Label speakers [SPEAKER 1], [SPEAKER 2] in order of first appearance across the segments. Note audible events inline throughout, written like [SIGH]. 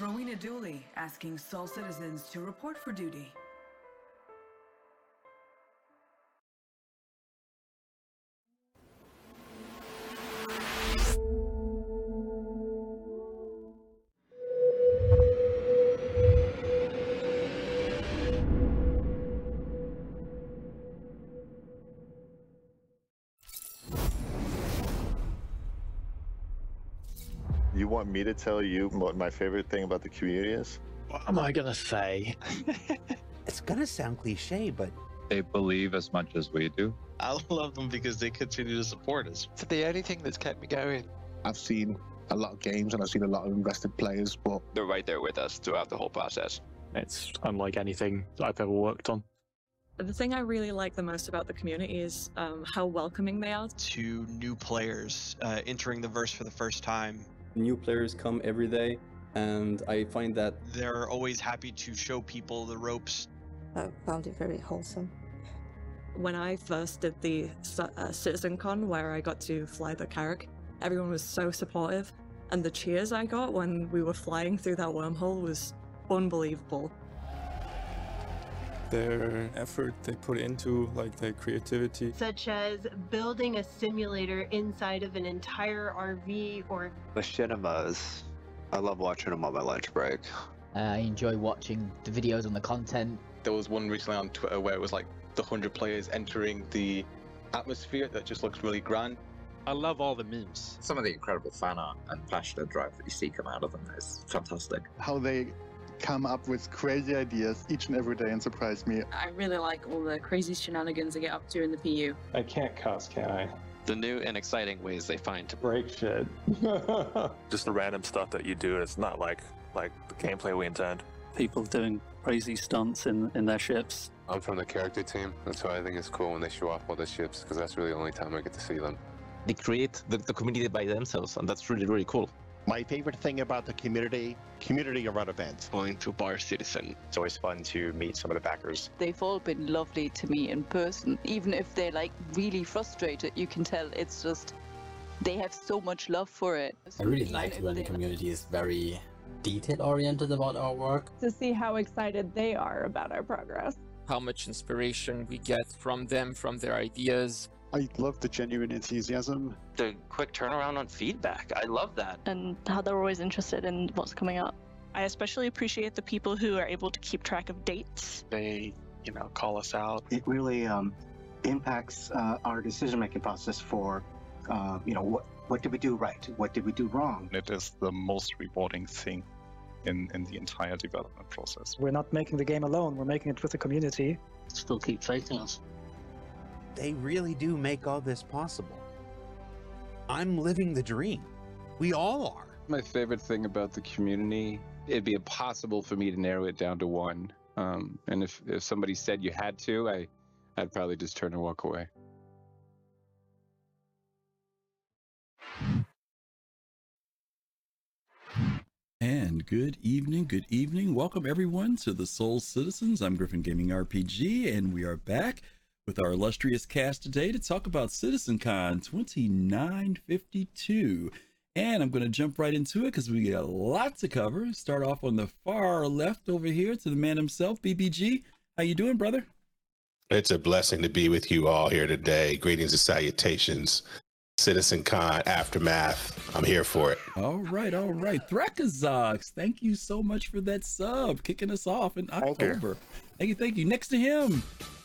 [SPEAKER 1] Rowena Dooley asking Soul citizens to report for duty.
[SPEAKER 2] Want me to tell you what my favorite thing about the community is?
[SPEAKER 3] What am I gonna say? [LAUGHS]
[SPEAKER 4] It's gonna sound cliche, but
[SPEAKER 5] They believe as much as we do.
[SPEAKER 6] I love them because they continue to support us.
[SPEAKER 7] It's the only thing that's kept me going.
[SPEAKER 8] I've seen a lot of games and I've seen a lot of invested players, but
[SPEAKER 9] They're right there with us throughout the whole process.
[SPEAKER 3] It's unlike anything I've ever worked on.
[SPEAKER 10] The thing I really like the most about the community is um, how welcoming they are.
[SPEAKER 6] To new players uh, entering the verse for the first time,
[SPEAKER 11] New players come every day, and I find that
[SPEAKER 6] they're always happy to show people the ropes.
[SPEAKER 12] I found it very wholesome.
[SPEAKER 10] When I first did the Ci- uh, CitizenCon where I got to fly the Carrack, everyone was so supportive, and the cheers I got when we were flying through that wormhole was unbelievable.
[SPEAKER 13] Their effort they put into like their creativity.
[SPEAKER 14] such as building a simulator inside of an entire RV or
[SPEAKER 7] Machinimas. I love watching them on my lunch break.
[SPEAKER 15] Uh, I enjoy watching the videos on the content.
[SPEAKER 16] There was one recently on Twitter where it was like the 100 players entering the atmosphere that just looks really grand.
[SPEAKER 17] I love all the memes.
[SPEAKER 18] Some of the incredible fan art and passionate drive that you see come out of them is fantastic.
[SPEAKER 19] How they come up with crazy ideas each and every day and surprise me.
[SPEAKER 20] I really like all the crazy shenanigans they get up to in the PU.
[SPEAKER 13] I can't cuss, can I?
[SPEAKER 9] The new and exciting ways they find to
[SPEAKER 13] Break shit. [LAUGHS]
[SPEAKER 21] Just the random stuff that you do. It's not like like the gameplay we intend.
[SPEAKER 22] People doing crazy stunts in, in their ships.
[SPEAKER 23] I'm from the character team. That's why I think it's cool when they show off all the ships because that's really the only time I get to see them.
[SPEAKER 24] They create the, the community by themselves, and that's really, really cool.
[SPEAKER 25] My favorite thing about the community, community around events.
[SPEAKER 9] Going to Bar Citizen.
[SPEAKER 26] It's always fun to meet some of the backers.
[SPEAKER 27] They've all been lovely to me in person. Even if they're like really frustrated, you can tell it's just they have so much love for it.
[SPEAKER 28] I really like when the community is very detail oriented about our work.
[SPEAKER 29] To see how excited they are about our progress.
[SPEAKER 30] How much inspiration we get from them, from their ideas.
[SPEAKER 19] I love the genuine enthusiasm.
[SPEAKER 9] The quick turnaround on feedback. I love that.
[SPEAKER 31] And how they're always interested in what's coming up.
[SPEAKER 32] I especially appreciate the people who are able to keep track of dates.
[SPEAKER 33] They, you know, call us out.
[SPEAKER 34] It really um, impacts uh, our decision-making process for, uh, you know, what what did we do right? What did we do wrong?
[SPEAKER 5] It is the most rewarding thing in, in the entire development process.
[SPEAKER 35] We're not making the game alone, we're making it with the community.
[SPEAKER 22] Still keep fighting us.
[SPEAKER 4] They really do make all this possible. I'm living the dream. We all are.
[SPEAKER 36] My favorite thing about the community, it'd be impossible for me to narrow it down to one. Um, and if, if somebody said you had to, I, I'd probably just turn and walk away.
[SPEAKER 37] And good evening, good evening. Welcome everyone to the Soul Citizens. I'm Griffin Gaming RPG, and we are back with our illustrious cast today to talk about CitizenCon 2952. And I'm going to jump right into it because we got a lot to cover. Start off on the far left over here to the man himself, BBG. How you doing, brother?
[SPEAKER 38] It's a blessing to be with you all here today. Greetings and salutations. Citizen Con Aftermath. I'm here for it.
[SPEAKER 37] All right, all right. Thrakazox, thank you so much for that sub, kicking us off in October. Thank you, thank you. Next to him,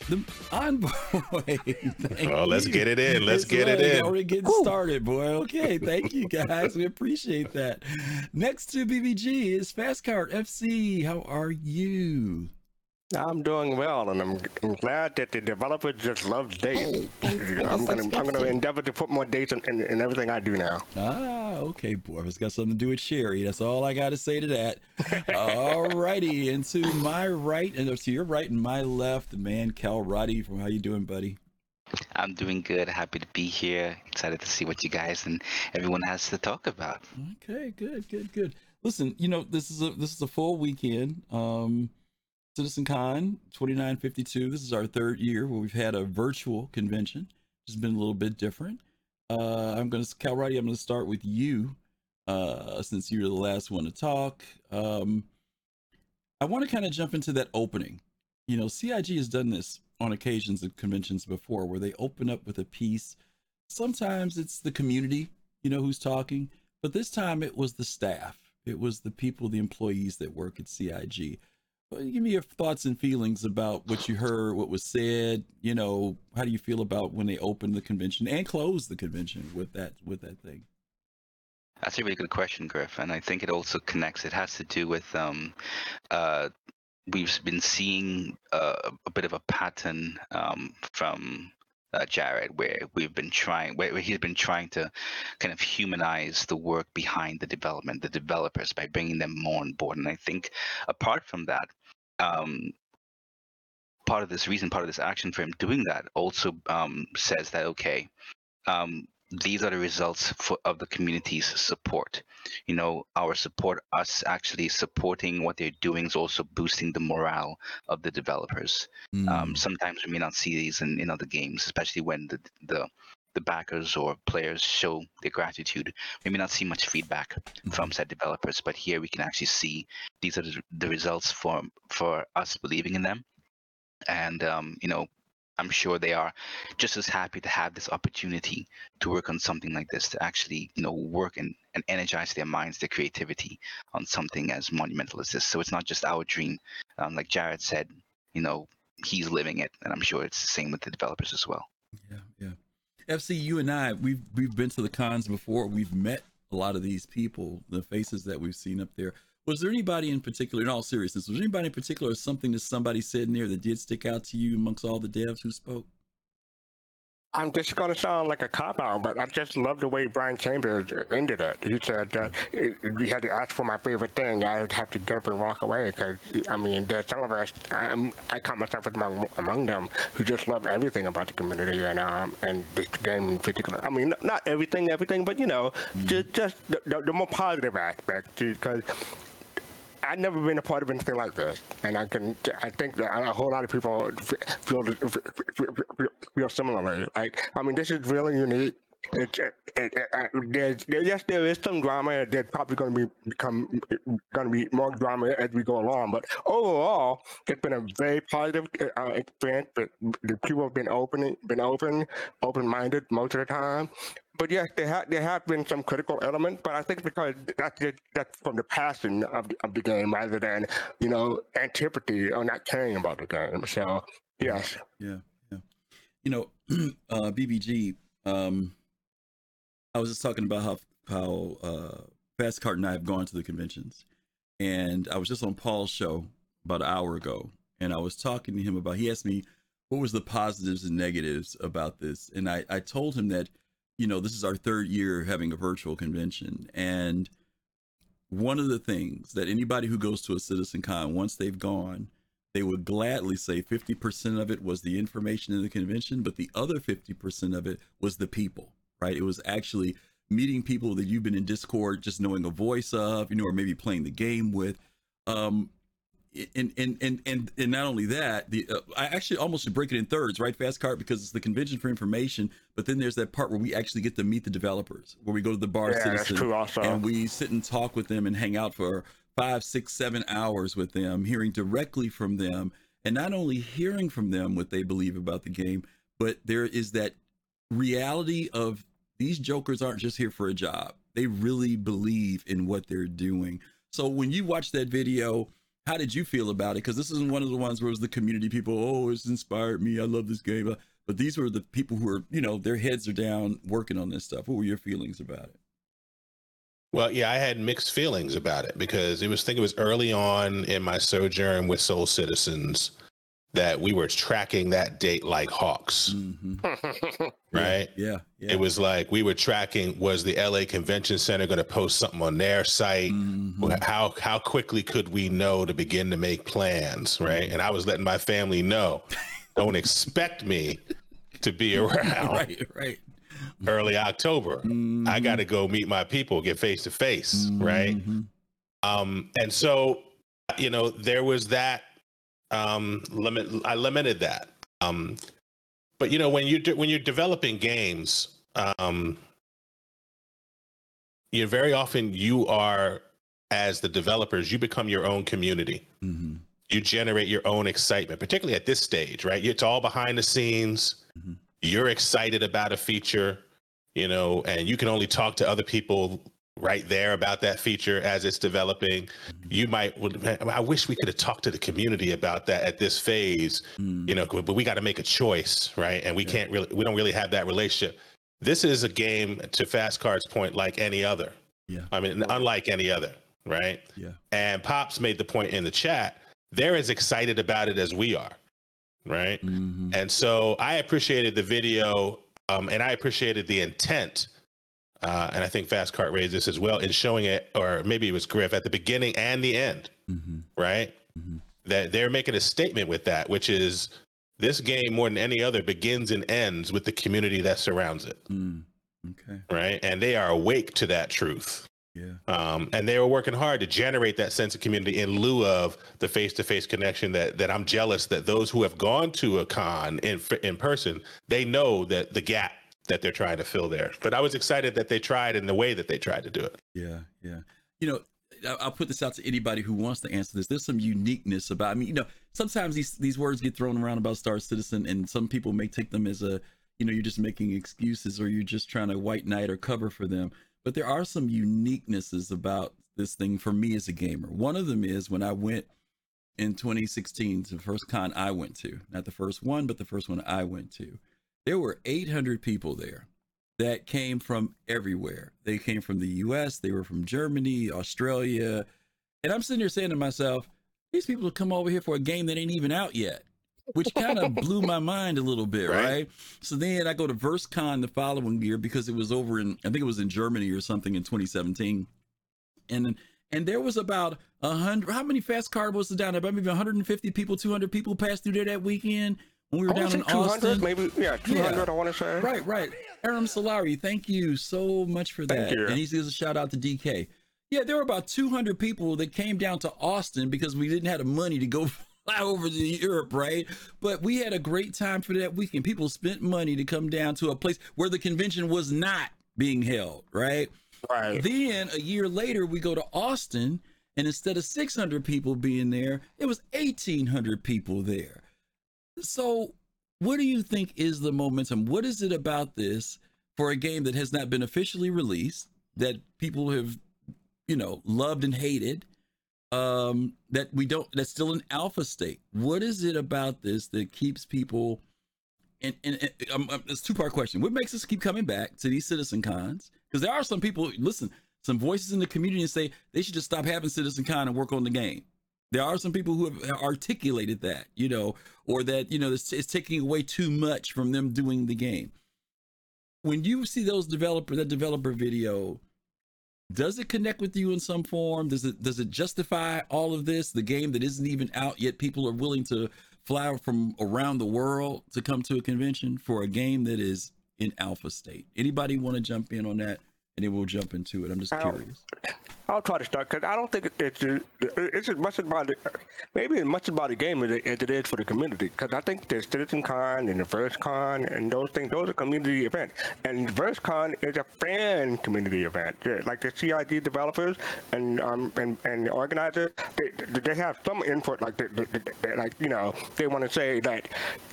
[SPEAKER 37] the envoy. [LAUGHS] Thank
[SPEAKER 38] Oh, let's
[SPEAKER 37] you.
[SPEAKER 38] get it in. Let's
[SPEAKER 37] That's
[SPEAKER 38] get it
[SPEAKER 37] right.
[SPEAKER 38] in.
[SPEAKER 37] Already getting started, boy. Okay, thank you guys. We appreciate that. Next to BBG is Fastcart FC. How are you?
[SPEAKER 39] I'm doing well, and I'm, I'm glad that the developer just loves dates. [LAUGHS] I'm gonna I'm gonna endeavor to put more dates in, in, in everything I do now.
[SPEAKER 37] Ah, okay, boy. It's got something to do with Sherry. That's all I got to say to that. all righty. And to my right, and to your right and my left, the man Cal Roddy from How You Doing, buddy?
[SPEAKER 40] I'm doing good. Happy to be here. Excited to see what you guys and everyone has to talk about.
[SPEAKER 37] Okay, good, good, good. Listen, you know this is a this is a full weekend. Um, CitizenCon 2952. This is our third year where we've had a virtual convention. It's been a little bit different. Uh, I'm going to, Cal Roddy, I'm going to start with you uh, since you're the last one to talk. Um, I want to kind of jump into that opening. You know, CIG has done this on occasions at conventions before where they open up with a piece. Sometimes it's the community, you know, who's talking, but this time it was the staff. It was the people, the employees that work at CIG. Give me your thoughts and feelings about what you heard, what was said. You know, how do you feel about when they opened the convention and closed the convention with that with that thing?
[SPEAKER 40] That's a really good question, Griff, and I think it also connects. It has to do with um, uh, we've been seeing uh, a bit of a pattern um, from uh, Jared, where we've been trying, where, where he's been trying to kind of humanize the work behind the development, the developers, by bringing them more on board. And I think apart from that, um, part of this reason, part of this action for him doing that also um, says that okay, um, these are the results for, of the community's support. You know, our support, us actually supporting what they're doing is also boosting the morale of the developers.
[SPEAKER 37] Hmm.
[SPEAKER 40] Um, sometimes we may not see these in, in other games, especially when the, the the backers or players show their gratitude. We may not see much feedback from said developers, but here we can actually see these are the, the results for for us believing in them, and um, you know I'm sure they are just as happy to have this opportunity to work on something like this, to actually, you know, work and, and energize their minds, their creativity on something as monumental as this. So it's not just our dream. Um, like Jared said, you know, he's living it, and I'm sure it's the same with the developers as well.
[SPEAKER 37] Yeah, yeah. FC, you and I, we've we've been to the cons before. We've met a lot of these people, the faces that we've seen up there. Was there anybody in particular, in all seriousness, was there anybody in particular, or something that somebody said in there that did stick out to you amongst all the devs who spoke?
[SPEAKER 39] I'm just going to sound like a cop out, but I just love the way Brian Chambers ended it. He said that you had to ask for my favorite thing. I'd have to get up and walk away because, I mean, there's some of us, I'm, I count myself as among, among them, who just love everything about the community and um and this game in particular. I mean, not everything, everything, but, you know, just, just the, the, the more positive aspects because I've never been a part of anything like this, and I can I think that a whole lot of people feel feel, feel similarly. Like I mean, this is really unique. It, it, it, uh, there's, there, yes, there is some drama. There's probably going to be become going to be more drama as we go along. But overall, it's been a very positive uh, experience. But the people have been open, been open, open-minded most of the time. But yes, there have there have been some critical elements, but I think because that's just, that's from the passion of of the game rather than you know antipathy or not caring about the game. So yes,
[SPEAKER 37] yeah, yeah. You know, [CLEARS THROAT] uh, BBG. Um, I was just talking about how how uh, Fast Cart and I have gone to the conventions, and I was just on Paul's show about an hour ago, and I was talking to him about. He asked me what was the positives and negatives about this, and I I told him that you know this is our third year having a virtual convention, and one of the things that anybody who goes to a Citizen Con once they've gone they would gladly say 50% of it was the information in the convention, but the other 50% of it was the people, right? It was actually meeting people that you've been in Discord, just knowing a voice of, you know, or maybe playing the game with. Um, and and and and and not only that, the uh, I actually almost should break it in thirds, right? Fast cart because it's the convention for information, but then there's that part where we actually get to meet the developers, where we go to the bar
[SPEAKER 39] Yeah, that's
[SPEAKER 37] citizen and we sit and talk with them and hang out for five, six, seven hours with them, hearing directly from them, and not only hearing from them what they believe about the game, but there is that reality of these jokers aren't just here for a job. They really believe in what they're doing. So when you watch that video, how did you feel about it? Because this isn't one of the ones where it was the community people, oh, it's inspired me. I love this game. Uh, but these were the people who are, you know, their heads are down working on this stuff. What were your feelings about it?
[SPEAKER 38] Well, yeah, I had mixed feelings about it because it was, I think it was early on in my sojourn with Soul Citizens that we were tracking that date like hawks, mm-hmm. right?
[SPEAKER 37] Yeah,
[SPEAKER 38] It was like we were tracking was the LA Convention Center going to post something on their site? Mm-hmm. How how quickly could we know to begin to make plans, right? Mm-hmm. And I was letting my family know, don't expect me to be [LAUGHS] around
[SPEAKER 37] right, right.
[SPEAKER 38] early October. I got to go meet my people, get face to face, right? Um, and so, you know, there was that um, limit. I limited that. Um, but you know, when you de- when you're developing games, um, you know, very often you are as the developers, you become your own community.
[SPEAKER 37] Mm-hmm.
[SPEAKER 38] You generate your own excitement, particularly at this stage, right? It's all behind the scenes.
[SPEAKER 37] Mm-hmm.
[SPEAKER 38] You're excited about a feature, you know, and you can only talk to other people right there about that feature as it's developing. You might, I wish we could have talked to the community about that at this phase,
[SPEAKER 37] Mm.
[SPEAKER 38] you know, but we got to make a choice, right? And we can't really, we don't really have that relationship. This is a game, to Fast Cart's point, like any other.
[SPEAKER 37] Yeah.
[SPEAKER 38] I mean, unlike any other, right?
[SPEAKER 37] Yeah.
[SPEAKER 38] And Pops made the point in the chat, they're as excited about it as we are, right?
[SPEAKER 37] Mm-hmm.
[SPEAKER 38] And so I appreciated the video um, and I appreciated the intent. Uh, and I think Fast Cart raised this as well in showing it, or maybe it was Griff at the beginning and the end,
[SPEAKER 37] Mm-hmm.
[SPEAKER 38] right? That they're making a statement with that, which is this game more than any other begins and ends with the community that surrounds it,
[SPEAKER 37] Mm. Okay.
[SPEAKER 38] right? And they are awake to that truth.
[SPEAKER 37] Yeah.
[SPEAKER 38] Um, and they were working hard to generate that sense of community in lieu of the face-to-face connection that that I'm jealous that those who have gone to a con in in person they know that the gap that they're trying to fill there. But I was excited that they tried in the way that they tried to do it.
[SPEAKER 37] Yeah, yeah. You know, I'll put this out to anybody who wants to answer this. There's some uniqueness about. I mean, you know, sometimes these these words get thrown around about Star Citizen, and some people may take them as a, you know, you're just making excuses or you're just trying to white knight or cover for them. But there are some uniquenesses about this thing for me as a gamer. One of them is when I went in 2016 to the first con I went to, not the first one, but the first one I went to. There were 800 people there that came from everywhere. They came from the US, they were from Germany, Australia. And I'm sitting there saying to myself, these people have come over here for a game that ain't even out yet, which kind of blew my mind a little bit, right.
[SPEAKER 38] Right.
[SPEAKER 37] So then I go to VerseCon the following year because it was over in, I think it was in Germany or something in 2017. And and there was about a hundred. How many fast car was down there? About maybe 150 people, 200 people passed through there that weekend when we were
[SPEAKER 39] I
[SPEAKER 37] down in
[SPEAKER 39] 200,
[SPEAKER 37] Austin.
[SPEAKER 39] maybe, yeah, 200, I wanna say.
[SPEAKER 37] Right, right. Aram Solari, thank you so much for that. And he gives a shout out to DK. Yeah, there were about 200 people that came down to Austin because we didn't have the money to go [LAUGHS] fly over to Europe, right? But we had a great time for that weekend. People spent money to come down to a place where the convention was not being held, right?
[SPEAKER 39] Right.
[SPEAKER 37] Then a year later, we go to Austin, and instead of 600 people being there, it was 1,800 people there. So, what do you think is the momentum? What is it about this for a game that has not been officially released, that people have, you know, loved and hated, um, that we don't, that's still in alpha state? What is it about this that keeps people? And, and, and um, um, it's two part question. What makes us keep coming back to these citizen cons? Because there are some people, listen, some voices in the community say they should just stop having citizen con and work on the game. There are some people who have articulated that, you know, or that, you know, it's, it's taking away too much from them doing the game. When you see those developer, that developer video, does it connect with you in some form? Does it does it justify all of this? The game that isn't even out yet, people are willing to fly from around the world to come to a convention for a game that is in alpha state. Anybody want to jump in on that? And then we'll jump into it. I'm just curious.
[SPEAKER 39] I'll try to start because I don't think it- it's it's as much about the, maybe as much about the game as it, as it is for the community. Because I think the Citizen Con and the Verse Con and those things, those are community events. And Verse Con is a fan community event. Like the CIG developers and um and, and the organizers, they, they have some input. Like they, they, they- like you know they want to say that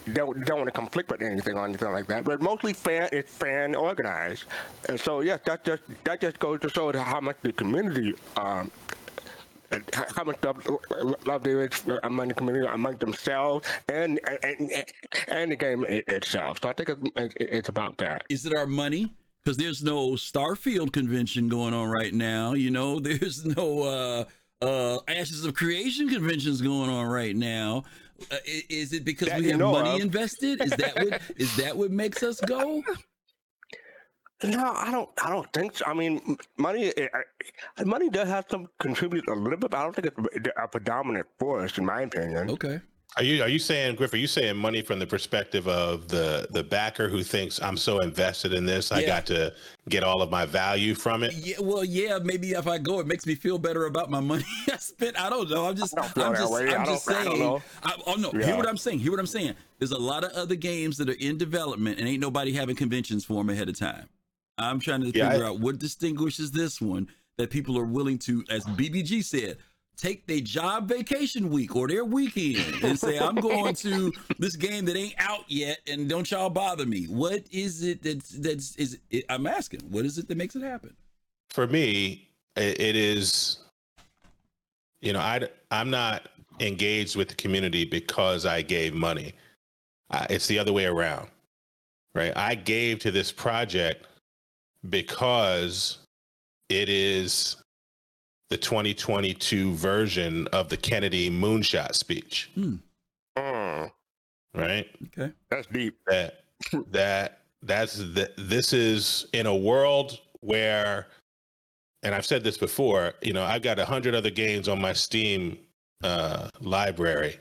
[SPEAKER 39] they don't, don't want to conflict with anything or anything like that. But mostly fan it's fan organized. And so yes, that just that just goes to show how much the community um, how much love, love there is among the community, among themselves, and and, and, and the game itself. So I think it's, it's about that.
[SPEAKER 37] Is it our money? Because there's no Starfield convention going on right now. You know, [LAUGHS] there's no uh, uh, Ashes of Creation conventions going on right now. Uh, is it because
[SPEAKER 39] That
[SPEAKER 37] we have money
[SPEAKER 39] of.
[SPEAKER 37] invested? Is that what is that what makes us go? [LAUGHS]
[SPEAKER 39] No, I don't. I don't think so. I mean, money. eh, eh, Money does have some contribute a little bit, but I don't think it's a predominant force, in my opinion.
[SPEAKER 37] Okay.
[SPEAKER 38] Are you are you saying Griff? Are you saying money from the perspective of the the backer who thinks I'm so invested in this, I
[SPEAKER 37] Yeah.
[SPEAKER 38] got to get all of my value from it?
[SPEAKER 37] Yeah, well, yeah, maybe if I go, it makes me feel better about my money [LAUGHS] I spent. I don't know. I'm just,
[SPEAKER 39] feel
[SPEAKER 37] I'm
[SPEAKER 39] that
[SPEAKER 37] just,
[SPEAKER 39] way.
[SPEAKER 37] I'm
[SPEAKER 39] I
[SPEAKER 37] just
[SPEAKER 39] don't- I don't
[SPEAKER 37] saying.
[SPEAKER 39] know.
[SPEAKER 37] I, oh no,
[SPEAKER 39] Yeah.
[SPEAKER 37] hear what I'm saying. Hear what I'm saying. There's a lot of other games that are in development, and ain't nobody having conventions for them ahead of time. I'm trying to
[SPEAKER 38] Yeah,
[SPEAKER 37] figure
[SPEAKER 38] I-
[SPEAKER 37] out what distinguishes this one that people are willing to, as BBG said. Take their job vacation week or their weekend and say, I'm going to [LAUGHS] this game that ain't out yet and don't y'all bother me. What is it that's, that's, is it, I'm asking, what is it that makes it happen?
[SPEAKER 38] For me, it, it is. You know, I I'm not engaged with the community because I gave money. Uh, it's the other way around, right? I gave to this project because it is the 2022 version of the Kennedy moonshot speech.
[SPEAKER 39] Mm,
[SPEAKER 38] Right?
[SPEAKER 37] Okay.
[SPEAKER 39] that's deep.
[SPEAKER 38] That [LAUGHS] that that's the, this is in a world where and I've said this before, you know, I've got a hundred other games on my Steam uh, library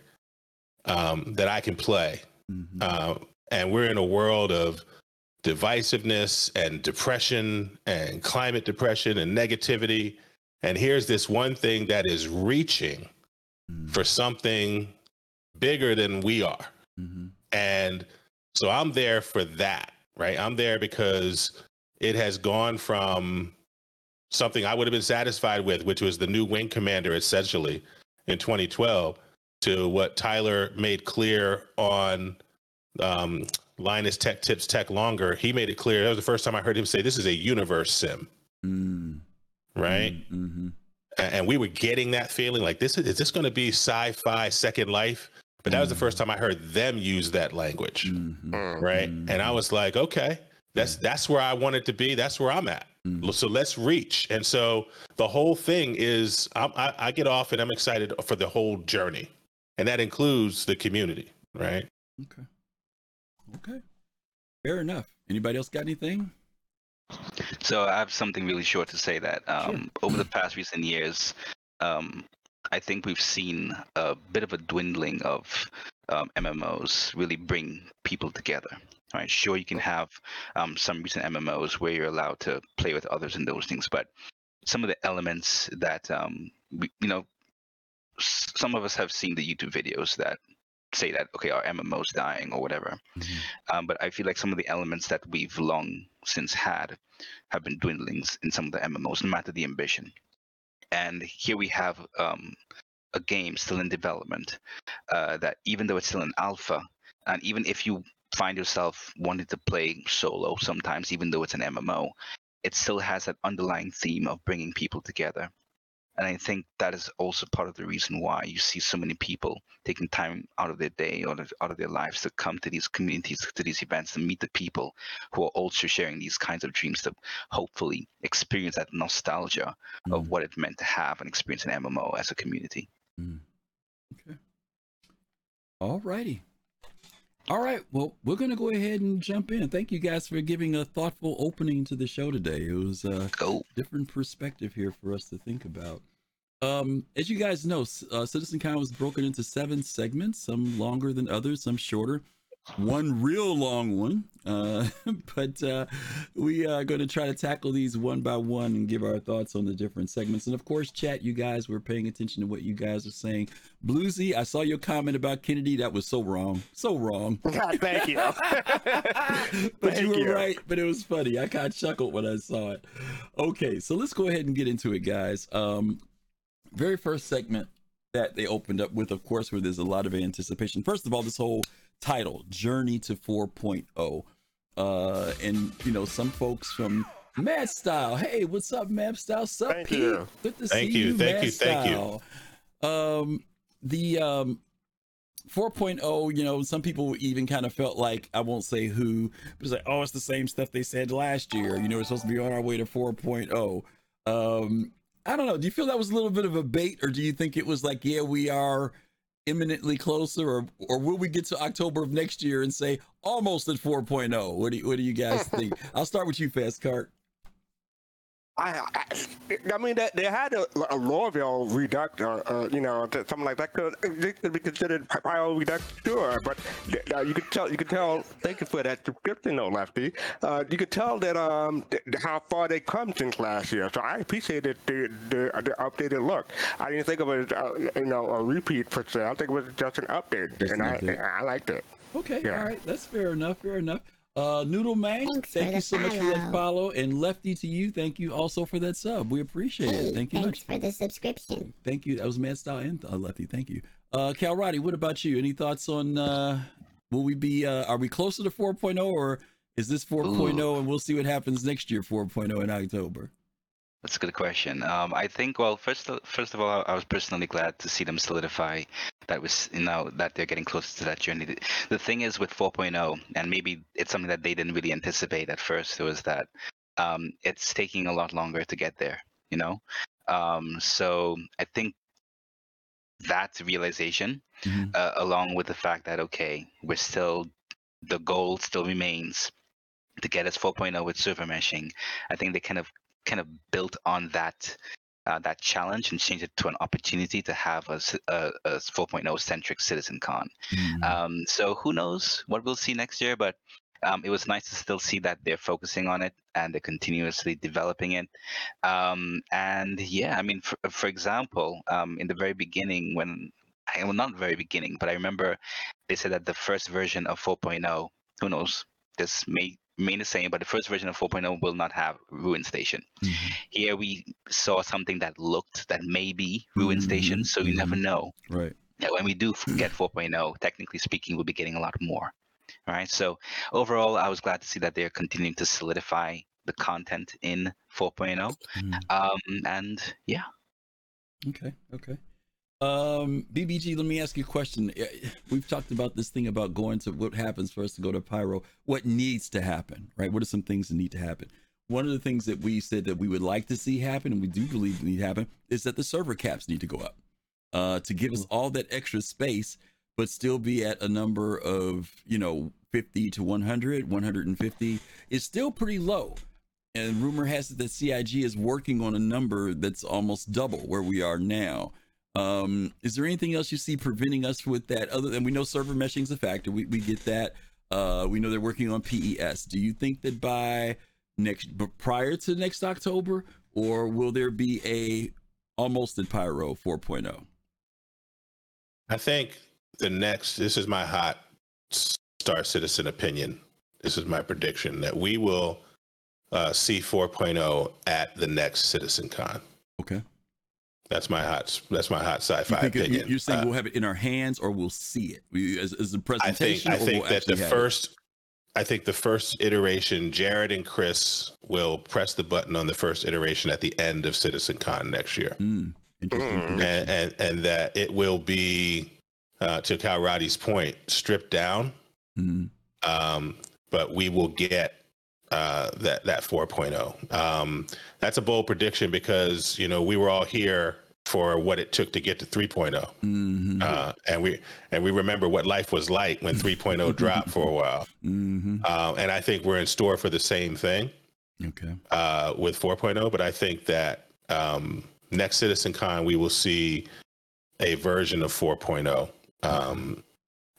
[SPEAKER 38] um, that I can play. Uh, and we're in a world of divisiveness and depression and climate depression and negativity. And here's this one thing that is reaching for something bigger than we are. And so I'm there for that, right? I'm there because it has gone from something I would have been satisfied with, which was the new wing commander essentially in 2012, to what Tyler made clear on um, Linus Tech Tips Tech Longer. He made it clear. That was the first time I heard him say, This is a universe sim. Mm. Right?
[SPEAKER 37] Mm,
[SPEAKER 38] mm-hmm. And we were getting that feeling like, this is, is this going to be sci fi Second Life? But that was the mm. first time I heard them use that language. Mm-hmm. Right. And I mm-hmm. was like, okay, that's that's where I wanted to be. That's where I'm at. So let's reach. And so the whole thing is, I'm, I, I get off and I'm excited for the whole journey, and that includes the community. Right.
[SPEAKER 37] Okay. Okay. Fair enough. Anybody else got anything?
[SPEAKER 40] So I have something really short to say that um, over the past recent years, um, I think we've seen a bit of a dwindling of um, MMOs really bring people together. Right? Sure, you can have um, some recent MMOs where you're allowed to play with others and those things, but some of the elements that um, we, you know, some of us have seen the YouTube videos that say that okay, our MMO's dying or whatever. Um, but I feel like some of the elements that we've long since had have been dwindling in some of the MMOs, no matter the ambition. And here we have um, a game still in development uh, that, even though it's still in alpha, and even if you find yourself wanting to play solo sometimes, even though it's an MMO, it still has that underlying theme of bringing people together. And I think that is also part of the reason why you see so many people taking time out of their day or out of their lives to come to these communities, to these events, to meet the people who are also sharing these kinds of dreams to hopefully experience that nostalgia of mm. what it meant to have and experience an MMO as a community. Mm. Okay.
[SPEAKER 37] All righty. All right. Well, we're going to go ahead and jump in. Thank you guys for giving a thoughtful opening to the show today. It was a different perspective here for us to think about. Um, as you guys know, uh, Citizen Con was broken into seven segments, some longer than others, some shorter. One real long one, uh, [LAUGHS] but uh, we are going to try to tackle these one by one and give our thoughts on the different segments. And of course, chat, you guys were paying attention to what you guys are saying. Bluesy, I saw your comment about Kennedy. That was so wrong, so wrong. [LAUGHS]
[SPEAKER 39] Thank you. [LAUGHS]
[SPEAKER 37] but you were
[SPEAKER 39] you.
[SPEAKER 37] right. But it was funny. I kind of chuckled when I saw it. Okay, so let's go ahead and get into it, guys. Um, very first segment that they opened up with, of course, where there's a lot of anticipation. First of all, this whole title, Journey to 4.0. Uh, and you know, some folks from Mad Style. Hey, what's up, Mad Style? Sup,
[SPEAKER 39] Thank
[SPEAKER 37] Pete?
[SPEAKER 39] you.
[SPEAKER 37] Good to
[SPEAKER 38] Thank
[SPEAKER 37] see
[SPEAKER 38] you, Thank
[SPEAKER 37] you.
[SPEAKER 38] thank
[SPEAKER 37] Mad
[SPEAKER 38] you, thank you.
[SPEAKER 37] Um, the um 4.0, you know, some people even kind of felt like I won't say who, but it's like, oh, it's the same stuff they said last year. You know, we're supposed to be on our way to 4.0. Um, I don't know. Do you feel that was a little bit of a bait, or do you think it was like, yeah, we are imminently closer, or or will we get to October of next year and say almost at 4.0? What do you, what do you guys think? [LAUGHS] I'll start with you, Fast Cart.
[SPEAKER 39] I, I, I mean, that they had a, a Lorville Redux, or, uh, you know, something like that could, could be considered Pyro Redux, sure. But uh, you could tell, you could tell. Thank you for that description, though, Lefty. Uh, you could tell that um th- how far they come since last year. So I appreciated the the, the updated look. I didn't think of it, uh, you know, a repeat per se. I think it was just an update,
[SPEAKER 37] Just
[SPEAKER 39] and
[SPEAKER 37] an
[SPEAKER 39] I. I liked it.
[SPEAKER 37] Okay,
[SPEAKER 39] Yeah.
[SPEAKER 37] all right, that's fair enough. Fair enough. Uh, Noodle Man, thank you so much for that follow, and Lefty to you, thank you also for that sub. We appreciate
[SPEAKER 41] Hey,
[SPEAKER 37] it. Thank you
[SPEAKER 41] thanks
[SPEAKER 37] much.
[SPEAKER 41] for the subscription.
[SPEAKER 37] Thank you. That was Mad Style and uh, Lefty. Thank you. Uh, Cal Roddy, what about you? Any thoughts on? Uh, will we be? Uh, are we closer to 4.0 or is this 4.0 and we'll see what happens next year 4.0 in October?
[SPEAKER 40] That's a good question. Um, I think, well, first, first of all, I was personally glad to see them solidify that was, you know, that they're getting closer to that journey. The, thing is with 4.0, and maybe it's something that they didn't really anticipate at first, was that um, it's taking a lot longer to get there. You know, um, so I think that realization, uh, along with the fact that okay, we're still the goal still remains to get us 4.0 with server meshing. I think they kind of kind of built on that uh, that challenge and changed it to an opportunity to have a a 4.0 centric citizen con. Um, so who knows what we'll see next year, but um, it was nice to still see that they're focusing on it and they're continuously developing it. Um, and yeah, I mean, for, for example, um, in the very beginning, when I, well, not very beginning, but I remember they said that the first version of 4.0, who knows, this may remain the same, but the first version of 4.0 will not have Ruin Station. Mm-hmm. Here we saw something that looked that may be Ruin mm-hmm. Station, so you never mm-hmm. know.
[SPEAKER 37] Right.
[SPEAKER 40] Yeah, when we do get [SIGHS] 4.0, technically speaking, we'll be getting a lot more. All right. So overall, I was glad to see that they're continuing to solidify the content in 4.0. Um, and yeah.
[SPEAKER 37] Okay. Okay. Um, BBG, let me ask you a question. We've talked about this thing about going to what happens for us to go to Pyro. What needs to happen, right? What are some things that need to happen? One of the things that we said that we would like to see happen, and we do believe need to happen, is that the server caps need to go up uh, to give us all that extra space, but still be at a number of, you know, 50 to 100, 150 is still pretty low. And rumor has it that CIG is working on a number that's almost double where we are now. Um, is there anything else you see preventing us with that other than we know server meshing is a factor? We, we get that. Uh, we know they're working on PES. Do you think that by next, but prior to next October, or will there be a almost at Pyro oh? 4.0?
[SPEAKER 38] I think the next, this is my hot Star Citizen opinion. This is my prediction that we will uh, see 4.0 at the next Citizen Con.
[SPEAKER 37] Okay.
[SPEAKER 38] That's my hot. That's my hot sci-fi
[SPEAKER 37] You think it-
[SPEAKER 38] opinion.
[SPEAKER 37] you, are saying
[SPEAKER 38] Uh,
[SPEAKER 37] we'll have it in our hands or we'll see it we, as, as a
[SPEAKER 38] I think
[SPEAKER 37] presentation?
[SPEAKER 38] I
[SPEAKER 37] or
[SPEAKER 38] think
[SPEAKER 37] we'll
[SPEAKER 38] that the
[SPEAKER 37] actually it?
[SPEAKER 38] first I think the first iteration, Jared and Chris will press the button on the first iteration at the end of Citizen Con next year.
[SPEAKER 37] Interesting
[SPEAKER 38] and, and and that it will be uh, to Cal Roddy's point, stripped down.
[SPEAKER 37] Hmm.
[SPEAKER 38] Um, but we will get uh, that that 4.0. Um, that's a bold prediction because you know we were all here for what it took to get to 3.0,
[SPEAKER 37] Mm-hmm.
[SPEAKER 38] uh, and we and we remember what life was like when 3.0 [LAUGHS] dropped for a while.
[SPEAKER 37] Mm-hmm.
[SPEAKER 38] Um, and I think we're in store for the same thing
[SPEAKER 37] Okay.
[SPEAKER 38] uh, with 4.0, but I think that um, next Citizen Con we will see a version of 4.0. Um,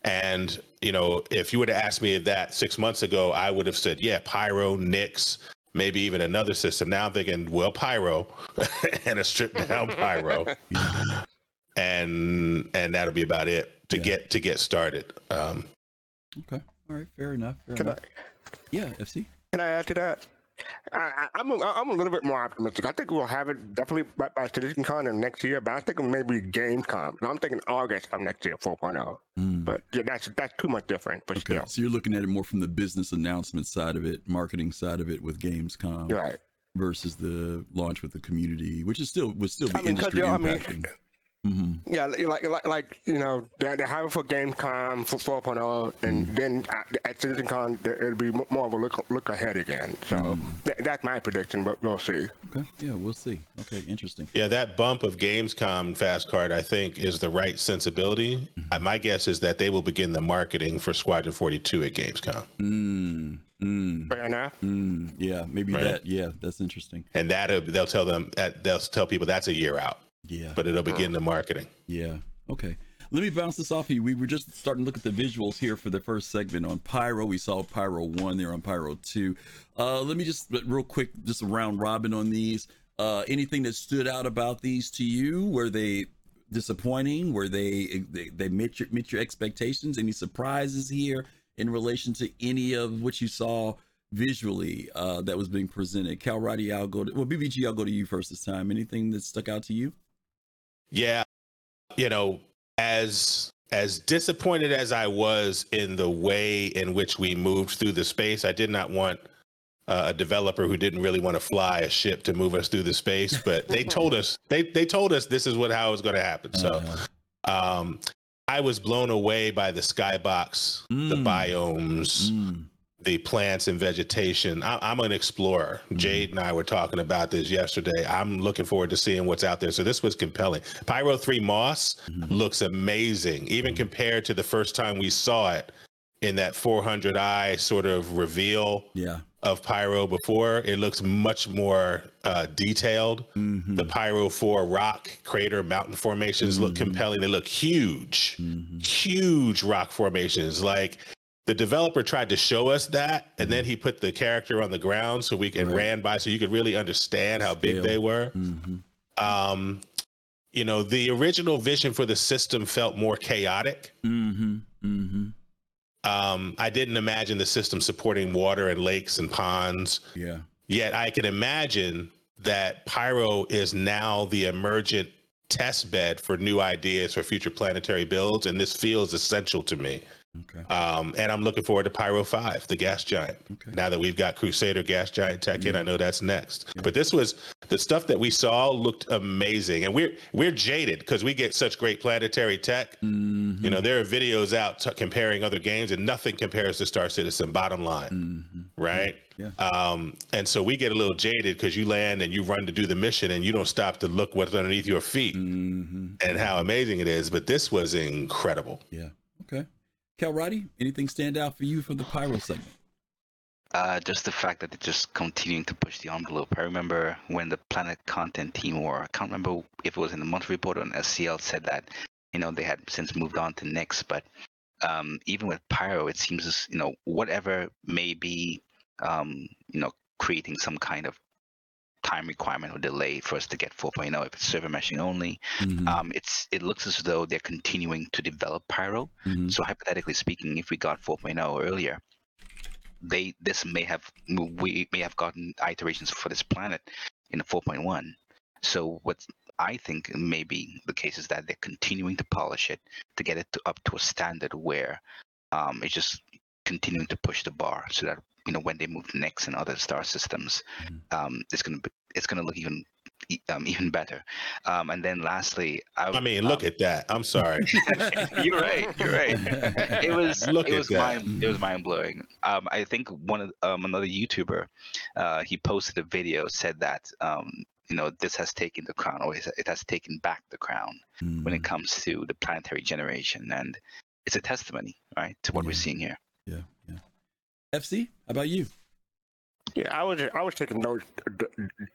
[SPEAKER 38] and you know, if you would have asked me that six months ago, I would have said, yeah, Pyro, Nyx, maybe even another system. Now I'm thinking, well, Pyro [LAUGHS] and a stripped down [LAUGHS] Pyro, and and that'll be about it to get to get started. Um,
[SPEAKER 37] Okay. All right. Fair enough. Fair
[SPEAKER 39] Can I-
[SPEAKER 37] enough. Yeah. FC.
[SPEAKER 39] Can I add to that? I, I, I'm, a, I'm a little bit more optimistic. I think we'll have it definitely by, by CitizenCon and next year, but I think maybe Gamescom. And I'm thinking August of next year, 4.0. Hmm. But yeah, that's that's too much different. But
[SPEAKER 37] Okay.
[SPEAKER 39] still,
[SPEAKER 37] So you're looking at it more from the business announcement side of it, marketing side of it with Gamescom,
[SPEAKER 39] Right.
[SPEAKER 37] Versus the launch with the community, which is still would still be
[SPEAKER 39] I mean,
[SPEAKER 37] industry
[SPEAKER 39] yeah, I mean,
[SPEAKER 37] impacting. Mm-hmm.
[SPEAKER 39] Yeah, like like like you know they they have it for Gamescom for 4.0, and
[SPEAKER 37] Mm-hmm.
[SPEAKER 39] then at, at CitizenCon there- it'll be more of a look look ahead again. So
[SPEAKER 37] Mm-hmm.
[SPEAKER 39] tha- that's my prediction, but we'll see.
[SPEAKER 37] Okay. Yeah, we'll see. Okay, interesting.
[SPEAKER 38] Yeah, that bump of Gamescom Fast Cart, I think, is the right sensibility. Uh, My guess is that they will begin the marketing for Squadron 42 at Gamescom.
[SPEAKER 37] Mm, mm,
[SPEAKER 39] Fair enough.
[SPEAKER 37] mm, yeah, maybe
[SPEAKER 38] Right.
[SPEAKER 37] that. Yeah, that's interesting.
[SPEAKER 38] And that they'll tell them that they'll tell people that's a year out,
[SPEAKER 37] Yeah.
[SPEAKER 38] but it'll begin the marketing.
[SPEAKER 37] Yeah. Okay. Let me bounce this off of you. We were just starting to look at the visuals here for the first segment on Pyro. We saw Pyro 1 there on Pyro 2. Uh, let me just, but real quick, just a round robin on these. Uh, anything that stood out about these to you? Were they disappointing? Were they, they, they met your, met your expectations? Any surprises here in relation to any of what you saw visually uh, that was being presented? Cal Roddy, I'll go to, well, BBG, I'll go to you first this time. Anything that stuck out to you?
[SPEAKER 38] Yeah, you know, as as disappointed as I was in the way in which we moved through the space, I did not want uh, a developer who didn't really want to fly a ship to move us through the space. [LAUGHS] But they told us they they told us this is what how it was going to happen. So, um, I was blown away by the skybox, the biomes, the plants and vegetation. I, I'm an explorer. Mm-hmm. Jade and I were talking about this yesterday. I'm looking forward to seeing what's out there. So this was compelling. Pyro 3 Moss mm-hmm. looks amazing, even mm-hmm. compared to the first time we saw it in that 400i sort of reveal
[SPEAKER 37] Yeah.
[SPEAKER 38] of Pyro before. It looks much more uh, detailed. The Pyro 4 rock crater mountain formations look compelling. They look huge, huge rock formations. Like the developer tried to show us that, and then he put the character on the ground so we can ran by so you could really understand how big
[SPEAKER 37] Scale.
[SPEAKER 38] they were.
[SPEAKER 37] Mm-hmm.
[SPEAKER 38] Um, you know, the original vision for the system felt more chaotic.
[SPEAKER 37] Mm-hmm. Mm-hmm.
[SPEAKER 38] Um, I didn't imagine the system supporting water and lakes and ponds.
[SPEAKER 37] Yeah.
[SPEAKER 38] Yet I can imagine that Pyro is now the emergent test bed for new ideas for future planetary builds, and this feels essential to me.
[SPEAKER 37] Okay.
[SPEAKER 38] Um, and I'm looking forward to Pyro 5, the gas giant. Now that we've got Crusader gas giant tech in, I know that's next. But this was the stuff that we saw looked amazing. And we're we're jaded because we get such great planetary tech.
[SPEAKER 37] Mm-hmm.
[SPEAKER 38] You know, there are videos out t- comparing other games, and nothing compares to Star Citizen, bottom line.
[SPEAKER 37] Mm-hmm.
[SPEAKER 38] Right?
[SPEAKER 37] Yeah.
[SPEAKER 38] Um, and so we get a little jaded because you land and you run to do the mission and you don't stop to look what's underneath your feet
[SPEAKER 37] Mm-hmm.
[SPEAKER 38] and how amazing it is. But this was incredible.
[SPEAKER 37] Yeah. Okay. Cal Roddy, anything stand out for you from the Pyro segment?
[SPEAKER 40] Uh, just the fact that they're just continuing to push the envelope. I remember when the Planet Content team, or I can't remember if it was in the monthly report on SCL, said that you know they had since moved on to Nyx. But um, even with Pyro, it seems as you know whatever may be um, you know creating some kind of time requirement or delay for us to get 4.0 if it's server meshing only. Um, it's it looks as though they're continuing to develop pyro.
[SPEAKER 37] Mm-hmm.
[SPEAKER 40] so hypothetically speaking if we got 4.0 earlier they this may have we may have gotten iterations for this planet in 4.1 so what i think may be the case is that they're continuing to polish it to get it to, up to a standard where um, it's just continuing to push the bar so that you know when they move to Nyx and other star systems um, it's gonna be it's gonna look even um, even better um, and then lastly I,
[SPEAKER 38] I mean, look
[SPEAKER 40] um,
[SPEAKER 38] at that. I'm sorry. [LAUGHS]
[SPEAKER 40] you're right. You're right. It was [LAUGHS]
[SPEAKER 38] Look
[SPEAKER 40] it was
[SPEAKER 38] that.
[SPEAKER 40] mind it was mind blowing. Um, I think one of um, another YouTuber, uh, he posted a video said that um, you know this has taken the crown, or it has taken back the crown when it comes to the planetary generation, and it's a testimony, right, to what we're seeing here.
[SPEAKER 37] Yeah, yeah. FC, how about you?
[SPEAKER 39] Yeah, I was I was taking notes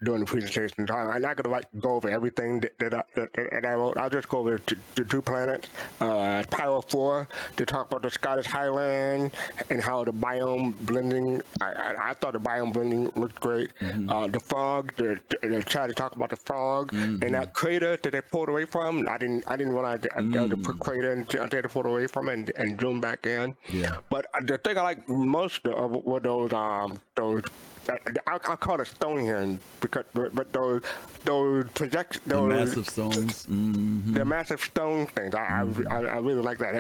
[SPEAKER 39] during the presentation. So I'm not gonna like go over everything that, that, I, that, that I wrote. I'll just go over the two planets. Uh, Pyro Four to talk about the Scottish Highland and how the biome blending. I, I, I thought the biome blending looked great. Uh, the fog. They, they tried to talk about the fog and that crater that they pulled away from. I didn't I didn't realize there was a crater until they pulled away from it and, and zoomed back in.
[SPEAKER 37] Yeah.
[SPEAKER 39] But the thing I like most of were those um those I, I call it Stonehenge because, but, but those those project
[SPEAKER 37] The
[SPEAKER 39] those
[SPEAKER 37] massive stones. hmm
[SPEAKER 39] the massive stone things. I, I, I, I really like that,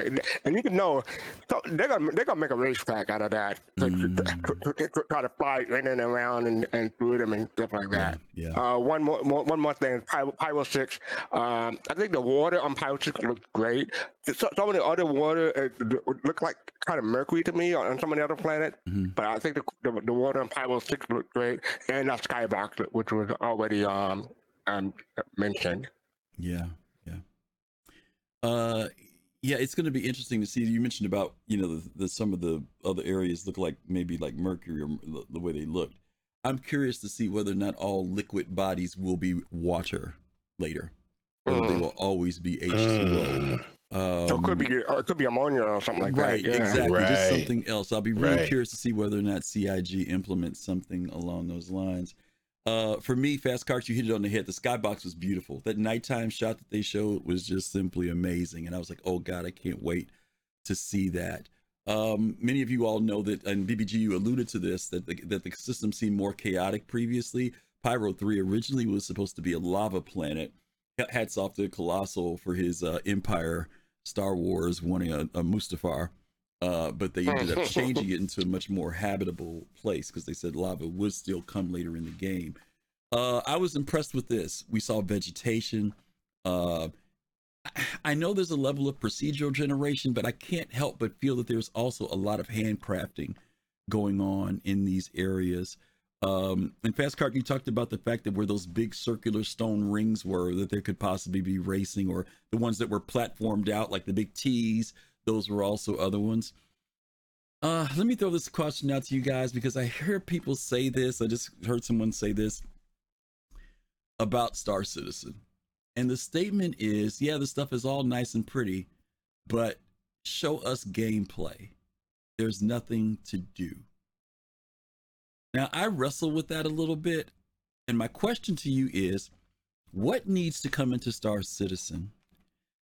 [SPEAKER 39] and, you can know so they're gonna they're gonna make a racetrack out of that. To, to- to- to- to try to fly in and around and, and through them and stuff like that.
[SPEAKER 37] Yeah.
[SPEAKER 39] Uh, one more, more one more thing. Pyro, Pyro Six. Um, I think the water on Pyro Six looks great. So, some of the other water uh, look like kind of mercury to me on, on some of the other planets, but I think the, the the water on Pyro Six looked great, and that skybox which was already um um mentioned.
[SPEAKER 37] Yeah, yeah. Uh, yeah, it's going to be interesting to see. You mentioned about you know the, the some of the other areas look like maybe like Mercury or the, the way they looked. I'm curious to see whether or not all liquid bodies will be water later, whether they
[SPEAKER 39] Mm.
[SPEAKER 37] will always be H2O. Um,
[SPEAKER 39] so it could be or it could be ammonia or something like
[SPEAKER 37] right,
[SPEAKER 39] that. Yeah.
[SPEAKER 37] exactly. Just something else. I'll be really
[SPEAKER 38] Right.
[SPEAKER 37] curious to see whether or not CIG implements something along those lines. Uh, for me, Fast Carts, you hit it on the head. The skybox was beautiful. That nighttime shot that they showed was just simply amazing, and I was like, "Oh God, I can't wait to see that." Um, many of you all know that, and BBG, you alluded to this that the, that the system seemed more chaotic previously. Pyro Three originally was supposed to be a lava planet. Hats off to Colossal for his uh, Empire Star Wars wanting a, a Mustafar, uh, but they ended up [LAUGHS] changing it into a much more habitable place because they said lava would still come later in the game. Uh, I was impressed with this. We saw vegetation. Uh, I- I know there's a level of procedural generation, but I can't help but feel that there's also a lot of handcrafting going on in these areas. Um, in Fast Cart, you talked about the fact that where those big circular stone rings were, that there could possibly be racing, or the ones that were platformed out, like the big T's. Those were also other ones. Uh, let me throw this question out to you guys because I hear people say this. I just heard someone say this about Star Citizen. And the statement is yeah, the stuff is all nice and pretty, but show us gameplay. There's nothing to do. Now, I wrestle with that a little bit. And my question to you is what needs to come into Star Citizen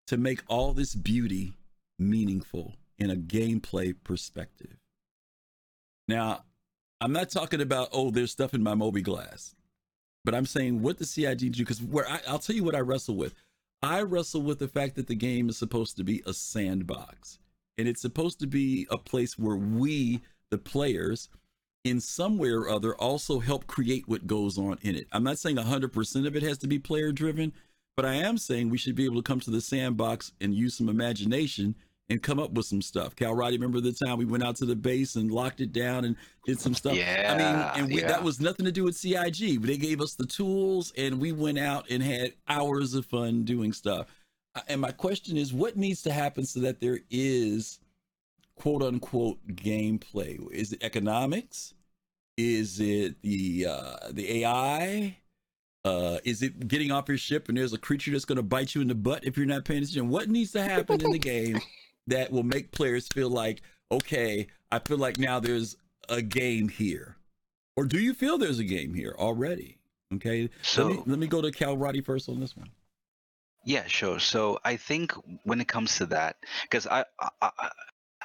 [SPEAKER 37] to make all this beauty meaningful in a gameplay perspective? Now, I'm not talking about, oh, there's stuff in my mobiGlas, but I'm saying what the CIG do, because where I, I'll tell you what I wrestle with. I wrestle with the fact that the game is supposed to be a sandbox and it's supposed to be a place where we, the players, in some way or other, also help create what goes on in it. I'm not saying 100% of it has to be player driven, but I am saying we should be able to come to the sandbox and use some imagination and come up with some stuff. Cal Roddy, remember the time we went out to the base and locked it down and did some stuff?
[SPEAKER 40] Yeah, I
[SPEAKER 37] mean, and we,
[SPEAKER 40] yeah.
[SPEAKER 37] that was nothing to do with CIG. They gave us the tools and we went out and had hours of fun doing stuff. And my question is, what needs to happen so that there is quote unquote gameplay? Is it economics? Is it the uh, the AI? Uh, is it getting off your ship and there's a creature that's going to bite you in the butt if you're not paying attention? What needs to happen in the game that will make players feel like, okay, I feel like now there's a game here, or do you feel there's a game here already? Okay,
[SPEAKER 40] So-
[SPEAKER 37] let me let me go to Cal Roddy first on this one.
[SPEAKER 40] Yeah, sure. So I think when it comes to that, because I, I, I,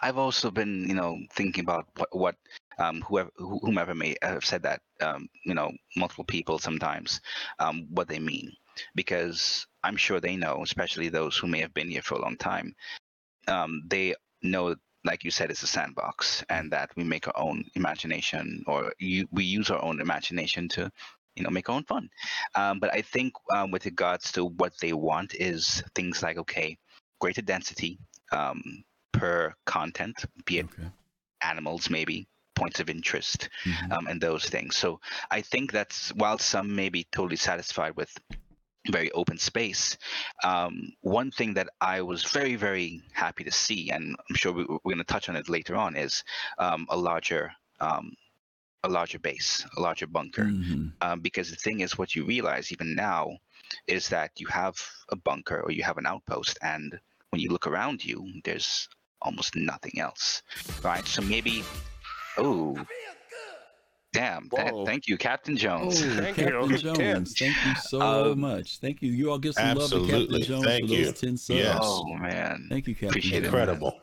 [SPEAKER 40] I've also been, you know, thinking about what, what um, whoever, whomever may have said that, um, you know, multiple people sometimes, um, what they mean, because I'm sure they know, especially those who may have been here for a long time, um, they know, like you said, it's a sandbox, and that we make our own imagination, or you, we use our own imagination to you know make our own fun. Um, but i think um, with regards to what they want is things like okay greater density um, per content be it okay. animals maybe points of interest um, and those things so i think that's while some may be totally satisfied with very open space um, one thing that i was very very happy to see and i'm sure we, we're going to touch on it later on is um, a larger um, a larger base, a larger bunker. Um, because the thing is, what you realize even now is that you have a bunker or you have an outpost, and when you look around you, there's almost nothing else, right? So maybe, oh, damn! th-
[SPEAKER 37] Whoa.
[SPEAKER 40] thank you, Captain Jones.
[SPEAKER 37] Oh, Captain Jones, thank you so
[SPEAKER 40] Um,
[SPEAKER 37] much. Thank you. You all give some love to Captain Jones
[SPEAKER 38] Thank
[SPEAKER 37] for
[SPEAKER 38] you.
[SPEAKER 37] those 10 subs.
[SPEAKER 38] Yes.
[SPEAKER 40] Oh man,
[SPEAKER 37] Thank you, Captain
[SPEAKER 40] Appreciate it,
[SPEAKER 37] Jones.
[SPEAKER 38] Incredible.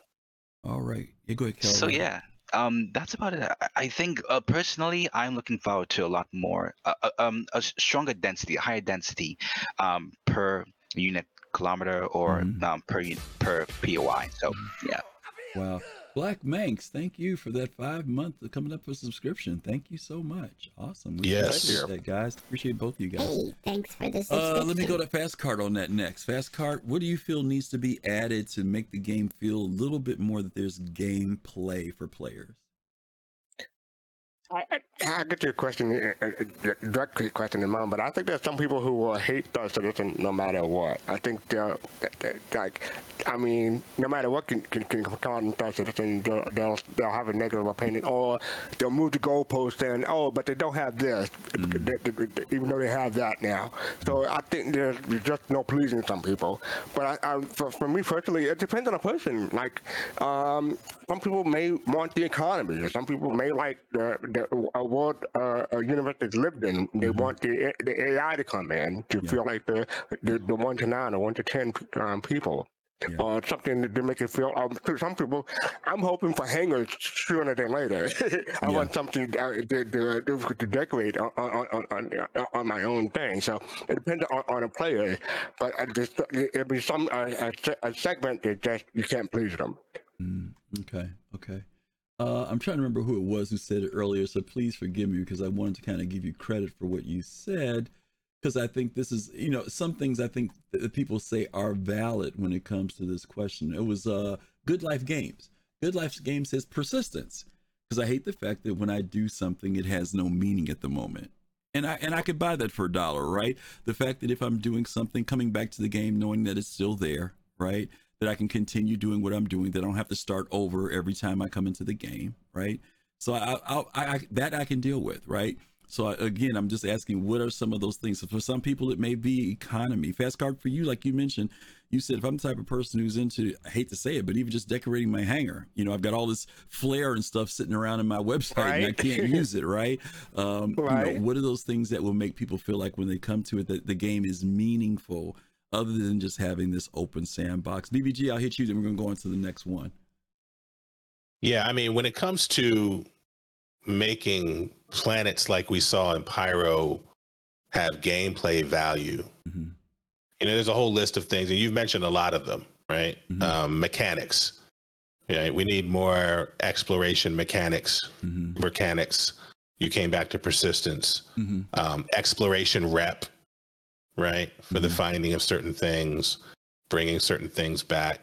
[SPEAKER 37] All right. Yeah, go ahead, Cal.
[SPEAKER 40] So yeah, um, that's about it. I, I think uh, personally, I'm looking forward to a lot more, uh, uh, um, a s- stronger density, a higher density um, per unit kilometer or
[SPEAKER 37] Mm-hmm.
[SPEAKER 40] um, per per POI. So yeah.
[SPEAKER 37] Wow. Black Manx, thank you for that five month coming up for subscription. Thank you so much. Awesome. We
[SPEAKER 38] Yes.
[SPEAKER 37] appreciate that, guys. Appreciate both of you guys.
[SPEAKER 41] Hey, thanks for the
[SPEAKER 37] Uh, let me go to Fast Cart on that next. Fast Cart, what do you feel needs to be added to make the game feel a little bit more that there's gameplay for players?
[SPEAKER 39] I, I, I get your question, uh, uh, direct question in mind, but I think there's some people who will hate Star Citizen no matter what. I think they're, they're like, I mean, no matter what can, can, can come out in Star Citizen, they'll, they'll, they'll have a negative opinion, or they'll move the goalpost saying, oh, but they don't have this, They- they- they- even though they have that now. So I think there's just no pleasing some people. But I, I, for, for me personally, it depends on the person. Like, um, some people may want the economy, or some people may like the, the a world, uh, a universe that's lived in. They want the the AI to come in to feel like the, the the one to nine or one to ten um, people. Or something to make it feel. Um, to some people, I'm hoping for hangars sooner than later. [LAUGHS] I want something uh, to, to, to, to decorate on, on, on, on, my own thing. So it depends on, on a player, but just, it'll be some uh, a, a segment that just you can't please them.
[SPEAKER 37] Okay, okay. Uh, I'm trying to remember who it was who said it earlier, so please forgive me because I wanted to kind of give you credit for what you said. Because I think this is, you know, some things I think that people say are valid when it comes to this question. It was uh, Good Life Games. Good Life Games says persistence. Because I hate the fact that when I do something, it has no meaning at the moment. And I and I could buy that for a dollar, right? The fact that if I'm doing something, coming back to the game, knowing that it's still there, right? That I can continue doing what I'm doing, that I don't have to start over every time I come into the game, right? So I, I, I, I that I can deal with, right? So I, again, I'm just asking, what are some of those things? So for some people, it may be economy. Fast cart for you, like you mentioned, you said if I'm the type of person who's into, I hate to say it, but even just decorating my hangar, you know, I've got all this flair and stuff sitting around in my website and I can't use it, right? [LAUGHS] Um, you know,
[SPEAKER 39] Right.
[SPEAKER 37] what are those things that will make people feel like when they come to it that the game is meaningful, other than just having this open sandbox? BBG, I'll hit you, then we're gonna go on to the next one.
[SPEAKER 38] Yeah, I mean, when it comes to making planets like we saw in Pyro have gameplay value, you know, there's a whole list of things, and you've mentioned a lot of them, right? Um, mechanics. Yeah, we need more exploration mechanics, mechanics. You came back to persistence, um, exploration rep, right? For the finding of certain things, bringing certain things back.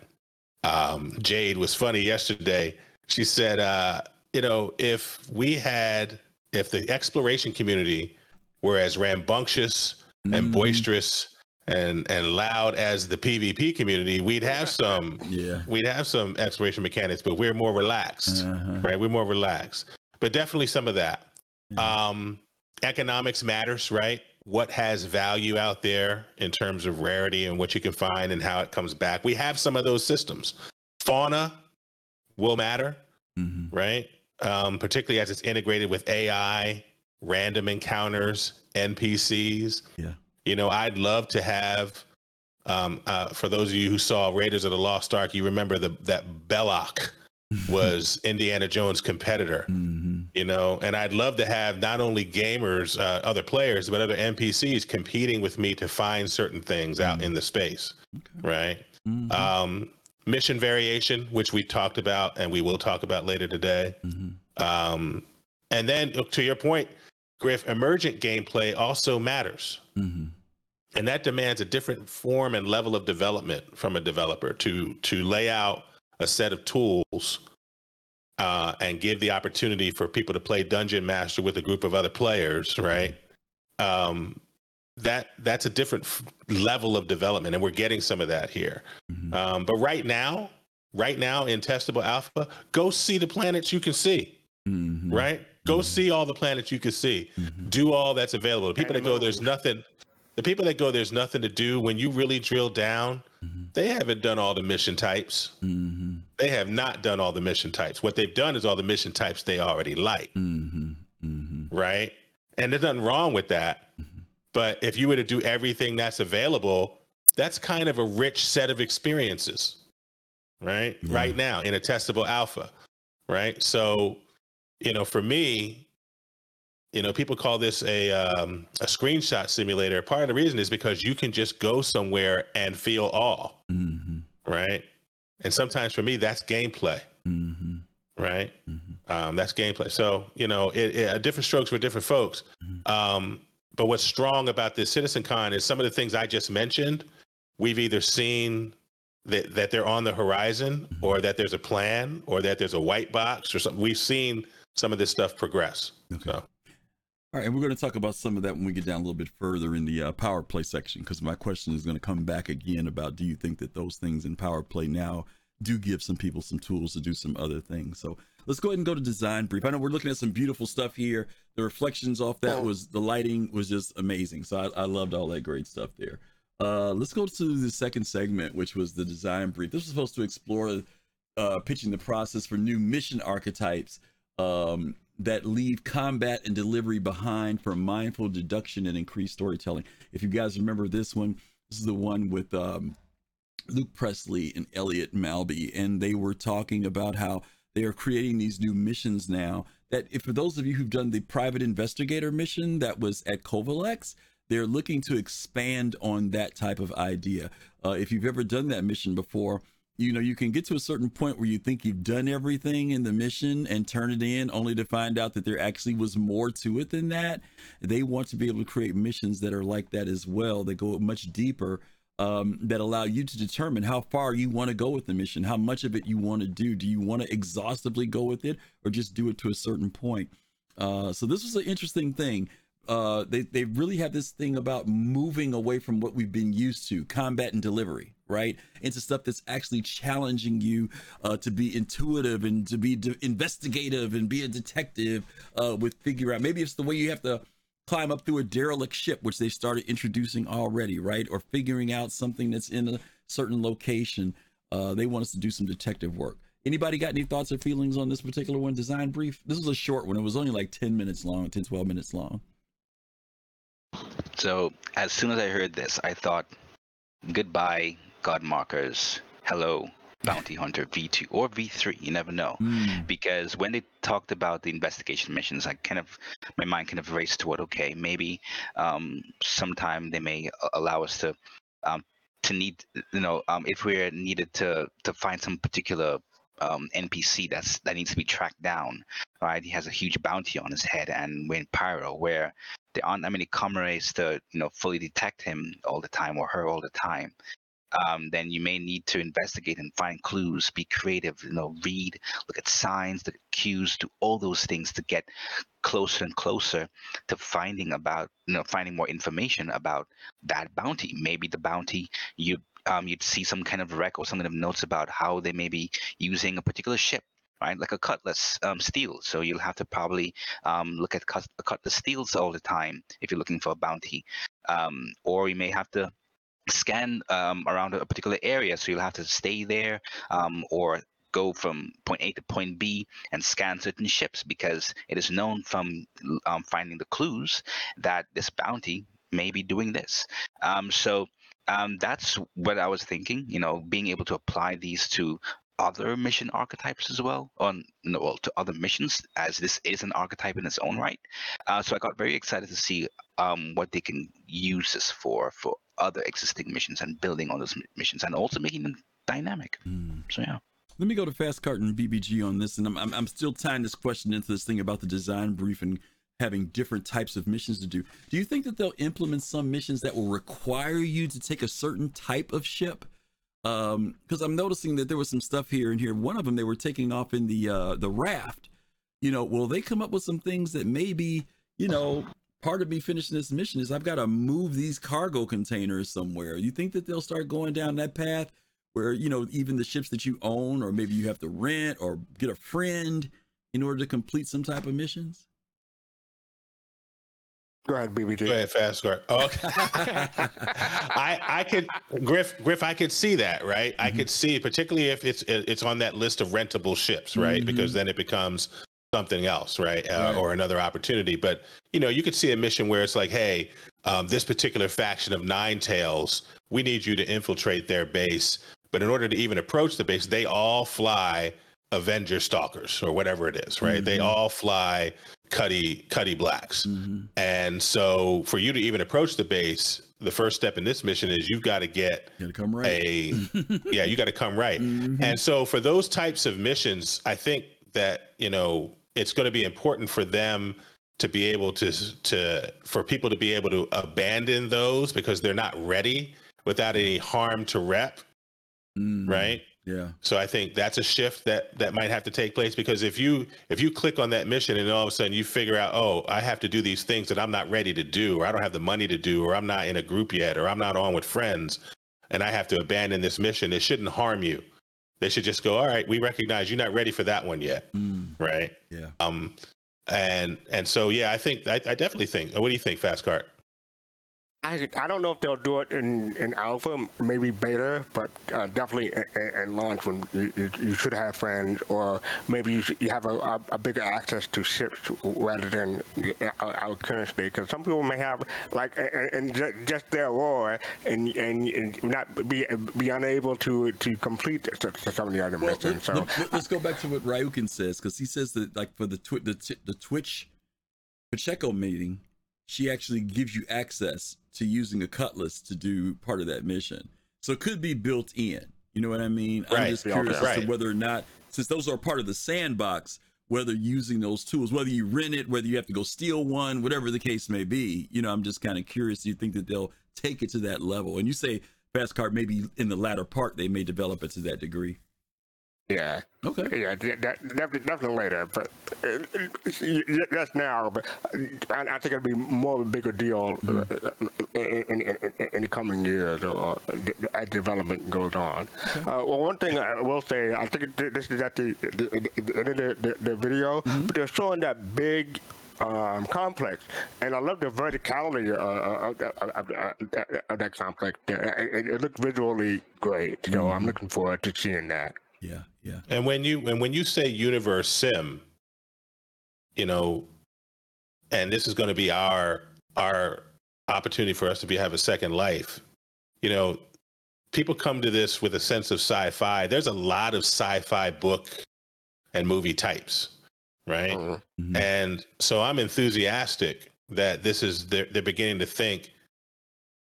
[SPEAKER 38] Um, Jade was funny yesterday. She said, uh, you know, if we had, if the exploration community were as rambunctious and boisterous and and loud as the PvP community, we'd have some,
[SPEAKER 37] yeah,
[SPEAKER 38] we'd have some exploration mechanics, but we're more relaxed, right? We're more relaxed, but definitely some of that. Um, economics matters, right? What has value out there in terms of rarity and what you can find and how it comes back. We have some of those systems. Fauna will matter, right? Um, particularly as it's integrated with AI, random encounters, NPCs.
[SPEAKER 37] Yeah.
[SPEAKER 38] You know, I'd love to have. Um, uh, for those of you who saw Raiders of the Lost Ark, you remember the that Belloc was Indiana Jones' competitor. You know, and I'd love to have not only gamers, uh, other players, but other NPCs competing with me to find certain things out in the space, right? Um, mission variation, which we talked about and we will talk about later today. Um, and then to your point, Griff, emergent gameplay also matters. And that demands a different form and level of development from a developer to to lay out a set of tools uh, and give the opportunity for people to play Dungeon Master with a group of other players, right? Um, that that's a different f- level of development, and we're getting some of that here. Um, but right now, right now in testable alpha, go see the planets you can see, right? Go see all the planets you can see. Do all that's available. The people that go, there's nothing. The people that go, there's nothing to do. When you really drill down, mm-hmm. they haven't done all the mission types. Mm-hmm. They have not done all the mission types. What they've done is all the mission types they already like. Mm-hmm. Right? And there's nothing wrong with that. But if you were to do everything that's available, that's kind of a rich set of experiences. Right? Right now in a testable alpha. Right? So you know, for me, you know, people call this a um, a screenshot simulator. Part of the reason is because you can just go somewhere and feel awe,
[SPEAKER 37] Mm-hmm.
[SPEAKER 38] right? And sometimes for me, that's gameplay,
[SPEAKER 37] Mm-hmm.
[SPEAKER 38] right? Um, that's gameplay. So you know, it, it, uh, different strokes for different folks. Um, but what's strong about this Citizen Con is some of the things I just mentioned. We've either seen that that they're on the horizon, or that there's a plan, or that there's a white box, or something. We've seen some of this stuff progress. So.
[SPEAKER 37] All right, and we're going to talk about some of that when we get down a little bit further in the uh, power play section, because my question is going to come back again about do you think that those things in power play now do give some people some tools to do some other things? So let's go ahead and go to design brief. I know we're looking at some beautiful stuff here. The reflections off that was the lighting was just amazing. So I, I loved all that great stuff there. Uh, let's go to the second segment, which was the design brief. This was supposed to explore uh, pitching the process for new mission archetypes um, that leave combat and delivery behind for mindful deduction and increased storytelling. If you guys remember this one, this is the one with um, Luke Presley and Elliot Malby, and they were talking about how they are creating these new missions now. That if for those of you who've done the private investigator mission that was at Covalex, they're looking to expand on that type of idea. Uh, if you've ever done that mission before, you know you can get to a certain point where you think you've done everything in the mission and turn it in only to find out that there actually was more to it than that. They want to be able to create missions that are like that as well that go much deeper um, that allow you to determine how far you want to go with the mission how much of it you want to do. Do you want to exhaustively go with it or just do it to a certain point? Uh, so this was an interesting thing uh, they, they really have this thing about moving away from what we've been used to combat and delivery right? Into stuff that's actually challenging you uh, to be intuitive and to be de- investigative and be a detective uh, with figure out. Maybe it's the way you have to climb up through a derelict ship which they started introducing already right? Or figuring out something that's in a certain location. Uh, they want us to do some detective work. Anybody got any thoughts or feelings on this particular one? Design brief. This was a short one. It was only like 10 minutes long 10 12 minutes long
[SPEAKER 40] So as soon as I heard this, I thought, goodbye, God markers. Hello, Bounty Hunter V2 or V3. You never know. Because when they talked about the investigation missions, I kind of, my mind kind of raced toward, okay, maybe um, sometime they may allow us to, um, to need, you know, um, if we're needed to to find some particular um, NPC that's that needs to be tracked down. Right, he has a huge bounty on his head, and we're in Pyro, where there aren't that many comm arrays to you know fully detect him all the time or her all the time. Um, then you may need to investigate and find clues, be creative, you know, read, look at signs, at cues, do all those things to get closer and closer to finding about, you know, finding more information about that bounty. Maybe the bounty you um, you'd see some kind of wreck or some kind of notes about how they may be using a particular ship right? Like a cutlass um, steel. So you'll have to probably um, look at cut, cutlass steels all the time if you're looking for a bounty. Um, or you may have to scan um, around a particular area. So you'll have to stay there um, or go from point A to point B and scan certain ships because it is known from um, finding the clues that this bounty may be doing this. So um, that's what I was thinking. You know, being able to apply these to other mission archetypes as well, on no, well to other missions, as this is an archetype in its own right. Uh, so I got very excited to see um, what they can use this for for other existing missions and building on those missions and also making them dynamic. So yeah.
[SPEAKER 37] Let me go to Fast Cart and BBG on this, and I'm, I'm I'm still tying this question into this thing about the design brief and having different types of missions to do. Do you think that they'll implement some missions that will require you to take a certain type of ship? Um, because I'm noticing that there was some stuff here and here. One of them they were taking off in the uh the raft. You know, will they come up with some things that maybe you know part of me finishing this mission is I've got to move these cargo containers somewhere. You think that they'll start going down that path where you know even the ships that you own or maybe you have to rent or get a friend in order to complete some type of missions
[SPEAKER 39] Go ahead, BBG.
[SPEAKER 38] Go ahead, fast cart. Okay. [LAUGHS] I I could Griff Griff I could see that right. I could see particularly if it's it's on that list of rentable ships right because then it becomes something else right, uh, or another opportunity. But you know you could see a mission where it's like hey um, this particular faction of Nine Tails we need you to infiltrate their base. But in order to even approach the base, they all fly Avenger stalkers or whatever it is, right? They all fly Cutty Cutty blacks, mm-hmm. and so for you to even approach the base, the first step in this mission is you've got to get
[SPEAKER 37] come right.
[SPEAKER 38] a [LAUGHS] yeah, you got to come right. Mm-hmm. And so for those types of missions, I think that you know it's going to be important for them to be able to to for people to be able to abandon those because they're not ready without any harm to rep mm-hmm. right
[SPEAKER 37] Yeah.
[SPEAKER 38] so i think that's a shift that that might have to take place because if you if you click on that mission and all of a sudden you figure out oh i have to do these things that i'm not ready to do or i don't have the money to do or i'm not in a group yet or i'm not on with friends and i have to abandon this mission it shouldn't harm you. They should just go all right we recognize you're not ready for that one yet. Right?
[SPEAKER 37] Yeah.
[SPEAKER 38] um and and so yeah i think i, I definitely think what do you think fast cart
[SPEAKER 39] I, I don't know if they'll do it in, in alpha, maybe beta, but uh, definitely in, launch when you, you, you should have friends, or maybe you, should, you have a, a, a bigger access to ships rather than our, our current state. Because some people may have like and, and ju- just their war and, and and not be be unable to to complete some of the other missions. So
[SPEAKER 37] Let, us go back to what Ryukin says because he says that like for the twi- the, t- the Twitch Pacheco meeting, she actually gives you access to using a cutlass to do part of that mission. So it could be built in. You know what I mean? I'm just curious as
[SPEAKER 38] right.
[SPEAKER 37] to whether or not, since those are part of the sandbox, whether using those tools, whether you rent it, whether you have to go steal one, whatever the case may be. You know, I'm just kind of curious. Do you think that they'll take it to that level? And you say fast cart maybe in the latter part they may develop it to that degree.
[SPEAKER 39] Yeah.
[SPEAKER 37] Okay.
[SPEAKER 39] Yeah, that, definitely, definitely later, but uh, uh, that's now. But I, I think it'll be more of a bigger deal uh, in, in, in, in the coming years or as development goes on. Uh, well, one thing I will say, I think this is at the, the, the, the, the, the video, but they're showing that big um, complex, and I love the verticality uh, uh, of, of, of, of that complex. It, it, it looks visually great, so I'm looking forward to seeing that.
[SPEAKER 37] Yeah, yeah.
[SPEAKER 38] And when you and when you say universe sim, you know, and this is going to be our our opportunity for us to be have a second life. You know, people come to this with a sense of sci-fi. There's a lot of sci-fi book and movie types, right? Mm-hmm. Mm-hmm. And so I'm enthusiastic that this is they're, they're beginning to think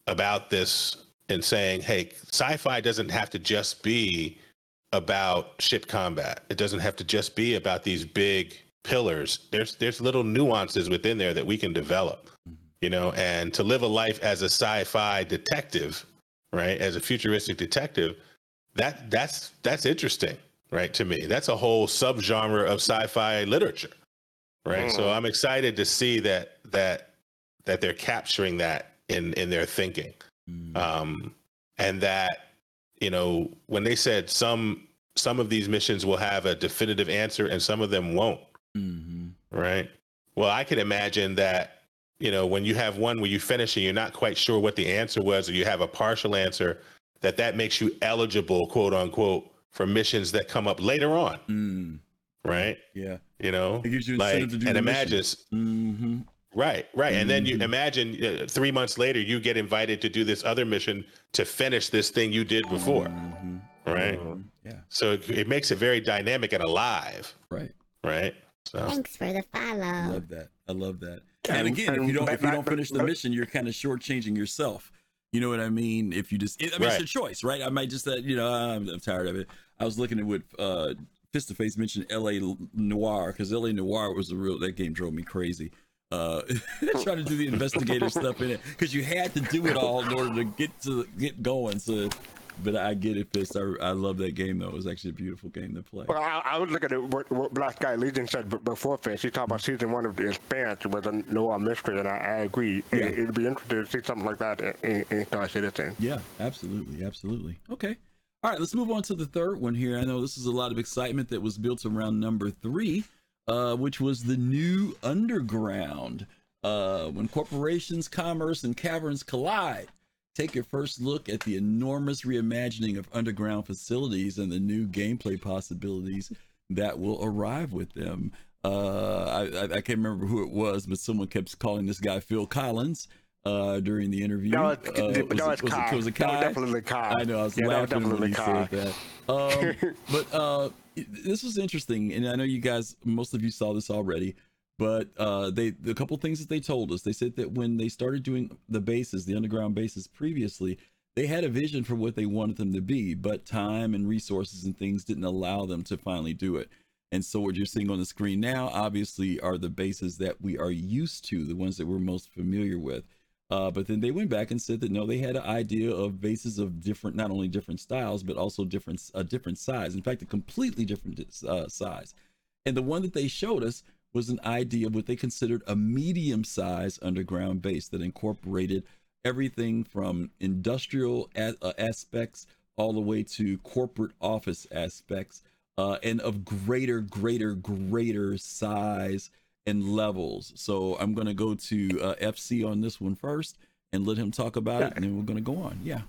[SPEAKER 38] about this and saying, hey, sci-fi doesn't have to just be about ship combat. It doesn't have to just be about these big pillars. There's there's little nuances within there that we can develop, mm-hmm. you know, and to live a life as a sci-fi detective, right? As a futuristic detective, that that's that's interesting, right? To me, that's a whole subgenre of sci-fi literature, right? So mm. I'm excited to see that that that they're capturing that in in their thinking, mm. um, and that you know when they said some some of these missions will have a definitive answer and some of them won't. Right? Well i can imagine that you know when you have one where you finish and you're not quite sure what the answer was or you have a partial answer that that makes you eligible quote unquote for missions that come up later on. Right?
[SPEAKER 37] Yeah.
[SPEAKER 38] you know?
[SPEAKER 37] It gives you
[SPEAKER 38] like
[SPEAKER 37] to do
[SPEAKER 38] and imagine.
[SPEAKER 37] Mm-hmm.
[SPEAKER 38] Right, right. And then you
[SPEAKER 37] Mhm.
[SPEAKER 38] imagine uh, three months later, you get invited to do this other mission to finish this thing you did before. Right.
[SPEAKER 37] Yeah.
[SPEAKER 38] So it, it makes it very dynamic and alive.
[SPEAKER 37] Right.
[SPEAKER 38] Right. So
[SPEAKER 41] Thanks for the follow.
[SPEAKER 37] I love that. I love that. And
[SPEAKER 39] And-
[SPEAKER 37] again, if you don't if you don't finish the mission, you're kind of shortchanging yourself. You know what I mean? If you just, I mean,
[SPEAKER 38] Right.
[SPEAKER 37] it's a choice, right? I might just, uh, you know, I'm, I'm tired of it. I was looking at what uh, Fist to Face mentioned, L.A. Noir, because L.A. Noir was a real. That game drove me crazy. Uh, [LAUGHS] trying to do the investigative stuff in it because you had to do it all in order to get to get going. So, but I get it, Fist. I, I love that game though. It was actually a beautiful game to play.
[SPEAKER 39] Well, I, I was looking at what, what Black Guy Legion said before Fist. He talked about season one of The Expanse was a noir mystery, and I, I agree.
[SPEAKER 37] Yeah.
[SPEAKER 39] It, it'd be interesting to see something like that in, in Star Citizen.
[SPEAKER 37] Yeah, absolutely, absolutely. Okay. All right, let's move on to the third one here. I know this is a lot of excitement that was built around number three, uh, which was the new underground. Uh, when corporations, commerce, and caverns collide, take your first look at the enormous reimagining of underground facilities and the new gameplay possibilities that will arrive with them. Uh, I, I, I can't remember who it was, but someone kept calling this guy Phil Collins uh, during the interview.
[SPEAKER 39] No, it's,
[SPEAKER 37] Uh, was
[SPEAKER 39] it's
[SPEAKER 37] it- was it-
[SPEAKER 39] Kai.
[SPEAKER 37] was it Kai?
[SPEAKER 39] was definitely Kai.
[SPEAKER 37] I know. I was
[SPEAKER 39] Yeah, that was
[SPEAKER 37] laughing when he
[SPEAKER 39] Kai.
[SPEAKER 37] said that. [LAUGHS] Um, but uh, this was interesting, and I know you guys, most of you saw this already, but uh, they the couple things that they told us. They said that when they started doing the bases, the underground bases previously, they had a vision for what they wanted them to be, but time and resources and things didn't allow them to finally do it. And so what you're seeing on the screen now, obviously, are the bases that we are used to, the ones that we're most familiar with. Uh, but then they went back and said that no, they had an idea of bases of different, not only different styles, but also different, a different size. In fact, a completely different uh, size. And the one that they showed us was an idea of what they considered a medium size underground base that incorporated everything from industrial a- uh, aspects all the way to corporate office aspects uh, and of greater, greater, greater size and levels. So I'm going to go to uh, FC on this one first and let him talk about it, and then we're going to go on. Yeah.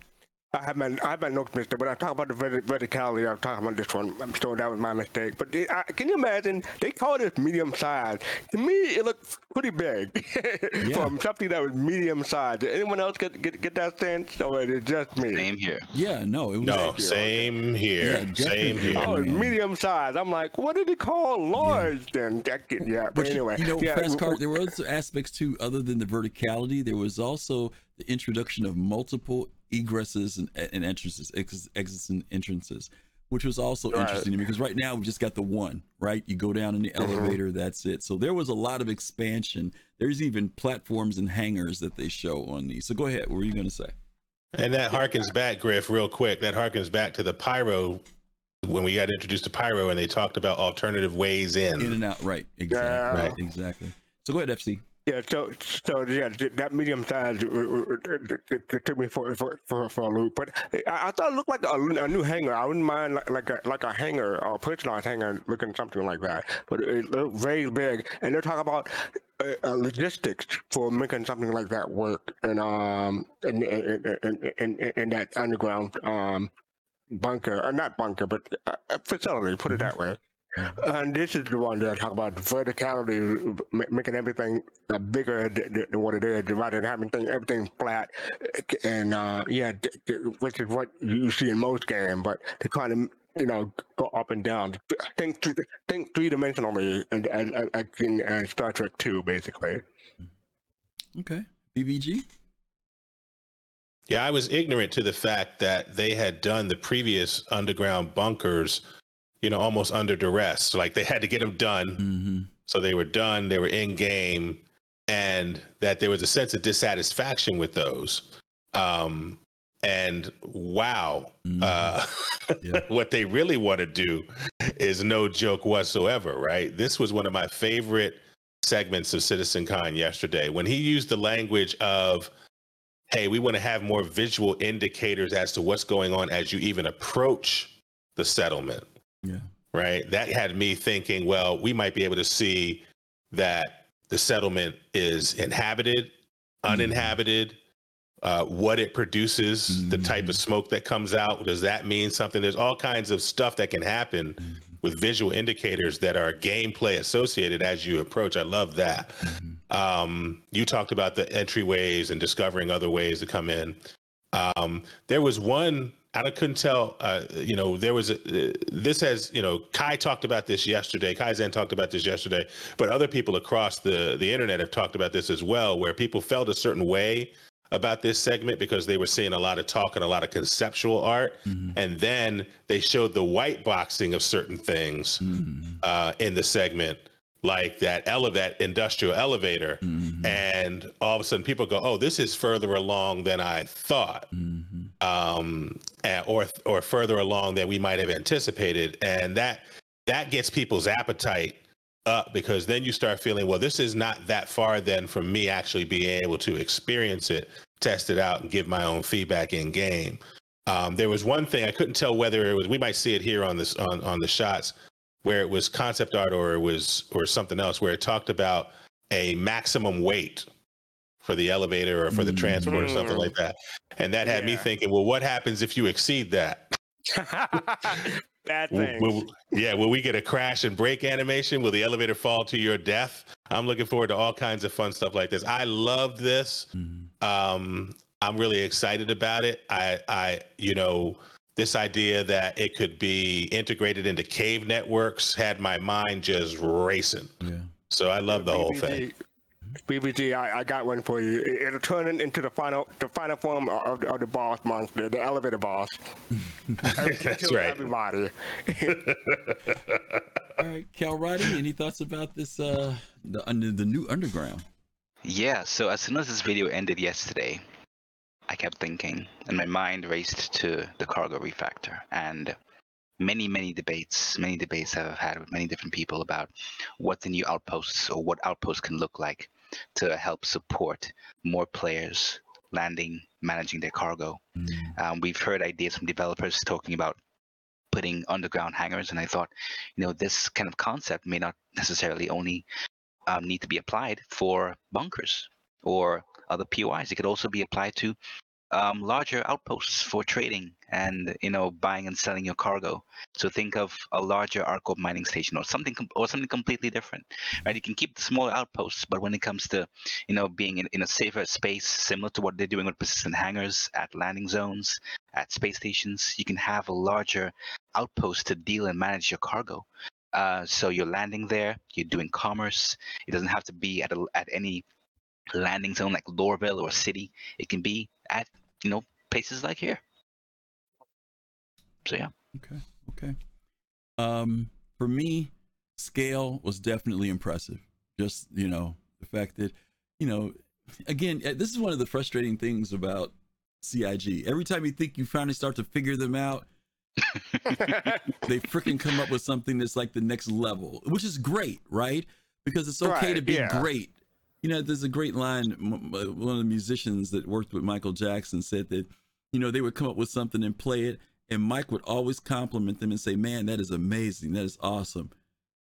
[SPEAKER 39] I have my I have my notes, Mister. When I talk about the verti- verticality, I'm talking about this one. I'm sure that was my mistake. But they, I, can you imagine? They call this medium size. To me, it looks pretty big [LAUGHS] from something that was medium size. Did anyone else get get, get that sense, or is it just me?
[SPEAKER 40] Same here.
[SPEAKER 37] Yeah, no, it was
[SPEAKER 38] No, same here.
[SPEAKER 37] Yeah,
[SPEAKER 38] same here.
[SPEAKER 39] Oh, medium size. I'm like, what did they call large then? That yeah, but,
[SPEAKER 37] But
[SPEAKER 39] anyway,
[SPEAKER 37] you know,
[SPEAKER 39] yeah,
[SPEAKER 37] fast cart. There were other aspects too, other than the verticality. There was also the introduction of multiple egresses and, and entrances, ex- exits and entrances, which was also
[SPEAKER 39] Right.
[SPEAKER 37] interesting to me because right now we just got the one. Right, you go down in the
[SPEAKER 39] Mhm.
[SPEAKER 37] elevator, that's it. So there was a lot of expansion. There's even platforms and hangars that they show on these. So go ahead. What were you going to say?
[SPEAKER 38] And that harkens back, Griff, real quick. That harkens back to the pyro when we got introduced to pyro and they talked about alternative ways in.
[SPEAKER 37] In and out. Right. Exactly.
[SPEAKER 39] Yeah.
[SPEAKER 37] Right. Exactly. So go ahead, FC.
[SPEAKER 39] Yeah, so so yeah, that medium size uh, uh, uh, took me for for for, for a loop. But I, I thought it looked like a, a new hangar. I wouldn't mind like, like a like a hangar or a personalized hangar looking something like that. But it looked very big, and they're talking about uh, uh, logistics for making something like that work, and um in in in, in, in that underground um bunker, or not bunker, but facility. Put it that way. [LAUGHS] And this is the one that I talk about verticality, ma- making everything uh, bigger th- th- than what it is, rather than having thing, everything flat. And uh, yeah, th- th- which is what you see in most games, but to kind of you know go up and down, think th- think three dimensionally, and and and- and in uh, Star Trek Two, basically.
[SPEAKER 37] Okay. BBG.
[SPEAKER 38] Yeah, I was ignorant to the fact that they had done the previous underground bunkers, you know, almost under duress. Like they had to get them done. So they were done, they were in game, and that there was a sense of dissatisfaction with those. Um, and wow, uh, [LAUGHS] what they really want to do is no joke whatsoever, right? This was one of my favorite segments of Citizen Con yesterday when he used the language of, hey, we want to have more visual indicators as to what's going on as you even approach the settlement.
[SPEAKER 37] Yeah.
[SPEAKER 38] Right. That had me thinking, well, we might be able to see that the settlement is inhabited, uninhabited, uh, what it produces, the type of smoke that comes out. Does that mean something? There's all kinds of stuff that can happen with visual indicators that are gameplay associated as you approach. I love that. Um, you talked about the entryways and discovering other ways to come in. Um, there was one I couldn't tell. Uh, you know, there was a, uh, this has you know Kai talked about this yesterday. Kai Zen talked about this yesterday, but other people across the the internet have talked about this as well, where people felt a certain way about this segment because they were seeing a lot of talk and a lot of conceptual art, and then they showed the white boxing of certain things uh, in the segment. Like that ele- that industrial elevator, and all of a sudden people go, "Oh, this is further along than I thought." Um, or or further along than we might have anticipated, and that that gets people's appetite up because then you start feeling, well, this is not that far then from me actually being able to experience it, test it out, and give my own feedback in game. Um, there was one thing I couldn't tell whether it was. We might see it here on this on on the shots where it was concept art or it was or something else where it talked about a maximum weight for the elevator or for the transport or something
[SPEAKER 39] Mm.
[SPEAKER 38] like that. And that had me thinking, well, what happens if you exceed that? [LAUGHS]
[SPEAKER 39] Bad thing.
[SPEAKER 38] will- yeah, will we get a crash and break animation? Will the elevator fall to your death? I'm looking forward to all kinds of fun stuff like this. I love this. Um, I'm really excited about it. I, I, you know, this idea that it could be integrated into cave networks had my mind just racing.
[SPEAKER 37] Yeah.
[SPEAKER 38] So I love the whole thing.
[SPEAKER 39] BBG, I, I got one for you. It, it'll turn it into the final the final form of, of the boss monster, the elevator boss. [LAUGHS]
[SPEAKER 38] That's
[SPEAKER 39] Kill
[SPEAKER 38] right.
[SPEAKER 39] Everybody. [LAUGHS]
[SPEAKER 37] All right, Cal Roddy, any thoughts about this? Uh, the under the new underground.
[SPEAKER 40] Yeah, so as soon as this video ended yesterday, I kept thinking, and my mind raced to the cargo refactor. And many, many debates, many debates I've had with many different people about what the new outposts or what outposts can look like to help support more players landing, managing their cargo. Um, we've heard ideas from developers talking about putting underground hangars, and I thought, you know, this kind of concept may not necessarily only um, need to be applied for bunkers or other POIs. It could also be applied to um, larger outposts for trading and you know buying and selling your cargo. So think of a larger ArcCorp mining station or something com- or something completely different, right? You can keep the smaller outposts, but when it comes to you know being in, in a safer space, similar to what they're doing with persistent hangars at landing zones, at space stations, you can have a larger outpost to deal and manage your cargo. Uh, so you're landing there, you're doing commerce. It doesn't have to be at a, at any landing zone like Lorville or city. It can be at you know places like here. So yeah.
[SPEAKER 37] Okay. Okay. Um, for me, scale was definitely impressive. Just you know the fact that you know, again, uh, this is one of the frustrating things about CIG. Every time you think you finally start to figure them out, [LAUGHS] they freaking come up with something that's like the next level, which is great, right? Because it's okay
[SPEAKER 39] Right,
[SPEAKER 37] to be
[SPEAKER 39] yeah.
[SPEAKER 37] great. You know, there's a great line. m- One of the musicians that worked with Michael Jackson said that, you know, they would come up with something and play it, and Mike would always compliment them and say, "Man, that is amazing. That is awesome."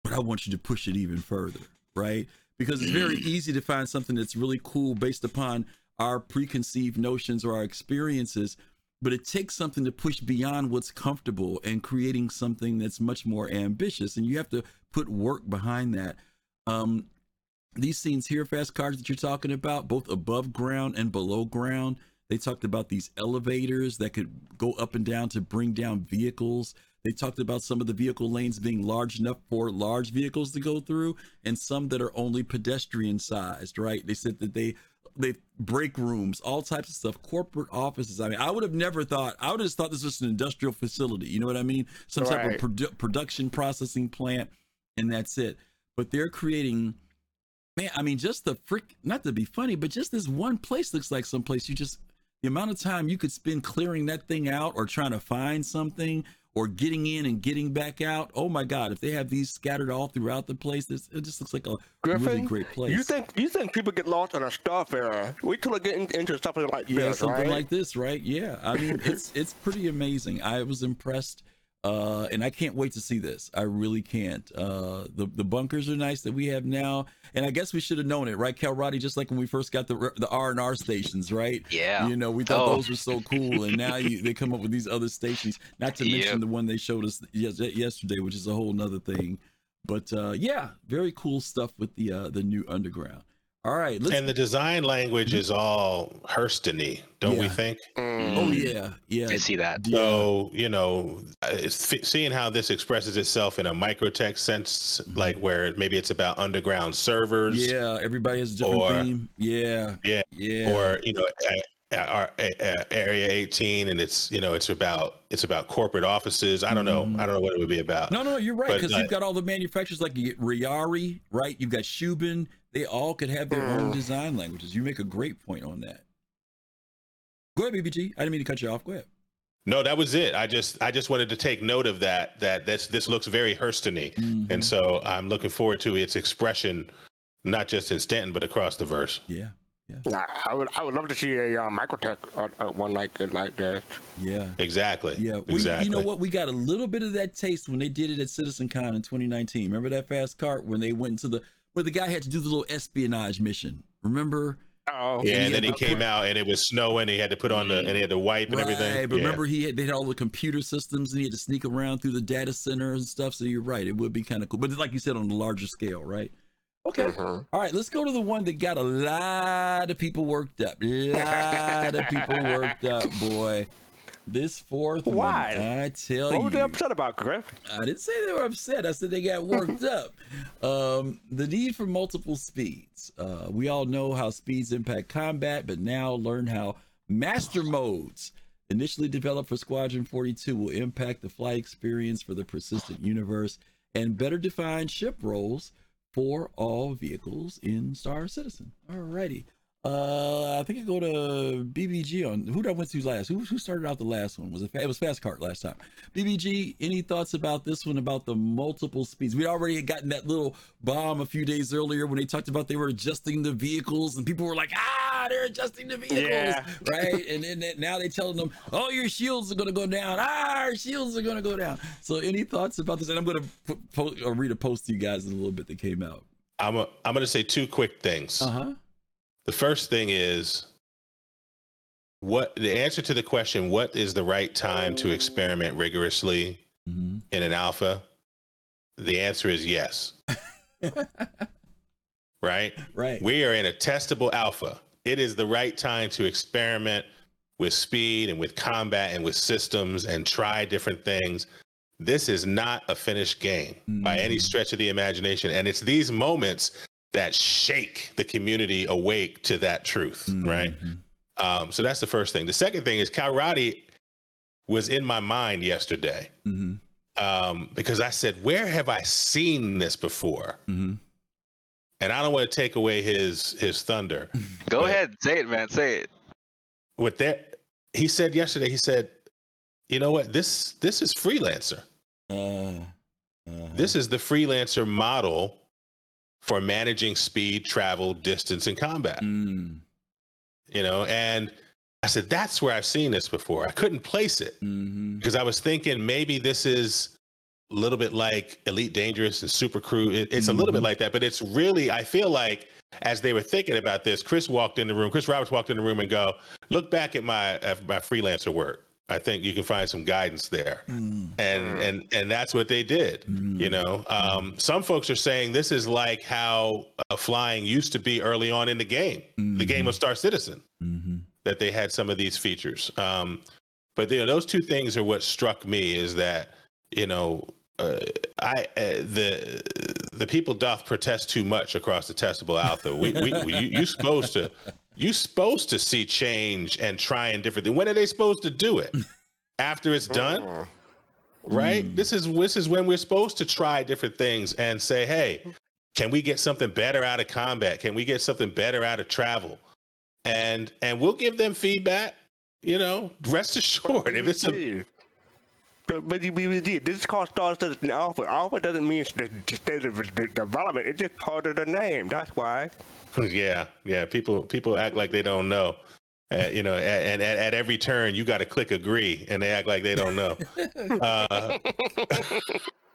[SPEAKER 37] But I want you to push it even further, right? Because it's very [CLEARS THROAT] easy to find something that's really cool based upon our preconceived notions or our experiences, but it takes something to push beyond what's comfortable and creating something that's much more ambitious. And you have to put work behind that. Um, these scenes here, fast cars that you're talking about, both above ground and below ground, they talked about these elevators that could go up and down to bring down vehicles. They talked about some of the vehicle lanes being large enough for large vehicles to go through, and some that are only pedestrian sized. Right? They said that they they break rooms, all types of stuff, corporate offices. I mean, I would have never thought. I would have thought this was an industrial facility. You know what I mean? Some type of produ- production processing plant, and that's it. But they're creating man, I mean, just the frick, not to be funny, but just this one place looks like someplace you just, the amount of time you could spend clearing that thing out or trying to find something or getting in and getting back out. Oh my God, if they have these scattered all throughout the place, it just looks like a
[SPEAKER 39] Griffin,
[SPEAKER 37] really great place.
[SPEAKER 39] you think you think people get lost on a starfarer? We could get in- into something like
[SPEAKER 37] yeah,
[SPEAKER 39] this,
[SPEAKER 37] something
[SPEAKER 39] right?
[SPEAKER 37] like this, right? Yeah. I mean, it's it's pretty amazing. I was impressed. Uh, and I can't wait to see this. I really can't. Uh, the the bunkers are nice that we have now, and I guess we should have known it, right, Cal Roddy? Just like when we first got the the R and R stations, right?
[SPEAKER 40] Yeah.
[SPEAKER 37] You know, we thought
[SPEAKER 40] Oh.
[SPEAKER 37] those were so cool, and now you, they come up with these other stations. Not to mention
[SPEAKER 40] Yep.
[SPEAKER 37] the one they showed us yesterday, which is a whole nother thing. But uh, yeah, very cool stuff with the uh, the new underground. All right, let's.
[SPEAKER 38] And the design language is all Hurston-y, don't we
[SPEAKER 37] Yeah.
[SPEAKER 38] think?
[SPEAKER 37] oh yeah, yeah.
[SPEAKER 40] I see that.
[SPEAKER 38] So you know, uh, it's f- seeing how this expresses itself in a microTech sense, like where maybe it's about underground servers.
[SPEAKER 37] Mm-hmm. Yeah, everybody has a different
[SPEAKER 38] Or-
[SPEAKER 37] theme. Yeah,
[SPEAKER 38] yeah,
[SPEAKER 37] yeah.
[SPEAKER 38] Or you know, a- a- our- a- a- Area 18, and it's you know, it's about it's about corporate offices. I don't know. I don't know what it would be about.
[SPEAKER 37] Mm-hmm. No, no, you're right because
[SPEAKER 38] uh,
[SPEAKER 37] you've got all the manufacturers like you get Rayari, right? You've got Shubin. They all could have their own design languages. You make a great point on that. Go ahead, BBG. I didn't mean to cut you off. Go ahead.
[SPEAKER 38] No, that was it. I just I just wanted to take note of that. That this this looks very Hurston-y,
[SPEAKER 37] Mm-hmm.
[SPEAKER 38] and so I'm looking forward to its expression, not just in Stanton but across the verse.
[SPEAKER 37] Yeah.
[SPEAKER 39] yeah. I would I would love to see a uh, microtech uh, uh, one like like this.
[SPEAKER 37] Yeah.
[SPEAKER 38] Exactly.
[SPEAKER 37] Yeah, we,
[SPEAKER 38] exactly.
[SPEAKER 37] you know what? We got a little bit of that taste when they did it at CitizenCon in 2019. Remember that fast cart when they went into the where the guy had to do the little espionage mission. Remember?
[SPEAKER 39] Oh,
[SPEAKER 38] Yeah, and
[SPEAKER 37] he
[SPEAKER 38] then he came
[SPEAKER 37] put-
[SPEAKER 38] out and it was snowing. He had to put on the and he had to wipe and
[SPEAKER 37] Right,
[SPEAKER 38] everything.
[SPEAKER 37] but
[SPEAKER 38] Yeah.
[SPEAKER 37] remember he had they had all the computer systems and he had to sneak around through the data center and stuff. So you're right, it would be kind of cool. But like you said, on a larger scale, right? Okay.
[SPEAKER 39] Mm-hmm.
[SPEAKER 37] All right, let's go to the one that got a lot of people worked up. A lot of people worked up, boy. This fourth
[SPEAKER 39] Why?
[SPEAKER 37] one, I tell
[SPEAKER 39] What
[SPEAKER 37] you.
[SPEAKER 39] were they upset about, Griff?
[SPEAKER 37] I didn't say they were upset. I said they got worked [LAUGHS] up. Um, the need for multiple speeds. Uh, we all know how speeds impact combat, but now learn how master modes, initially developed for Squadron 42, will impact the flight experience for the persistent universe and better define ship roles for all vehicles in Star Citizen. Alrighty. Uh, I think I go to BBG on who did I went to last? Who who started out the last one? Was it it was Fast Cart last time? BBG, any thoughts about this one about the multiple speeds? We'd already had gotten that little bomb a few days earlier when they talked about they were adjusting the vehicles and people were like, ah, they're adjusting the vehicles,
[SPEAKER 39] Yeah. [LAUGHS]
[SPEAKER 37] right? And then now they telling them, oh, your shields are gonna go down. Ah, our shields are gonna go down. So any thoughts about this? And I'm gonna put, po- or read a post to you guys in a little bit that came out.
[SPEAKER 38] I'm a, I'm going to say two quick things.
[SPEAKER 37] Uh huh.
[SPEAKER 38] The first thing is what the answer to the question what is the right time to experiment rigorously mm-hmm. in an alpha? The answer is yes. [LAUGHS] right?
[SPEAKER 37] Right.
[SPEAKER 38] We are in a testable alpha. It is the right time to experiment with speed and with combat and with systems and try different things. This is not a finished game by any mm-hmm. stretch of the imagination. And it's these moments that shake the community awake to that truth, right? Um, so that's the first thing. The second thing is Cal Roddy was in my mind yesterday um, because I said, "Where have I seen this before?" And I don't want to take away his his thunder.
[SPEAKER 40] Go ahead, say it, man. Say it.
[SPEAKER 38] With that, he said yesterday. He said, "You know what? This this is freelancer.
[SPEAKER 37] Uh,
[SPEAKER 38] This is the freelancer model for managing speed, travel, distance, and combat."
[SPEAKER 37] Mm.
[SPEAKER 38] You know, and I said, "That's where I've seen this before." I couldn't place it
[SPEAKER 37] Mm-hmm.
[SPEAKER 38] because I was thinking maybe this is a little bit like Elite Dangerous and Super Crew. It, it's a little bit like that, but it's really. I feel like as they were thinking about this, Chris walked in the room. Chris Roberts walked in the room and go, "Look back at my at my freelancer work. I think you can find some guidance there."
[SPEAKER 37] Mm.
[SPEAKER 38] And and and that's what they did. You know, um, some folks are saying this is like how uh, flying used to be early on in the game, the game of Star Citizen that they had some of these features. Um, but you know, those two things are what struck me is that you know uh, I uh, the the people doth protest too much across the testable alpha. We, we, we you, you supposed to you supposed to see change and trying different things. When are they supposed to do it? After it's done, mm. right? Mm. This is this is when we're supposed to try different things and say, hey, can we get something better out of combat? Can we get something better out of travel? And and we'll give them feedback. You know, rest [LAUGHS] assured, if it's a
[SPEAKER 39] But, but you- you- you- this is called Star Citizen Alpha. Alpha doesn't mean the the state of the development. It's just part of the name. That's why. [LAUGHS]
[SPEAKER 38] yeah, yeah. People people act like they don't know. Uh, you know, and, and at, at every turn you got to click agree, and they act like they don't know. [LAUGHS] Uh,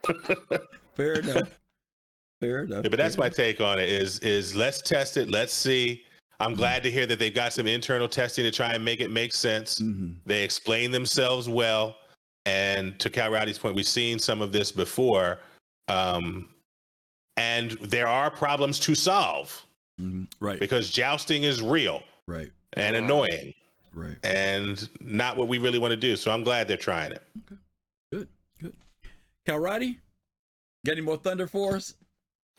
[SPEAKER 38] [LAUGHS]
[SPEAKER 37] Fair enough. Fair enough.
[SPEAKER 38] Yeah, but that's my take on it. Is is let's test it. Let's see. I'm glad to hear that they've got some internal testing to try and make it make sense. They explain themselves well, and to Cal Roddy's point, we've seen some of this before, um, and there are problems to solve.
[SPEAKER 37] Right.
[SPEAKER 38] Because jousting is real.
[SPEAKER 37] Right.
[SPEAKER 38] And annoying.
[SPEAKER 37] Right.
[SPEAKER 38] And not what we really want to do. So I'm glad they're trying it.
[SPEAKER 37] Good. Good. Cal Roddy, got any more thunder for us?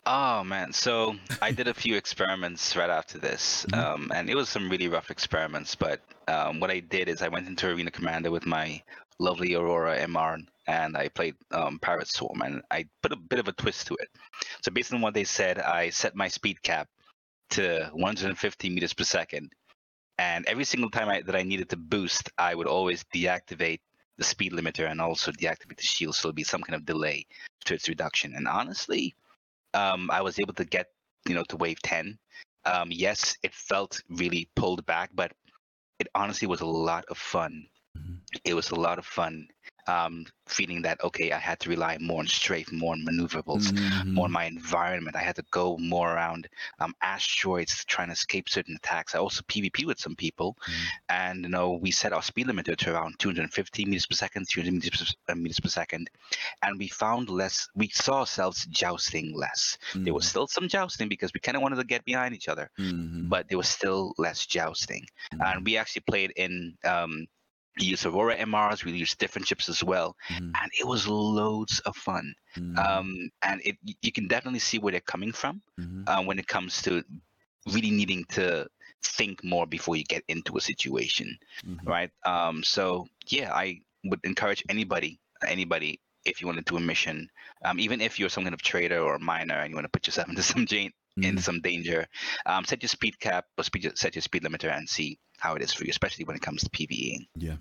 [SPEAKER 40] Oh man, so I did a few [LAUGHS] experiments right after this, um, and it was some really rough experiments. But um, what I did is I went into Arena Commander with my lovely Aurora MR, and I played um, Pirate Swarm, and I put a bit of a twist to it. So based on what they said, I set my speed cap to 150 meters per second, and every single time I, that I needed to boost, I would always deactivate the speed limiter and also deactivate the shield, so there'll be some kind of delay to its reduction. And honestly, um, I was able to get you know to wave 10. Um, yes, it felt really pulled back, but it honestly was a lot of fun. It was a lot of fun um, feeling that okay, I had to rely more on strafe, more on maneuverabilis, more on my environment. I had to go more around um, asteroids trying to escape certain attacks. I also PvP with some people, and you know we set our speed limiter to around 250 meters per second, 200 meters per, uh, meters per second, and we found less. We saw ourselves jousting less. There was still some jousting because we kind of wanted to get behind each other, but there was still less jousting. And we actually played in um, use Aurora MRs, we use different chips as well, and it was loads of fun. Um, and it you can definitely see where they're coming from uh, when it comes to really needing to think more before you get into a situation, right? Um, so yeah, I would encourage anybody, anybody, if you want to do a mission, um, even if you're some kind of trader or miner and you want to put yourself [LAUGHS] into some jan- in some danger, um, set your speed cap or speed, set your speed limiter and see how it is for you, especially when it comes to PVE.
[SPEAKER 37] Yeah.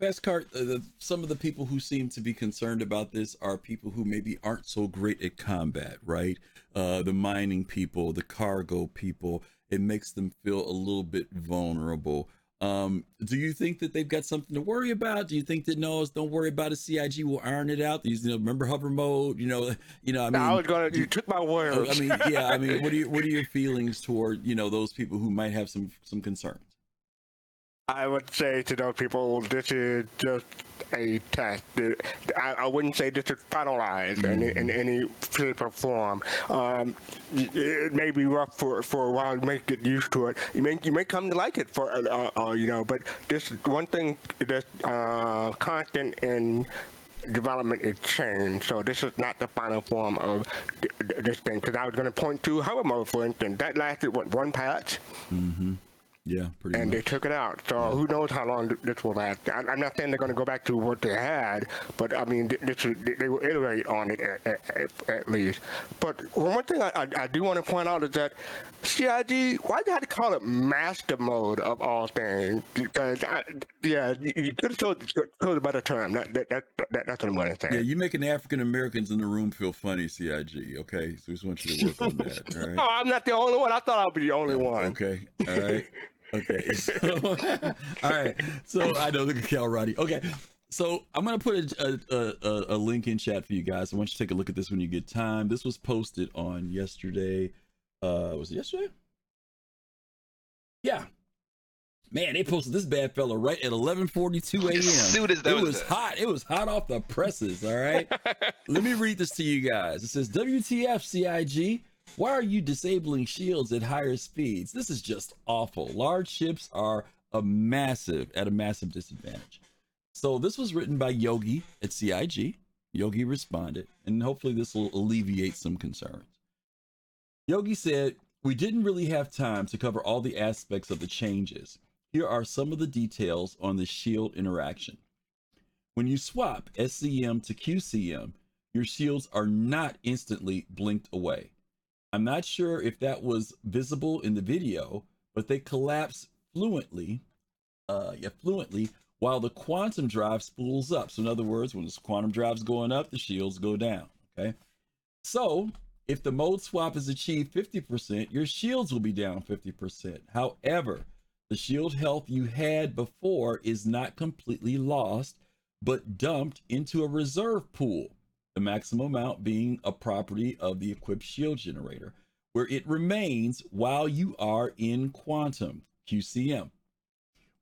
[SPEAKER 37] Fast cart. Uh, the, some of the people who seem to be concerned about this are people who maybe aren't so great at combat, right? Uh, the mining people, the cargo people. It makes them feel a little bit vulnerable. Um, do you think that they've got something to worry about? Do you think that no, don't worry about it. CIG will iron it out. You know, remember hover mode. You know, [LAUGHS] you know. I mean,
[SPEAKER 39] I was gonna. You took my words.
[SPEAKER 37] I mean, yeah. I mean, what are [LAUGHS] your what are your feelings toward you know those people who might have some some concerns?
[SPEAKER 39] I would say to those people, this is just a test. I, I wouldn't say this is finalized in, in any shape or form. Um, it may be rough for, for a while. You may get used to it. You may you may come to like it for uh, uh, you know. But this one thing that's uh, constant in development is change. So this is not the final form of th- th- this thing. Because I was going to point to hover mode, for instance. That lasted what one patch.
[SPEAKER 37] Mm-hmm. Yeah, pretty
[SPEAKER 39] and
[SPEAKER 37] much.
[SPEAKER 39] they took it out. So who knows how long this will last? I'm not saying they're going to go back to what they had, but I mean, this is, they will iterate on it at, at, at- least. But one thing I, I, do want to point out is that CIG, why you have to call it master mode of all things? Because I, yeah, you, could have chose, chose a better term. That, that, that, that, that's what I'm going to say.
[SPEAKER 37] Yeah, you're making African Americans in the room feel funny, CIG. Okay, so we just want you to work on that. All right. [LAUGHS]
[SPEAKER 39] Oh, I'm not the only one. I thought I'd be the only one.
[SPEAKER 37] Okay. All right. [LAUGHS] Okay. [LAUGHS] So, [LAUGHS] all right. So I know. the at Cal Roddy. Okay. So I'm gonna put a, a, a, a link in chat for you guys. I want you to take a look at this when you get time. This was posted on yesterday. Uh, was it yesterday? Yeah. Man, they posted this bad fella right at 11:42 a.m.
[SPEAKER 40] soon as that
[SPEAKER 37] it
[SPEAKER 40] was
[SPEAKER 37] was hot. It was hot off the presses. All right. [LAUGHS] Let me read this to you guys. It says, "WTF, CIG? Why are you disabling shields at higher speeds? This is just awful. Large ships are a massive at a massive disadvantage." So this was written by Yogi at CIG. Yogi responded, and hopefully this will alleviate some concerns. Yogi said, We didn't really have time to cover all the aspects of the changes. Here are some of the details on the shield interaction. When you swap SCM to QCM, your shields are not instantly blinked away. I'm not sure if that was visible in the video, but they collapse fluently, uh, yeah, fluently while the quantum drive spools up. So in other words, when this quantum drive's going up, the shields go down. Okay. So if the mode swap is achieved 50%, your shields will be down 50%. However, the shield health you had before is not completely lost, but dumped into a reserve pool, the maximum amount being a property of the equipped shield generator, where it remains while you are in quantum, QCM.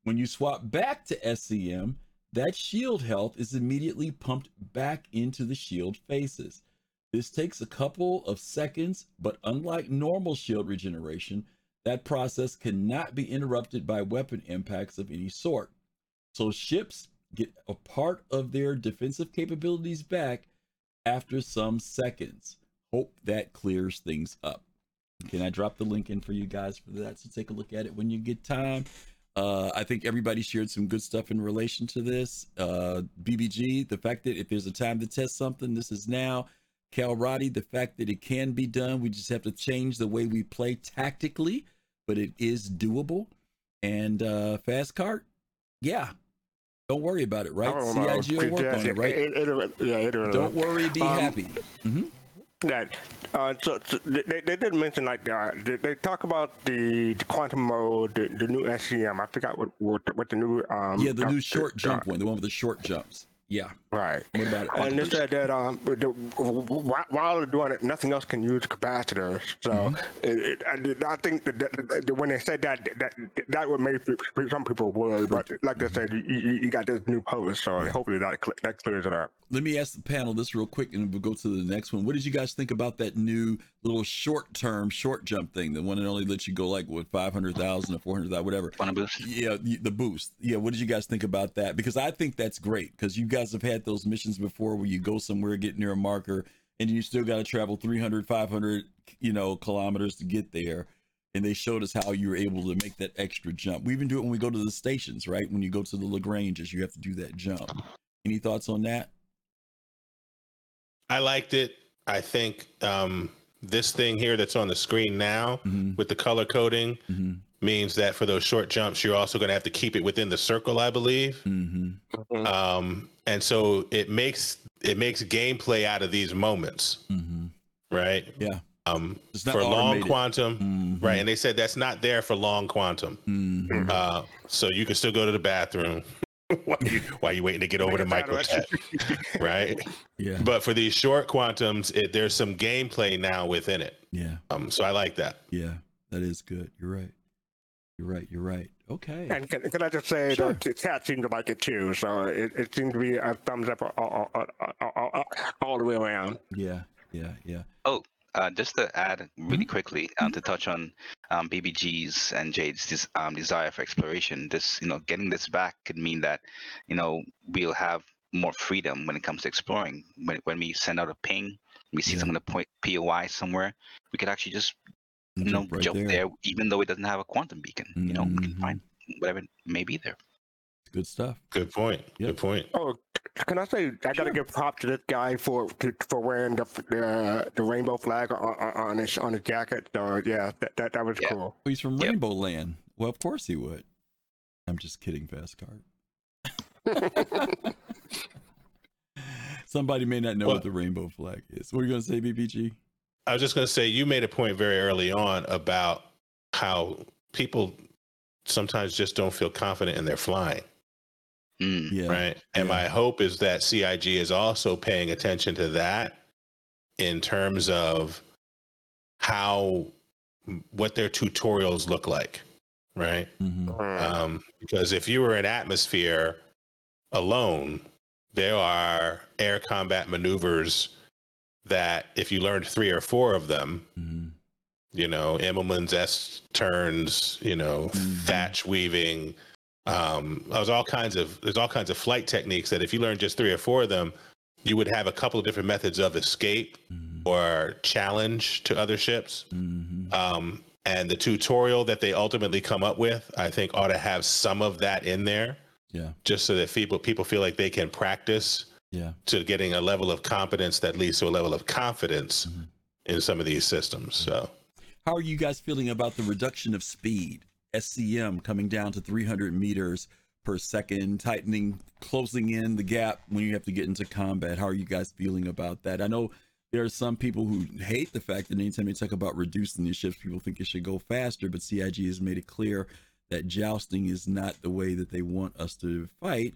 [SPEAKER 37] When you swap back to SCM, that shield health is immediately pumped back into the shield faces. This takes a couple of seconds, but unlike normal shield regeneration, that process cannot be interrupted by weapon impacts of any sort. So ships get a part of their defensive capabilities back after some seconds. Hope that clears things up. Can I drop the link in for you guys for that? So take a look at it when you get time. Uh, I think everybody shared some good stuff in relation to this. Uh, BBG, the fact that if there's a time to test something, this is now. Cal Roddy, the fact that it can be done, we just have to change the way we play tactically, but it is doable. And uh, Fast Cart, yeah, don't worry about it, right?
[SPEAKER 41] CIG will work
[SPEAKER 39] Yeah,
[SPEAKER 41] on it, right?
[SPEAKER 39] it- yeah, it-
[SPEAKER 41] Don't worry, be
[SPEAKER 39] Um,
[SPEAKER 41] happy. hmm
[SPEAKER 39] That uh, so, so they, they did mention like uh, they, they talk about the, the quantum mode, the, the new SCM. I forgot what what, the- what the new um
[SPEAKER 41] yeah, the
[SPEAKER 39] uh,
[SPEAKER 41] new short
[SPEAKER 39] uh,
[SPEAKER 41] jump one, the one with the short jumps. Yeah.
[SPEAKER 39] Right. And they said that um, the, while they're doing it, nothing else can use capacitors. So
[SPEAKER 41] Mm-hmm.
[SPEAKER 39] it, it, I, I think that, that, that when they said that, that that would make some people worry. But like I said, you, you, got this new post, so hopefully that that clears it up.
[SPEAKER 41] Let me ask the panel this real quick and we'll go to the next one. What did you guys think about that new
[SPEAKER 37] little short term short jump thing, the one that only lets you go like what five hundred thousand or four hundred thousand, whatever.
[SPEAKER 40] On boost.
[SPEAKER 37] Yeah, the the boost. Yeah, what did you guys think about that? Because I think that's great because you guys have had those missions before where you go somewhere, get near a marker, and you still got to travel 300, 500, you know, kilometers to get there. And they showed us how you were able to make that extra jump. We even do it when we go to the stations, right? When you go to the Lagranges, you have to do that jump. Any thoughts on that?
[SPEAKER 38] I liked it. I think um, this thing here that's on the screen now with the color coding means that for those short jumps, you're also going to have to keep it within the circle, I believe.
[SPEAKER 37] Mm-hmm.
[SPEAKER 38] Um, and so it makes it makes gameplay out of these moments, right?
[SPEAKER 37] Yeah.
[SPEAKER 38] Um, for long
[SPEAKER 37] automated. Mm-hmm.
[SPEAKER 38] quantum, right? And they said that's not there for long quantum. Uh, so you can still go to the bathroom [LAUGHS] while you while you waiting to get over to microTech, [LAUGHS] right?
[SPEAKER 37] Yeah.
[SPEAKER 38] But for these short quantums, it, there's some gameplay now within it.
[SPEAKER 37] Yeah.
[SPEAKER 38] Um, so I like that.
[SPEAKER 37] Yeah, that is good. You're right. You're right. You're right. Okay.
[SPEAKER 39] And can, can I just say that the chat seemed to like it too, so it, it seemed to be a thumbs up all, all, all, all, all the way around.
[SPEAKER 37] Yeah. Yeah. Yeah.
[SPEAKER 40] Oh, uh, just to add really
[SPEAKER 37] Mm-hmm.
[SPEAKER 40] quickly um, to touch on um, BBG's and Jade's des- um, desire for exploration. This, you know, getting this back could mean that, you know, we'll have more freedom when it comes to exploring. When when we send out a ping, we see someone to point POI somewhere, we could actually just, you know,
[SPEAKER 37] Jump right
[SPEAKER 40] jump
[SPEAKER 37] there.
[SPEAKER 40] there. even though it doesn't have a quantum beacon. You know, we can find whatever may be there.
[SPEAKER 37] Good stuff.
[SPEAKER 38] Good point. Good point.
[SPEAKER 39] Oh, can I say I gotta give props to this guy for to, for wearing the the, uh, the rainbow flag on, on, on his on his jacket. So yeah, that that, that was cool.
[SPEAKER 37] Oh, he's from Rainbow Land. Well, of course he would. I'm just kidding, Fast Cart. [LAUGHS] Somebody may not know
[SPEAKER 38] Well-
[SPEAKER 37] what the rainbow flag is. What are you going to say, BBG?
[SPEAKER 38] I was just going to say you made a point very early on about how people sometimes just don't feel confident in their flying.
[SPEAKER 37] Mm, yeah.
[SPEAKER 38] Right. And my hope is that CIG is also paying attention to that in terms of how what their tutorials look like. Right. Mm-hmm. Mm. Um, because if you were in atmosphere alone, there are air combat maneuvers that if you learned three or four of them, mm-hmm. you know, Immelman's S turns, you know, mm-hmm. Thach weaving, um, there's all kinds of there's all kinds of flight techniques that if you learn just three or four of them, you would have a couple of different methods of escape or challenge to other ships. Um, and the tutorial that they ultimately come up with, I think, ought to have some of that in there,
[SPEAKER 37] Yeah.
[SPEAKER 38] just so that people people feel like they can practice
[SPEAKER 37] Yeah.
[SPEAKER 38] to getting a level of competence that leads to a level of confidence in some of these systems. So
[SPEAKER 37] How are you guys feeling about the reduction of speed? SCM coming down to 300 meters per second, tightening, closing in the gap when you have to get into combat. How are you guys feeling about that? I know there are some people who hate the fact that anytime they talk about reducing these ships, people think it should go faster, but CIG has made it clear that jousting is not the way that they want us to fight.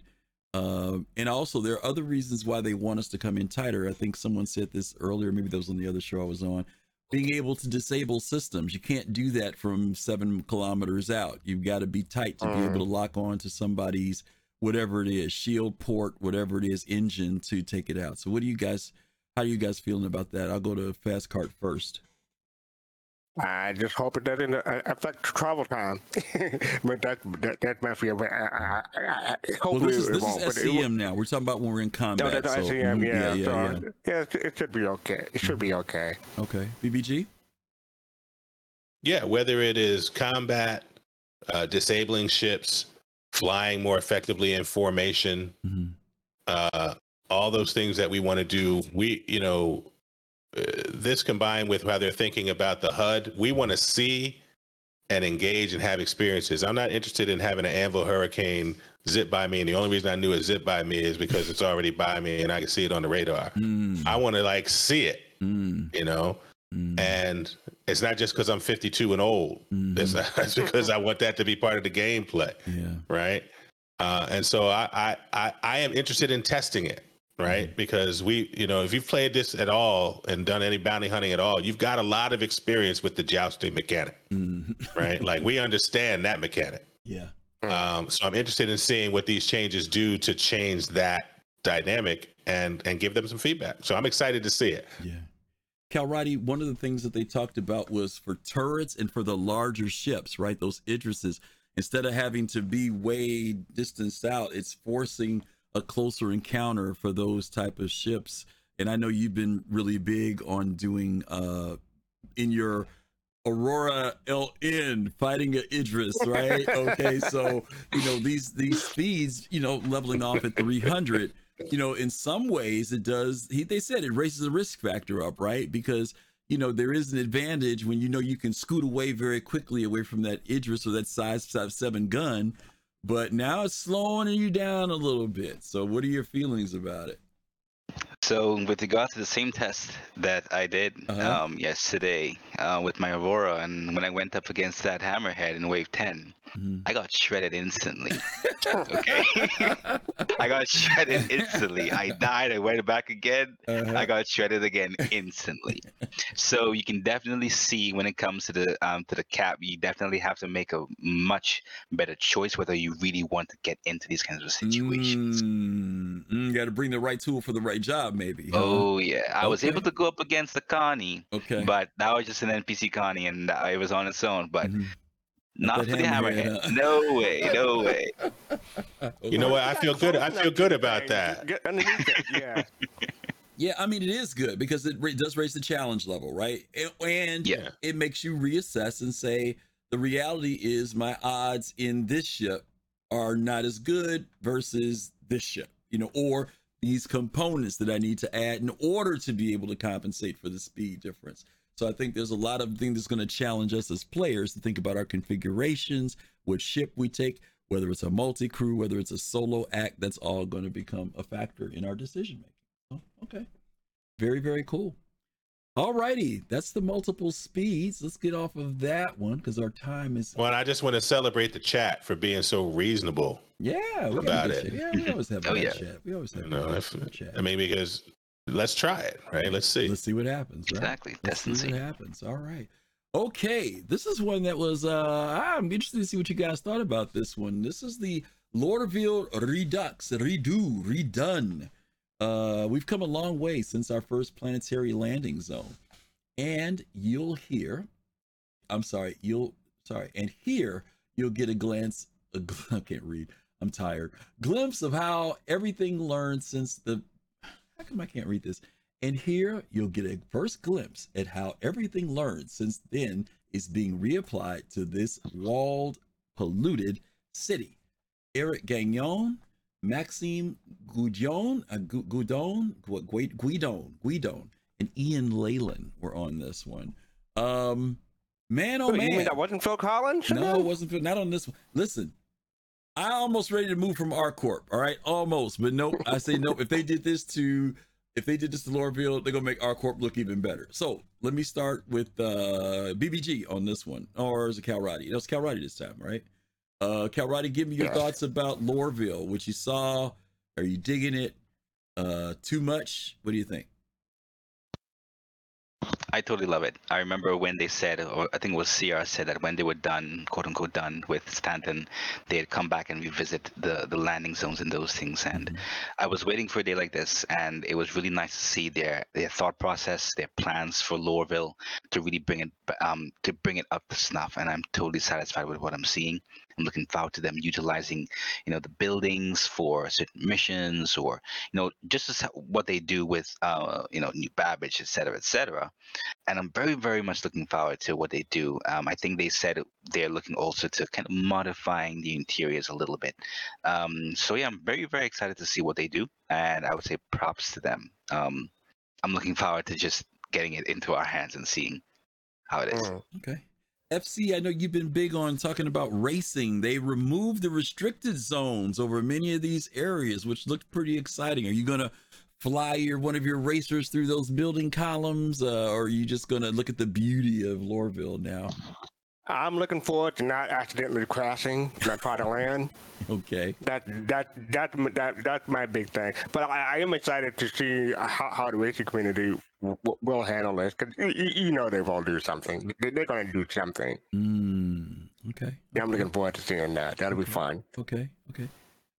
[SPEAKER 37] Um, and also, there are other reasons why they want us to come in tighter. I think someone said this earlier, maybe that was on the other show I was on. Being able to disable systems. You can't do that from seven kilometers out. You've got to be tight to be able to mm. lock on to somebody's whatever it is, shield port, whatever it is, engine to take it out. So, what do you guys, how are you guys feeling about that? I'll go to Fast Cart first.
[SPEAKER 39] I just hope it doesn't uh, affect travel time. [LAUGHS] but that that that might be a. I, I, I,
[SPEAKER 37] Well,
[SPEAKER 39] hopefully
[SPEAKER 37] this is
[SPEAKER 39] it
[SPEAKER 37] this is
[SPEAKER 39] but it
[SPEAKER 37] SCM now. We're talking about when we're in combat.
[SPEAKER 39] No, that's
[SPEAKER 37] so,
[SPEAKER 39] ICM,
[SPEAKER 37] mhm,
[SPEAKER 39] yeah.
[SPEAKER 37] yeah,
[SPEAKER 39] so,
[SPEAKER 37] yeah,
[SPEAKER 39] yeah, it, it should be okay. It should be okay.
[SPEAKER 37] Okay, BBG.
[SPEAKER 38] Yeah, whether it is combat, uh, disabling ships, flying more effectively in formation, uh, all those things that we want to do. We, you know, uh, this combined with how they're thinking about the HUD, we want to see and engage and have experiences. I'm not interested in having an Anvil Hurricane zip by me, and the only reason I knew it zip by me is because it's already by me and I can see it on the radar.
[SPEAKER 37] Mm.
[SPEAKER 38] I want to like see it, you know. And it's not just because I'm 52 and old. It's, [LAUGHS] it's because I want that to be part of the gameplay.
[SPEAKER 37] Yeah.
[SPEAKER 38] Right. Uh, and so I, I, I, I am interested in testing it. Right. Because we, you know, if you've played this at all and done any bounty hunting at all, you've got a lot of experience with the jousting mechanic. Right. [LAUGHS] like we understand that mechanic.
[SPEAKER 37] Yeah.
[SPEAKER 38] Um, so I'm interested in seeing what these changes do to change that dynamic and and give them some feedback. So I'm excited to see it.
[SPEAKER 37] Yeah. Calrati, one of the things that they talked about was for turrets and for the larger ships, right? Those Idrises, instead of having to be way distanced out, it's forcing a closer encounter for those type of ships. And I know you've been really big on doing uh in your Aurora LN fighting a Idris, right? Okay, so you know these these speeds, you know, leveling off at 300, you know, in some ways it does. He they said it raises the risk factor up, right? Because you know there is an advantage when you know you can scoot away very quickly away from that Idris or that size size seven gun, but now it's slowing you down a little bit. So what are your feelings about it?
[SPEAKER 40] So, with regard to the same test that I did
[SPEAKER 37] Uh-huh.
[SPEAKER 40] um, yesterday uh, with my Aurora, and when I went up against that Hammerhead in Wave 10,
[SPEAKER 37] Mm-hmm.
[SPEAKER 40] I got shredded instantly. [LAUGHS] okay. [LAUGHS] I got shredded instantly. I died. I went back again.
[SPEAKER 37] Uh-huh.
[SPEAKER 40] I got shredded again instantly. So you can definitely see when it comes to the um, to the cap, you definitely have to make a much better choice whether you really want to get into these kinds of situations.
[SPEAKER 37] Mm, got to bring the right tool for the right job, maybe. huh?
[SPEAKER 40] Oh yeah, I was able to go up against the Connie,
[SPEAKER 37] Okay.
[SPEAKER 40] but that was just an NPC Connie, and it was on its own. But mm-hmm. not
[SPEAKER 37] That
[SPEAKER 40] for the
[SPEAKER 37] hammerhead,
[SPEAKER 40] hammerhead.
[SPEAKER 37] huh?
[SPEAKER 40] No way, no way. [LAUGHS]
[SPEAKER 38] You know what? I feel good. I feel good about that.
[SPEAKER 39] Get underneath it, yeah. [LAUGHS]
[SPEAKER 37] Yeah, I mean it is good because it does raise the challenge level, right? And, and
[SPEAKER 40] Yeah.
[SPEAKER 37] it makes you reassess and say the reality is my odds in this ship are not as good versus this ship, you know, or these components that I need to add in order to be able to compensate for the speed difference. So I think there's a lot of things that's going to challenge us as players to think about our configurations, which ship we take, whether it's a multi crew, whether it's a solo act. That's all going to become a factor in our decision making. Oh, okay. Very, very cool. All righty. That's the multiple speeds. Let's get off of that one because our time is.
[SPEAKER 38] Well, I just want to celebrate the chat for being so reasonable.
[SPEAKER 37] Yeah, we
[SPEAKER 38] about it.
[SPEAKER 37] shit. Yeah, we always have [LAUGHS]
[SPEAKER 38] Oh, yeah.
[SPEAKER 37] chat. We always have
[SPEAKER 38] You know,
[SPEAKER 37] bad
[SPEAKER 38] if-
[SPEAKER 37] chat.
[SPEAKER 38] I mean, because let's try it, right? Let's see.
[SPEAKER 37] Let's see what happens. Right?
[SPEAKER 40] Exactly.
[SPEAKER 37] Let's
[SPEAKER 40] Test
[SPEAKER 37] see
[SPEAKER 40] see.
[SPEAKER 37] what happens. All right. Okay, this is one that was. uh I'm interested to see what you guys thought about this one. This is the Lorville Redux, redo, redone. Uh, we've come a long way since our first planetary landing zone, and you'll hear. I'm sorry, you'll sorry, and here you'll get a glance. Gl- [LAUGHS] I can't read. I'm tired. Glimpse of how everything learned since the. How come I can't read this? And here you'll get a first glimpse at how everything learned since then is being reapplied to this walled, polluted city. Eric Gagnon, Maxime Goudion, uh, Gu- Goudon, Gu- Gui- Guidon, Guidon, and Ian Leyland were on this one. Um, man, oh
[SPEAKER 39] Wait,
[SPEAKER 37] man,
[SPEAKER 39] You mean that wasn't Phil Collins?
[SPEAKER 37] no, it wasn't. Phil- Not on this one. Listen, I almost ready to move from ArcCorp. All right, almost, but nope. I say nope. If they did this to, if they did this to Lorville, they're gonna make ArcCorp look even better. So let me start with uh BBG on this one, or is it Calrati? It was Calrati this time, right? Uh, Calrati, give me your
[SPEAKER 39] Yes.
[SPEAKER 37] thoughts about Lorville. What you saw? Are you digging it? Uh, too much? What do you think?
[SPEAKER 40] I totally love it. I remember when they said, or I think it was CR said that when they were done, quote unquote, done with Stanton, they'd come back and revisit the the landing zones and those things. And I was waiting for a day like this, and it was really nice to see their their thought process, their plans for Lorville to really bring it um to bring it up to snuff. And I'm totally satisfied with what I'm seeing. I'm looking forward to them utilizing, you know, the buildings for certain missions, or you know, just as what they do with, uh, you know, New Babbage, et cetera, et cetera and I'm very, very much looking forward to what they do. Um, I think they said they're looking also to kind of modifying the interiors a little bit. Um, so yeah, I'm very, very excited to see what they do, and I would say props to them. Um, I'm looking forward to just getting it into our hands and seeing how it is.
[SPEAKER 37] Okay. FC, I know you've been big on talking about racing. They removed the restricted zones over many of these areas, which looked pretty exciting. Are you going to fly your one of your racers through those building columns, uh, or are you just going to look at the beauty of Lorville now?
[SPEAKER 39] I'm looking forward to not accidentally crashing that part of land. [LAUGHS]
[SPEAKER 37] Okay.
[SPEAKER 39] That that that that that's my big thing. But I, I am excited to see how, how the racing community w- will handle this because you, you you know they've all do something. They- They're going to do something.
[SPEAKER 37] Mm, okay.
[SPEAKER 39] Yeah, I'm looking forward to seeing that. That'll be fun.
[SPEAKER 37] Okay. Okay.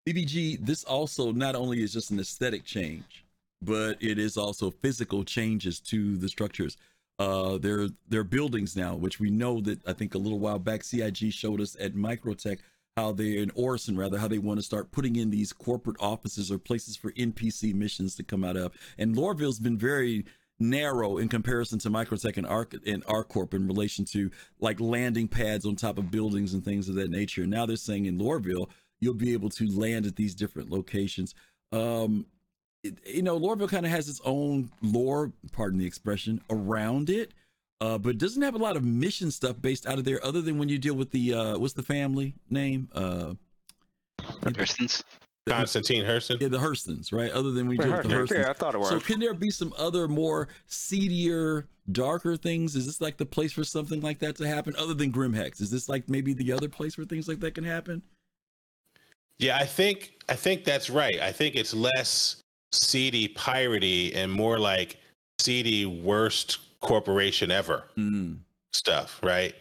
[SPEAKER 37] BBG, this also not only is just an aesthetic change, but it is also physical changes to the structures. Uh, there are buildings now, which we know that I think a little while back CIG showed us at microTech how they in Orison rather how they want to start putting in these corporate offices or places for NPC missions to come out of. And Lorville's been very narrow in comparison to microTech and Arc and ArcCorp in relation to like landing pads on top of buildings and things of that nature. And Now they're saying in Lorville you'll be able to land at these different locations. Um, you know, Lorville kind of has its own lore, pardon the expression, around it. Uh, but it doesn't have a lot of mission stuff based out of there, other than when you deal with the uh, what's the family name? Uh,
[SPEAKER 40] Hurstons.
[SPEAKER 38] Constantine Hurston.
[SPEAKER 37] Yeah, the Hurstons, right? Other than we deal with the
[SPEAKER 39] Yeah,
[SPEAKER 37] Hurstons.
[SPEAKER 39] I thought it was.
[SPEAKER 37] So can there be some other more seedier, darker things? Is this like the place for something like that to happen, other than Grim Hex? Is this like maybe the other place where things like that can happen?
[SPEAKER 38] Yeah, I think I think that's right. I think it's less seedy piratey and more like seedy worst corporation ever mm-hmm. stuff, right?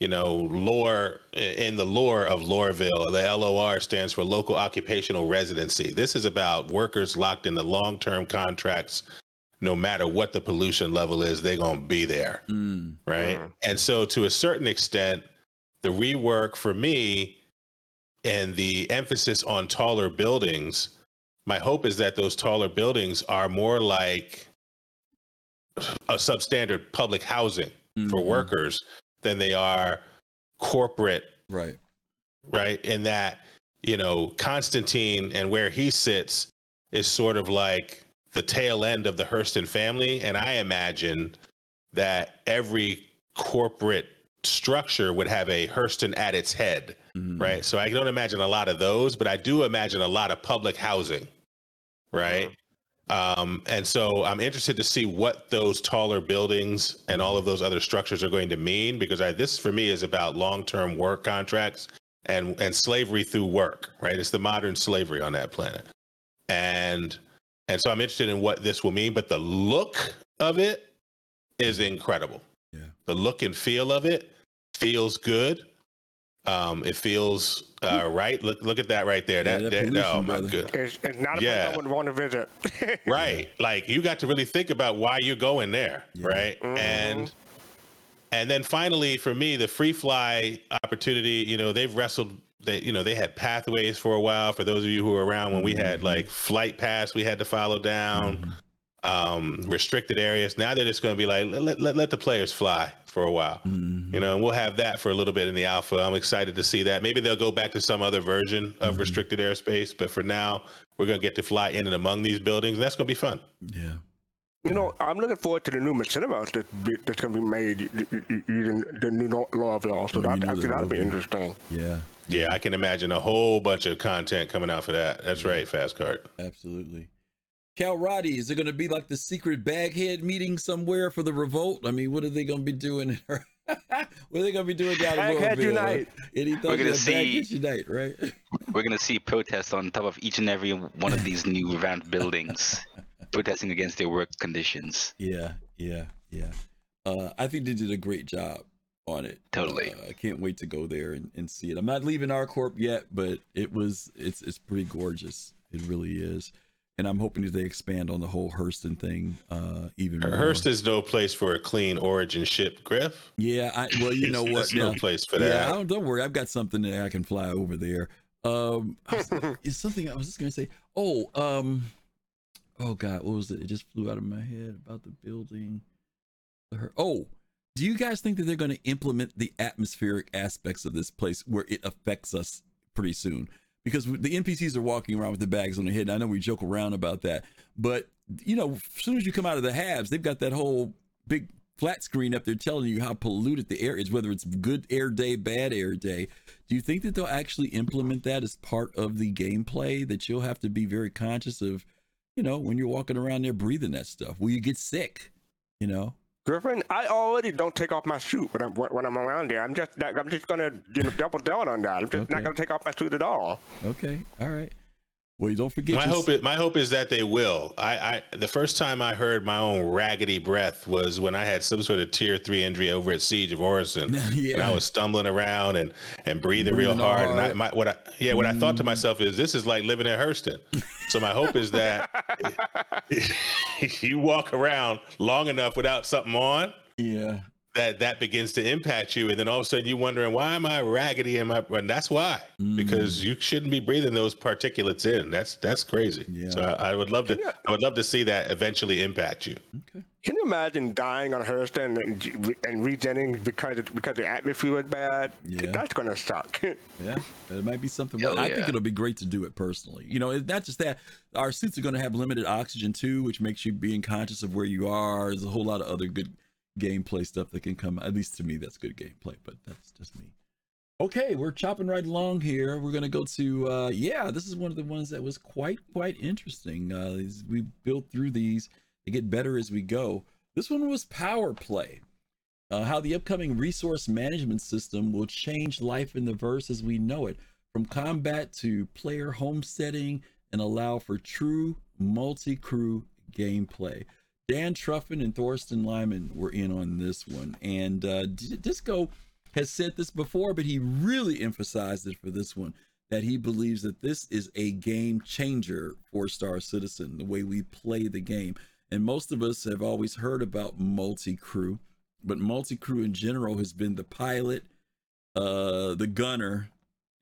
[SPEAKER 38] You know, lore in the lore of Loreville, the LOR stands for local occupational residency. This is about workers locked into long-term contracts no matter what the pollution level is, they're going to be there. Mm-hmm. Right. Mm-hmm. And so, to a certain extent, the rework for me and the emphasis on taller buildings, my hope is that those taller buildings are more like a substandard public housing for mm-hmm. workers than they are corporate.
[SPEAKER 37] Right.
[SPEAKER 38] Right. In that, you know, Constantine and where he sits is sort of like the tail end of the Hurston family. And I imagine that every corporate structure would have a Hurston at its head. Mm-hmm. Right. So I don't imagine a lot of those, but I do imagine a lot of public housing. Right. Um, and so I'm interested to see what those taller buildings and all of those other structures are going to mean because I, this for me is about long-term work contracts and and slavery through work, right? It's the modern slavery on that planet, and and so I'm interested in what this will mean. But the look of it is incredible.
[SPEAKER 37] Yeah,
[SPEAKER 38] the look and feel of it feels good. Um, it feels uh, right. Look, look at that right there.
[SPEAKER 39] Yeah,
[SPEAKER 38] that,
[SPEAKER 39] that
[SPEAKER 38] that
[SPEAKER 39] pollution,
[SPEAKER 38] oh my
[SPEAKER 39] brother.
[SPEAKER 38] good.
[SPEAKER 39] It's, it's not a
[SPEAKER 38] Yeah.
[SPEAKER 39] place I would want to visit. [LAUGHS]
[SPEAKER 38] right like you got to really think about why you're going there right and and then finally for me the free fly opportunity you know they've wrestled they you know they had pathways for a while for those of you who were around when we had like flight pass we had to follow down um restricted areas now they're just going to be like let, let, let the players fly for a while you know and we'll have that for a little bit in the alpha i'm excited to see that maybe they'll go back to some other version of restricted airspace but for now we're going to get to fly in and among these buildings And that's going to be fun
[SPEAKER 37] Yeah.
[SPEAKER 39] You know, I'm looking forward to the new cinemas that be, that's going to be made using the new law- law of law. So
[SPEAKER 37] you
[SPEAKER 39] that,
[SPEAKER 37] know
[SPEAKER 39] I think
[SPEAKER 37] there
[SPEAKER 39] that'll
[SPEAKER 37] will
[SPEAKER 39] be
[SPEAKER 37] be.
[SPEAKER 39] interesting.
[SPEAKER 37] Yeah.
[SPEAKER 38] Yeah, I can imagine a whole bunch of content coming out for that. That's right, Fast Cart.
[SPEAKER 37] Absolutely. Cal Roddy, is it going to be like the secret baghead meeting somewhere for the revolt? I mean, what are they going to be doing? [LAUGHS] what are they going to be doing down in
[SPEAKER 39] Baghead
[SPEAKER 37] Louisville?
[SPEAKER 39] unite.
[SPEAKER 40] We're gonna see-
[SPEAKER 37] Baghead unite, right? [LAUGHS]
[SPEAKER 40] We're gonna see protests on top of each and every one of these new revamped buildings, [LAUGHS] protesting against their work conditions.
[SPEAKER 37] Yeah, yeah, yeah. Uh, I think they did a great job on it.
[SPEAKER 40] Totally.
[SPEAKER 37] Uh, I can't wait to go there and, and see it. I'm not leaving ArcCorp yet, but it was it's it's pretty gorgeous. It really is. And I'm hoping that they expand on the whole Hurston thing uh even more.
[SPEAKER 38] Hearst is no place for a clean origin ship, Griff.
[SPEAKER 37] Yeah, I well, you [LAUGHS] know what?
[SPEAKER 38] There's no place for
[SPEAKER 37] yeah,
[SPEAKER 38] that.
[SPEAKER 37] I don't, don't worry. I've got something that I can fly over there. Um, it's something I was just gonna say. Oh, um, oh God, what was it? It just flew out of my head about the building. Oh, do you guys think that they're going to implement the atmospheric aspects of this place where it affects us pretty soon? Because the NPCs are walking around with the bags on their head. And I know we joke around about that, but you know, as soon as you come out of the halves, they've got that whole big flat screen up there telling you how polluted the air is, whether it's good air day, bad air day. Do you think that they'll actually implement that as part of the gameplay? That you'll have to be very conscious of, you know, when you're walking around there breathing that stuff. Will you get sick? You know?
[SPEAKER 39] Griffin, I already don't take off my suit when I'm when I'm around there. I'm just I'm just gonna you know double down on that. I'm just
[SPEAKER 37] Okay.
[SPEAKER 39] not gonna take off my suit at all.
[SPEAKER 37] Okay. All right. Well, don't forget.
[SPEAKER 38] My
[SPEAKER 37] your-
[SPEAKER 38] hope is my hope is that they will. I, I the first time I heard my own raggedy breath was when I had some sort of tier three injury over at Siege of Orison, [LAUGHS] and I was stumbling around and and breathing real
[SPEAKER 37] Breathing
[SPEAKER 38] hard. And I, my, what I yeah, what I thought to mm. myself is this is like living in Hurston. So my hope is that [LAUGHS] [LAUGHS] [LAUGHS] you walk around long enough without something on.
[SPEAKER 37] Yeah.
[SPEAKER 38] That that begins to impact you, and then all of a sudden you're wondering why am I raggedy? Am I? And that's why
[SPEAKER 37] Mm.
[SPEAKER 38] because you shouldn't be breathing those particulates in. That's that's crazy. So I, I would love to I would love to see that eventually impact you.
[SPEAKER 39] Can you imagine dying on Hurston and, and regenning because it, because the atmosphere was bad?
[SPEAKER 37] Yeah.
[SPEAKER 39] That's gonna suck. [LAUGHS]
[SPEAKER 37] Yeah, it might be something.
[SPEAKER 39] Hell
[SPEAKER 37] I think it'll be great to do it personally. You know, it's not just that our suits are going to have limited oxygen too, which makes you being conscious of where you are. There's a whole lot of other good gameplay stuff that can come. At least to me, that's good gameplay, but that's just me. Okay, we're chopping right along here. We're gonna go to uh yeah, this is one of the ones that was quite quite interesting. Uh we built through these, they get better as we go. This one was power play. Uh, how the upcoming resource management system will change life in the verse as we know it, from combat to player homesteading, and allow for true multi-crew gameplay. Dan Trufin and Thorsten Lyman were in on this one, and uh, Disco has said this before, but he really emphasized it for this one that he believes that this is a game changer for Star Citizen, the way we play the game. And most of us have always heard about multi crew, but multi crew in general has been the pilot, uh, the gunner,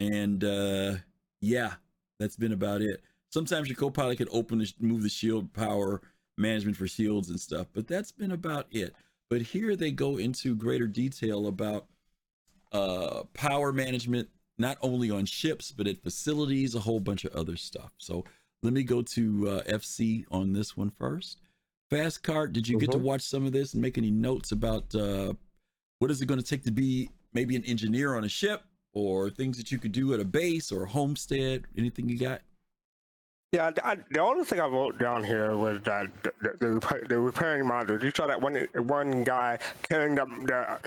[SPEAKER 37] and uh, yeah, that's been about it. Sometimes your co-pilot can open the move the shield power management for shields and stuff, but that's been about it. But here they go into greater detail about uh, power management, not only on ships but at facilities, a whole bunch of other stuff. So let me go to uh, FC on this one first. Fast cart, did you get to
[SPEAKER 39] Mhm.
[SPEAKER 37] watch some of this and make any notes about uh, what is it going to take to be maybe an engineer on a ship or things that you could do at a base or a homestead? Anything you got?
[SPEAKER 39] Yeah, I, the only thing I wrote down here was that the, the, the, repair, the repairing modules. You saw that one one guy carrying the, the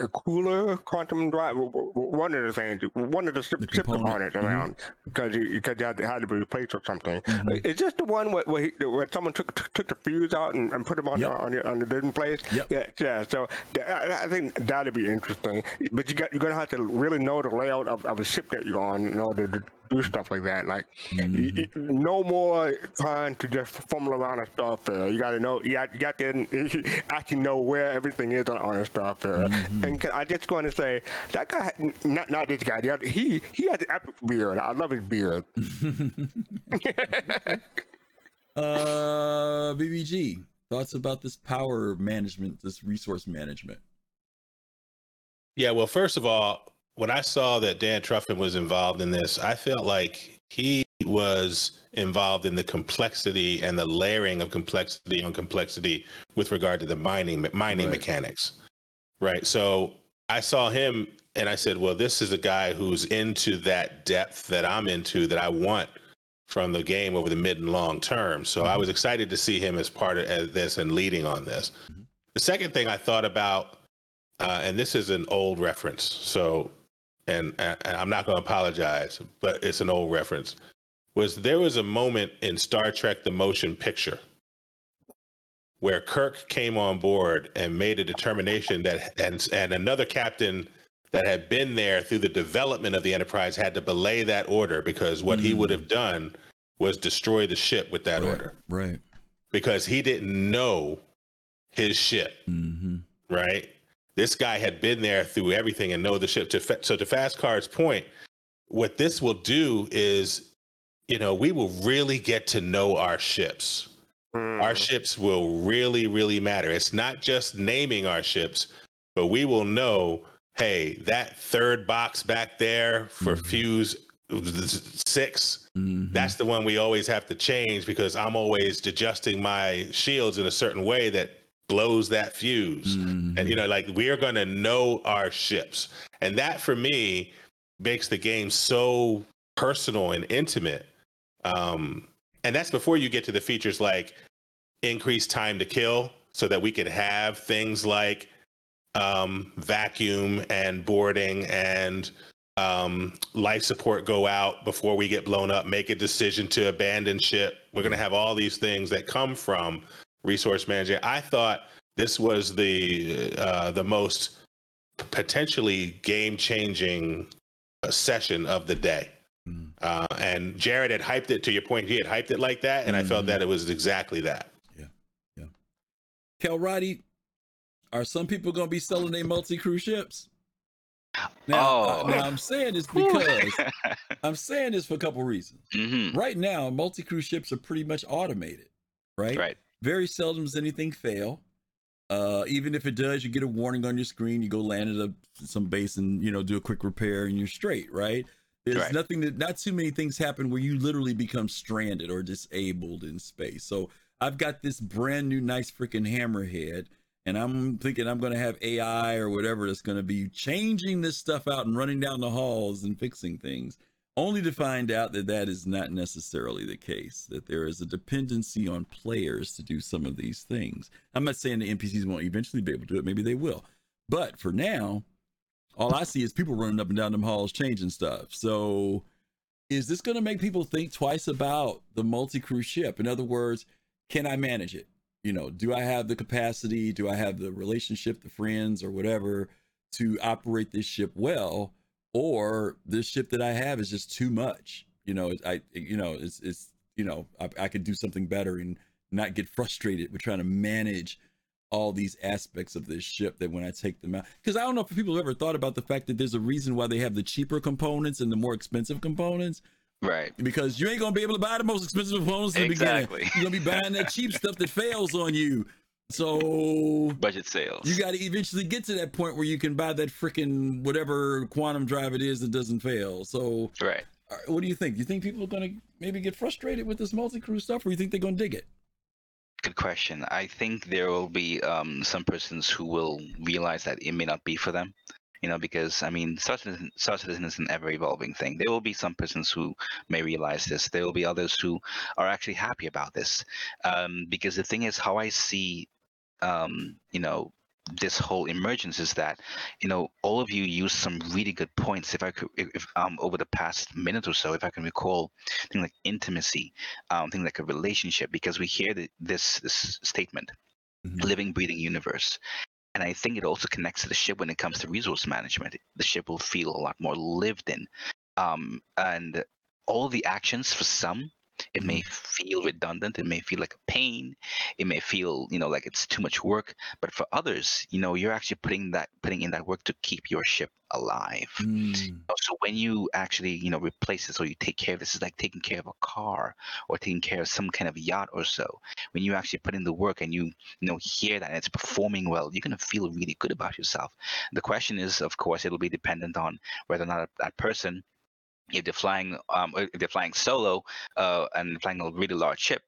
[SPEAKER 39] a cooler quantum drive. One of the things, one of the ship, ship components around because he, because it had, had to be replaced or something. Is this the one where where, he, where someone took took- the fuse out and, and put them on the, on the on the different place? Yeah, yeah. So th- I, I think that'd be interesting. But you got you're gonna have to really know the layout of, of the ship that you're on in order to do stuff like that. Like y- y- mm-hmm. no more trying to just fumble around a Starfarer. You got to know. You got, you got to [LAUGHS] actually know where everything is on, on a Starfarer. And I just want to say that guy, not not this guy. The other, he he has an epic beard. I love his beard. [LAUGHS] [LAUGHS]
[SPEAKER 37] Uh, BBG, thoughts about this power management, this resource management?
[SPEAKER 38] Yeah, well, first of all, when I saw that Dan Trufin was involved in this, I felt like he was involved in the complexity and the layering of complexity on complexity with regard to the mining mining mechanics. Right. So I saw him and I said, well, this is a guy who's into that depth that I'm into that I want from the game over the mid and long term. So I was excited to see him as part of this and leading on this. The second thing I thought about, uh, and this is an old reference, so and, and I'm not going to apologize, but it's an old reference. Was there was a moment in Star Trek: The Motion Picture where Kirk came on board and made a determination that and and another captain that had been there through the development of the Enterprise had to belay that order because what he would hmm. have done was destroy the ship with that order
[SPEAKER 37] Right.
[SPEAKER 38] because he didn't know his ship. Mm-hmm. Right. This guy had been there through everything and know the ship. To fa- so to Fast Cart's point, what this will do is, you know, we will really get to know our ships. Hmm. Our ships will really, really matter. It's not just naming our ships, but we will know, hey, that third box back there for mm-hmm. fuse six, mm-hmm. that's the one we always have to change because I'm always adjusting my shields in a certain way that blows that fuse. And you know, like we are going to know our ships. And that for me makes the game so personal and intimate. Um, and that's before you get to the features like increased time to kill so that we can have things like um, vacuum and boarding and um, life support go out before we get blown up, make a decision to abandon ship. We're going to have all these things that come from resource management. I thought this was the uh, the most potentially game changing session of the day. Uh, and Jared had hyped it to your point. He had hyped it like that, and I felt that it was exactly that.
[SPEAKER 37] Yeah, yeah. Cal Roddy, are some people going to be selling their multi cruise ships? Now, uh,
[SPEAKER 40] Oh.
[SPEAKER 37] now I'm saying this because [LAUGHS] I'm saying this for a couple reasons.
[SPEAKER 40] Mm-hmm.
[SPEAKER 37] Right now, multi cruise ships are pretty much automated, right?
[SPEAKER 40] Right.
[SPEAKER 37] Very seldom does anything fail. Uh, even if it does, you get a warning on your screen. You go land at a, some base and you know do a quick repair, and you're straight, right? There's
[SPEAKER 40] Right.
[SPEAKER 37] nothing that not too many things happen where you literally become stranded or disabled in space. So I've got this brand new nice freaking hammerhead, and I'm thinking I'm going to have AI or whatever that's going to be changing this stuff out and running down the halls and fixing things, only to find out that that is not necessarily the case. That there is a dependency on players to do some of these things. I'm not saying the NPCs won't eventually be able to do it. Maybe they will, but for now, all I see is people running up and down them halls changing stuff. So is this going to make people think twice about the multi-crew ship? In other words, can I manage it? You know, do I have the capacity? Do I have the relationship, the friends, or whatever to operate this ship well? Or this ship that I have is just too much. You know, I, you know, it's, it's, you know, I, I could do something better and not get frustrated with trying to manage all these aspects of this ship that when I take them out, because I don't know if people have ever thought about the fact that there's a reason why they have the cheaper components and the more expensive components.
[SPEAKER 40] Right.
[SPEAKER 37] Because you ain't gonna be able to buy the most expensive components in the
[SPEAKER 40] Exactly.
[SPEAKER 37] beginning. You're gonna be buying that cheap [LAUGHS] stuff that fails on you. So
[SPEAKER 40] Budget sales.
[SPEAKER 37] you got to eventually get to that point where you can buy that freaking whatever quantum drive it is that doesn't fail. So
[SPEAKER 40] Right.
[SPEAKER 37] uh, what do you think? Do you think people are gonna maybe get frustrated with this multi-crew stuff, or you think they're gonna dig it?
[SPEAKER 40] Good question. I think there will be um, some persons who will realize that it may not be for them. You know, because I mean, Star Citizen is an ever-evolving thing. There will be some persons who may realize this. There will be others who are actually happy about this. Um, because the thing is, how I see, um, you know, this whole emergence is that, you know, all of you used some really good points. If I could, if, um, over the past minute or so, if I can recall, things like intimacy, um, things like a relationship, because we hear the, this this statement, living, breathing universe. And I think it also connects to the ship when it comes to resource management. The ship will feel a lot more lived in. Um, and all the actions for some, it may feel redundant. It may feel like a pain. It may feel, you know, like it's too much work. But for others, you know, you're actually putting that putting in that work to keep your ship alive. Mm. So when you actually, you know, replace this or you take care of this, is like taking care of a car or taking care of some kind of yacht or so. When you actually put in the work and you, you know, hear that and it's performing well, you're gonna feel really good about yourself. The question is, of course, it'll be dependent on whether or not that person, if they're flying, um, if they're flying solo, uh, and flying a really large ship,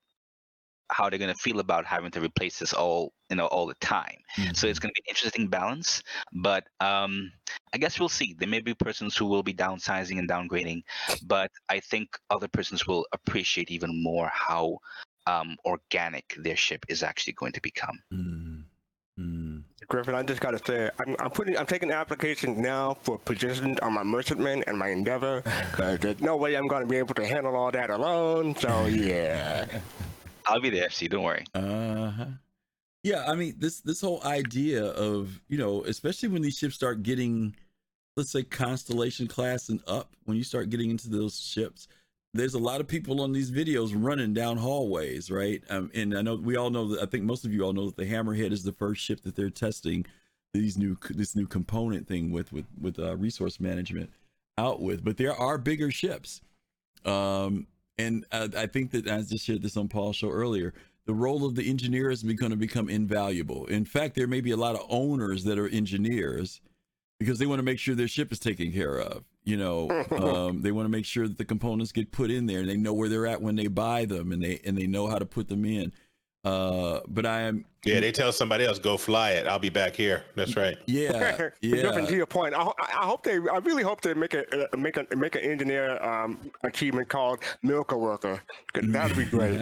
[SPEAKER 40] how they're going to feel about having to replace this all you know all the time. So it's going to be an interesting balance but um i guess we'll see. There may be persons who will be downsizing and downgrading but i think other persons will appreciate even more how um organic their ship is actually going to become
[SPEAKER 39] Griffin, I just gotta say, I'm, I'm putting, I'm taking applications now for positions on my merchantman and my endeavor, [LAUGHS] because there's no way I'm gonna be able to handle all that alone. So yeah. [LAUGHS]
[SPEAKER 40] i'll be there fc don't worry
[SPEAKER 37] uh-huh yeah i mean this this whole idea of you know especially when these ships start getting let's say constellation class and up when you start getting into those ships there's a lot of people on these videos running down hallways right um, and i know we all know that i think most of you all know that the hammerhead is the first ship that they're testing these new this new component thing with with with uh, resource management out with but there are bigger ships um and uh, I think that I just shared this on Paul's show earlier. The role of the engineer is going to become invaluable. In fact, there may be a lot of owners that are engineers because they want to make sure their ship is taken care of. You know, [LAUGHS] um, they want to make sure that the components get put in there and they know where they're at when they buy them and they and they know how to put them in. Uh, but I am
[SPEAKER 38] Yeah, they tell somebody else go fly it. I'll be back here. That's right.
[SPEAKER 37] Yeah, [LAUGHS]
[SPEAKER 39] Griffin,
[SPEAKER 37] yeah.
[SPEAKER 39] to your point, I, I hope they, I really hope they make a make a make an engineer um, achievement called Milka worker That'd be [LAUGHS] great.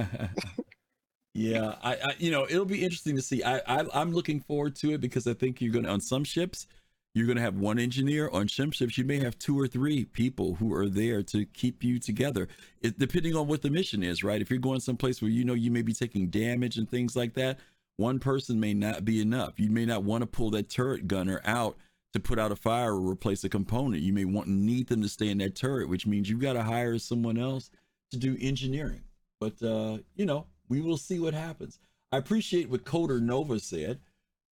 [SPEAKER 37] Yeah, I, I, you know, it'll be interesting to see. I, I, I'm looking forward to it because I think you're going to on some ships, you're going to have one engineer on ship ships. You may have two or three people who are there to keep you together, it, depending on what the mission is, right? If you're going someplace where you know you may be taking damage and things like that, one person may not be enough. You may not want to pull that turret gunner out to put out a fire or replace a component. You may want need them to stay in that turret, which means you've got to hire someone else to do engineering. But uh, you know, we will see what happens. I appreciate what Coder Nova said.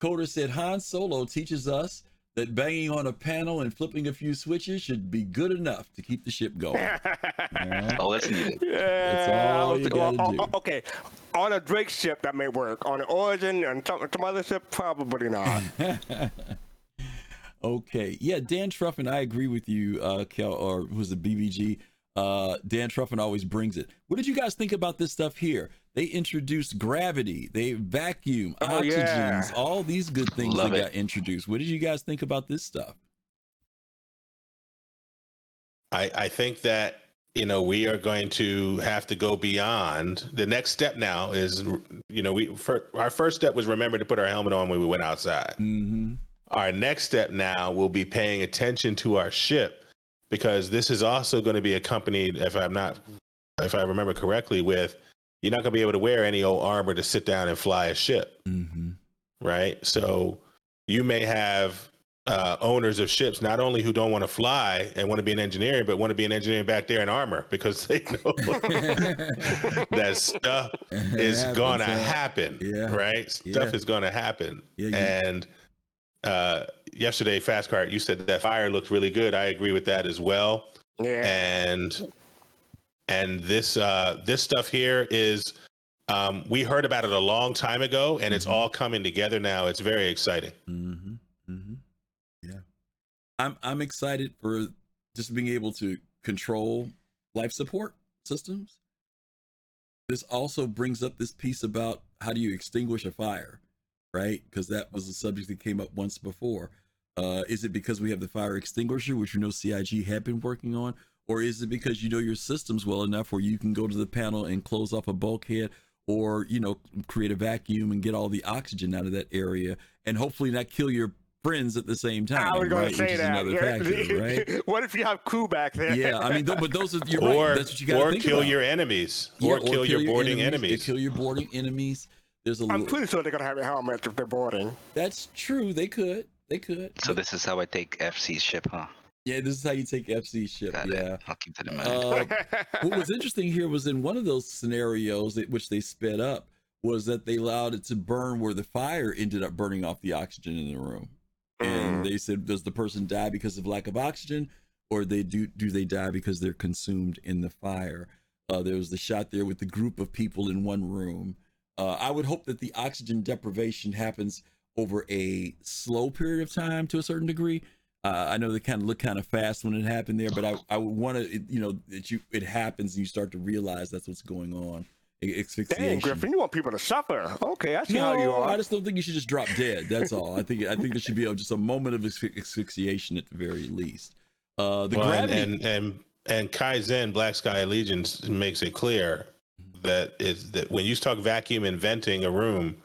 [SPEAKER 37] Coder said Han Solo teaches us that banging on a panel and flipping a few switches should be good enough to keep the ship going. [LAUGHS] Yeah.
[SPEAKER 40] Oh, that's needed.
[SPEAKER 37] That's all you
[SPEAKER 39] well,
[SPEAKER 37] gotta do.
[SPEAKER 39] o- Okay, on a Drake ship that may work. On an Origin and some, some other ship, probably not. [LAUGHS]
[SPEAKER 37] okay. Yeah, Dan Trufin, I agree with you, uh, Kel, or who's the BBG? Uh, Dan Trufin always brings it. What did you guys think about this stuff here? They introduced gravity, they vacuum,
[SPEAKER 39] Oh,
[SPEAKER 37] oxygens,
[SPEAKER 39] yeah.
[SPEAKER 37] all these good things
[SPEAKER 40] Love
[SPEAKER 37] that
[SPEAKER 40] it.
[SPEAKER 37] got introduced. What did you guys think about this stuff?
[SPEAKER 38] I, I think that you know we are going to have to go beyond the next step now is you know we fir- our first step was remember to put our helmet on when we went outside
[SPEAKER 37] mm-hmm.
[SPEAKER 38] our next step now will be paying attention to our ship because this is also going to be accompanied if i'm not if i remember correctly with you're not going to be able to wear any old armor to sit down and fly a ship
[SPEAKER 37] Mm-hmm.
[SPEAKER 38] right? So you may have uh, owners of ships not only who don't want to fly and want to be an engineer, but want to be an engineer back there in armor because they know [LAUGHS] [LAUGHS] that stuff is
[SPEAKER 37] happens,
[SPEAKER 38] gonna
[SPEAKER 37] huh?
[SPEAKER 38] happen,
[SPEAKER 37] Yeah.
[SPEAKER 38] right? Stuff
[SPEAKER 37] Yeah.
[SPEAKER 38] is gonna happen,
[SPEAKER 37] Yeah, you-
[SPEAKER 38] and uh, yesterday, Fast Cart, you said that fire looked really good. I agree with that as well.
[SPEAKER 39] Yeah.
[SPEAKER 38] And and this uh, this stuff here is um, we heard about it a long time ago, and it's all coming together now. It's very exciting.
[SPEAKER 37] Mm-hmm. Mm-hmm. Yeah. I'm I'm excited for just being able to control life support systems. This also brings up this piece about how do you extinguish a fire, right? Because that was a subject that came up once before. Uh, is it because we have the fire extinguisher, which you know CIG had been working on, or is it because you know your systems well enough where you can go to the panel and close off a bulkhead, or you know create a vacuum and get all the oxygen out of that area, and hopefully not kill your friends at the same time,
[SPEAKER 39] I was going
[SPEAKER 37] right?
[SPEAKER 39] to say
[SPEAKER 37] which is
[SPEAKER 39] that.
[SPEAKER 37] another factor, [LAUGHS] right?
[SPEAKER 39] what if you have crew back there?
[SPEAKER 37] Yeah, I mean, th- but those are you're
[SPEAKER 38] or
[SPEAKER 37] right. That's what you got to
[SPEAKER 38] or
[SPEAKER 37] think
[SPEAKER 38] kill
[SPEAKER 37] about.
[SPEAKER 38] your enemies,
[SPEAKER 37] Yeah,
[SPEAKER 38] or, kill, your boarding
[SPEAKER 37] enemies.
[SPEAKER 38] enemies.
[SPEAKER 37] Kill your boarding enemies. There's a
[SPEAKER 39] I'm
[SPEAKER 37] little,
[SPEAKER 39] pretty sure they're going to have a helmet if they're boarding.
[SPEAKER 37] that's true. They could. They could.
[SPEAKER 40] So this is how I take FC's ship, huh?
[SPEAKER 37] Yeah, this is how you take FC ship.
[SPEAKER 40] Got
[SPEAKER 37] yeah.
[SPEAKER 40] I'll keep that mind.
[SPEAKER 37] Uh, [LAUGHS] what was interesting here was in one of those scenarios that, which they sped up was that they allowed it to burn where the fire ended up burning off the oxygen in the room. And they said, does the person die because of lack of oxygen, or they do do they die because they're consumed in the fire? Uh, there was the shot there with the group of people in one room. Uh, I would hope that the oxygen deprivation happens over a slow period of time to a certain degree. Uh, I know they kind of look kind of fast when it happened there, but I, I would want to, you know, that you it happens and you start to realize that's what's going on. A- Asphyxiation.
[SPEAKER 39] Dang, Griffin, you want people to suffer. Okay, I see
[SPEAKER 37] no,
[SPEAKER 39] how you are.
[SPEAKER 37] I just don't think you should just drop dead. That's all. I think I think there should be a, just a moment of asphy- asphyxiation at the very least. Uh, the
[SPEAKER 38] Well, and,
[SPEAKER 37] gravity.
[SPEAKER 38] and and and Kaizen Black Sky Allegiance makes it clear that is that when you talk vacuum and venting a room,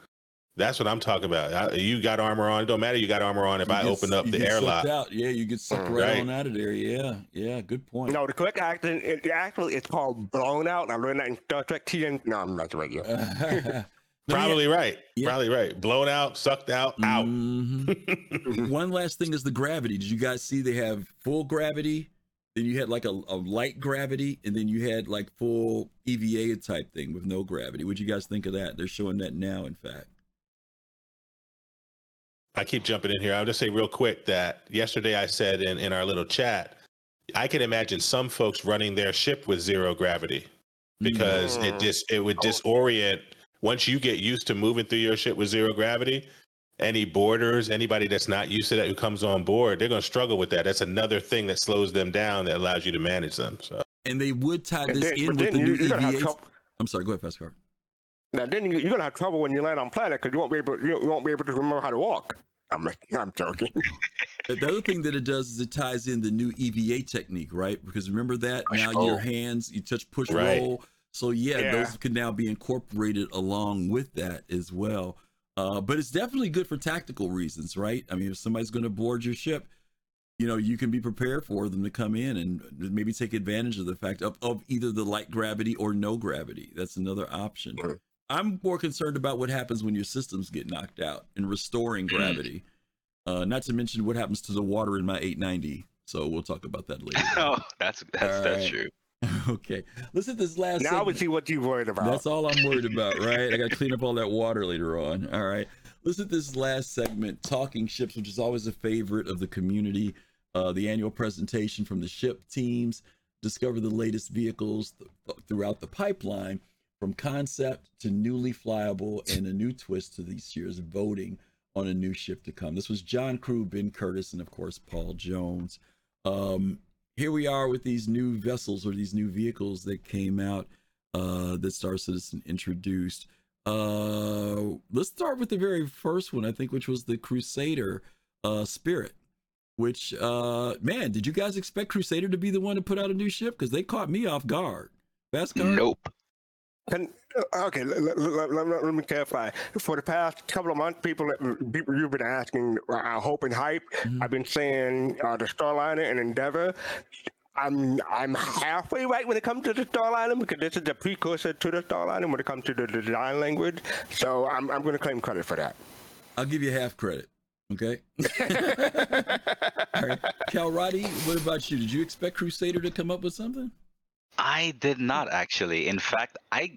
[SPEAKER 38] that's what I'm talking about. I, you got armor on. It don't matter. You got armor on. If
[SPEAKER 37] you
[SPEAKER 38] I
[SPEAKER 37] get-
[SPEAKER 38] open up the airlock,
[SPEAKER 37] out. Yeah, you get sucked
[SPEAKER 38] Mm,
[SPEAKER 37] right,
[SPEAKER 38] right.
[SPEAKER 37] on out of there. Yeah, yeah, good point.
[SPEAKER 39] No, the correct acting, it, actually, it's called blown out. I learned that in Star Trek TN. No, I'm not [LAUGHS] right yet.
[SPEAKER 38] probably right. Probably right. Blown out, sucked out, out.
[SPEAKER 37] Mhm. [LAUGHS] One last thing is the gravity. Did you guys see they have full gravity? Then you had like a, a light gravity, and then you had like full EVA type thing with no gravity. What'd you guys think of that? They're showing that now, in fact.
[SPEAKER 38] I keep jumping in here. I'll just say real quick that yesterday I said in, in our little chat, I can imagine some folks running their ship with zero gravity because it
[SPEAKER 39] Mm.
[SPEAKER 38] just it would disorient once you get used to moving through your ship with zero gravity. Any boarders, anybody that's not used to that who comes on board, they're going to struggle with that. That's another thing that slows them down that allows you to manage them. So
[SPEAKER 37] And they would tie this
[SPEAKER 39] then-
[SPEAKER 37] in with the new
[SPEAKER 39] you- you're gonna have
[SPEAKER 37] EVA.
[SPEAKER 39] trouble-
[SPEAKER 37] I'm sorry. Go ahead, fast cart.
[SPEAKER 39] Now, then you, you're gonna have trouble when you land on planet because you won't be able, you, won't be able to remember how to walk. I'm, [LAUGHS] I'm joking.
[SPEAKER 37] The the other thing that it does is it ties in the new EVA technique, right? Because remember that
[SPEAKER 39] Push
[SPEAKER 37] now
[SPEAKER 39] roll.
[SPEAKER 37] your hands, you touch push
[SPEAKER 38] Right.
[SPEAKER 37] roll. So yeah,
[SPEAKER 39] Yeah.
[SPEAKER 37] those can now be incorporated along with that as well. Uh, but it's definitely good for tactical reasons, right? I mean, if somebody's going to board your ship, you know, you can be prepared for them to come in and maybe take advantage of the fact of, of either the light gravity or no gravity. That's another option. I'm more concerned about what happens when your systems get knocked out and restoring gravity. Uh, not to mention what happens to the water in my 890. So we'll talk about that later. [LAUGHS]
[SPEAKER 40] oh, that's that's
[SPEAKER 37] All
[SPEAKER 40] that's
[SPEAKER 37] right.
[SPEAKER 40] true. [LAUGHS]
[SPEAKER 37] okay. Listen to this last.
[SPEAKER 39] Now we see what you're worried about.
[SPEAKER 37] That's all I'm worried about, right? I got to clean up all that water later on. All right. Listen to this last segment, Talking Ships, which is always a favorite of the community. Uh, the annual presentation from the ship teams, discover the latest vehicles th- throughout the pipeline, from concept to newly flyable, and a new twist to this year's voting on a new ship to come. This was John Crewe, Ben Curtis, and of course, Paul Jones. Um, here we are with these new vessels or these new vehicles that came out uh, that Star Citizen introduced. Uh, let's start with the very first one, I think, which was the Crusader uh, Spirit. Which, uh, man, did you guys expect Crusader to be the one to put out a new ship? Because they caught me off guard. Best guard?
[SPEAKER 40] Nope.
[SPEAKER 39] Can, uh, okay, let, let, let, let- me clarify. For the past couple of months, people, people you've been asking uh, hope and hype. I've been saying uh, the Starliner and Endeavor. I'm I'm halfway right when it comes to the Starliner because this is the precursor to the Starliner when it comes to the design language. So I'm I'm going to claim credit for that.
[SPEAKER 37] I'll give you half credit. Okay. [LAUGHS] All right. Cal Roddy, what about you? Did you expect Crusader to come up with something?
[SPEAKER 40] I did not actually. In fact, I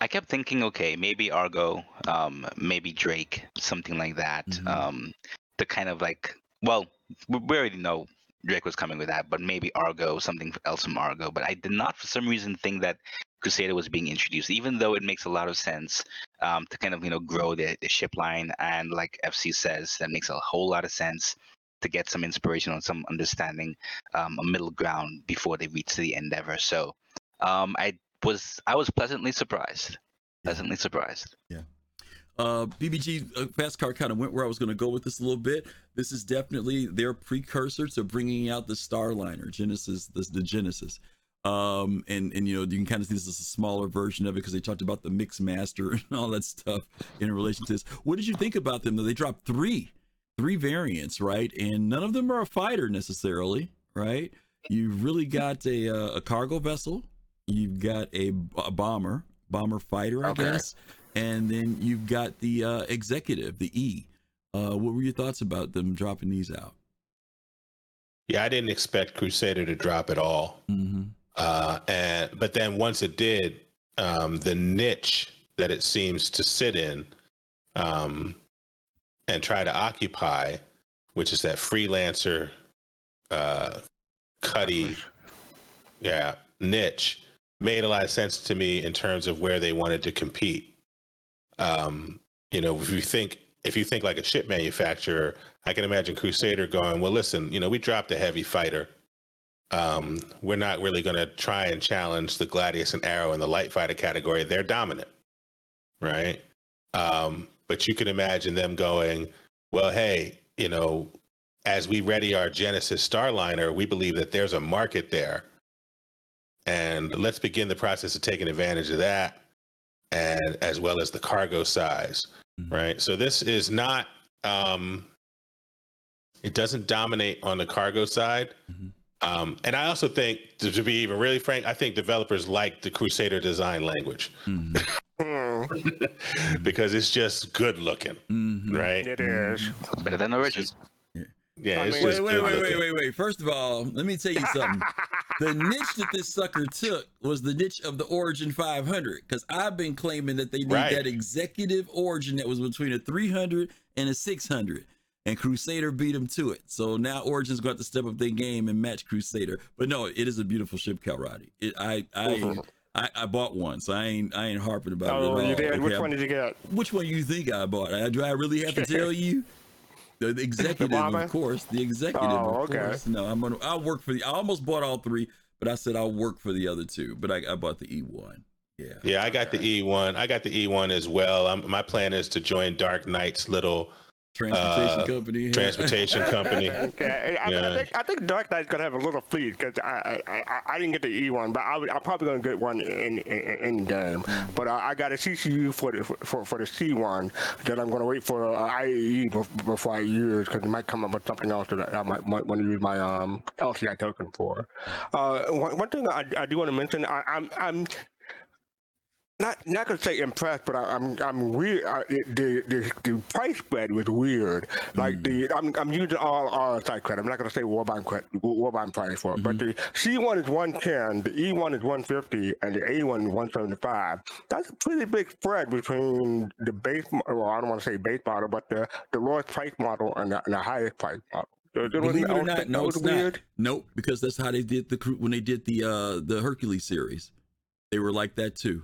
[SPEAKER 40] I kept thinking, okay, maybe Argo, um, maybe Drake, something like that. Um, the kind of like, well, we we already know Drake was coming with that, but maybe Argo, something else from Argo. But I did not, for some reason, think that Crusader was being introduced, even though it makes a lot of sense um, to kind of you know grow the, the ship line, and like FC says, that makes a whole lot of sense to get some inspiration or some understanding, um, a middle ground before they reach the Endeavor. So um, I was I was pleasantly surprised. Pleasantly surprised. Yeah.
[SPEAKER 37] Uh, BBG uh, Fast Cart kind of went where I was going to go with this a little bit. This is definitely their precursor to bringing out the Starliner Genesis, this the Genesis. Um, and and you know you can kind of see this as a smaller version of it because they talked about the mix master [LAUGHS] and all that stuff in relation to this. What did you think about them? Though they dropped three, three variants, right? And none of them are a fighter necessarily, right? You've really got a uh, a cargo vessel, you've got a bomber, bomber fighter, I
[SPEAKER 39] Okay.
[SPEAKER 37] guess, and then you've got the uh, executive, the E. Uh, what were your thoughts about them dropping these out?
[SPEAKER 38] Yeah, I didn't expect Crusader to drop at all.
[SPEAKER 37] Mm-hmm.
[SPEAKER 38] Uh, and but then once it did, um, the niche that it seems to sit in um, and try to occupy, which is that freelancer, uh, cutty, yeah, niche, made a lot of sense to me in terms of where they wanted to compete. Um, you know, if you think if you think like a ship manufacturer, I can imagine Crusader going, well, listen, you know, we dropped a heavy fighter. Um, we're not really going to try and challenge the Gladius and Arrow in the light fighter category. They're dominant, right? Um, but you can imagine them going, well, hey, you know, as we ready our Genesis Starliner, we believe that there's a market there. And let's begin the process of taking advantage of that, and as well as the cargo size, right? So this is not, um, it doesn't dominate on the cargo side. Um, and I also think, to, to be even really frank, I think developers like the Crusader design language [LAUGHS] because it's just good looking, right?
[SPEAKER 39] It is.
[SPEAKER 40] Better than original.
[SPEAKER 38] Yeah, it's
[SPEAKER 37] wait,
[SPEAKER 38] just
[SPEAKER 37] wait,
[SPEAKER 38] good
[SPEAKER 37] wait, wait,
[SPEAKER 38] looking.
[SPEAKER 37] wait, wait. First of all, let me tell you something. the niche that this sucker took was the niche of the Origin 500 because I've been claiming that they need
[SPEAKER 38] Right.
[SPEAKER 37] that executive Origin that was between a 300 and a 600. And Crusader beat him to it. So now Origin's got to step up their game and match Crusader. But no, it is a beautiful ship, Cal Roddy. It, I, I,
[SPEAKER 39] Mhm.
[SPEAKER 37] I, I bought one, so I ain't, I ain't harping about
[SPEAKER 39] Oh,
[SPEAKER 37] it. at oh,
[SPEAKER 39] you
[SPEAKER 37] all.
[SPEAKER 39] did? Which
[SPEAKER 37] I-
[SPEAKER 39] one did you get?
[SPEAKER 37] Which one you think I bought? I, do I really have to tell you? The, the [LAUGHS] executive,
[SPEAKER 39] bomber?
[SPEAKER 37] of course. The executive,
[SPEAKER 39] Oh,
[SPEAKER 37] of
[SPEAKER 39] okay.
[SPEAKER 37] course. No, I'm gonna. I'll work for the. I almost bought all three, but I said I'll work for the other two. But I, I bought the E1. Yeah.
[SPEAKER 38] Yeah, I got the E1. I got the E1 as well. I'm, my plan is to join Dark Knight's little
[SPEAKER 37] Transportation
[SPEAKER 38] uh,
[SPEAKER 37] company. yeah. [LAUGHS]
[SPEAKER 38] transportation company. [LAUGHS]
[SPEAKER 39] Okay, I, I,
[SPEAKER 38] Yeah.
[SPEAKER 39] think, I think Dark Knight's gonna have a little fleet because I, I, I I didn't get the E one, but I, would- I'm probably gonna get one in in, in game. But I, I got a CCU for the for, for the C one that I'm gonna wait for uh, IAE before I use because it might come up with something else that I might, might want to use my um LTI token for. Uh, one, one thing I, I do want to mention, I, I'm I'm not not gonna say impressed, but I, I'm I'm weird. I, the, the the price spread was weird. Like the I'm I'm using all all side credit. I'm not gonna say Warbond credit, Warbond price for it. But the C one is 110, the E one is 150, and the A one is 175. That's a pretty big spread between the base. Well, I don't want to say base model, but the the lowest price model and the, and the highest price model.
[SPEAKER 37] Believe it or not, no, it's
[SPEAKER 39] weird.
[SPEAKER 37] not. Nope, because that's how they did the when they did the uh the Hercules series. They were like that too.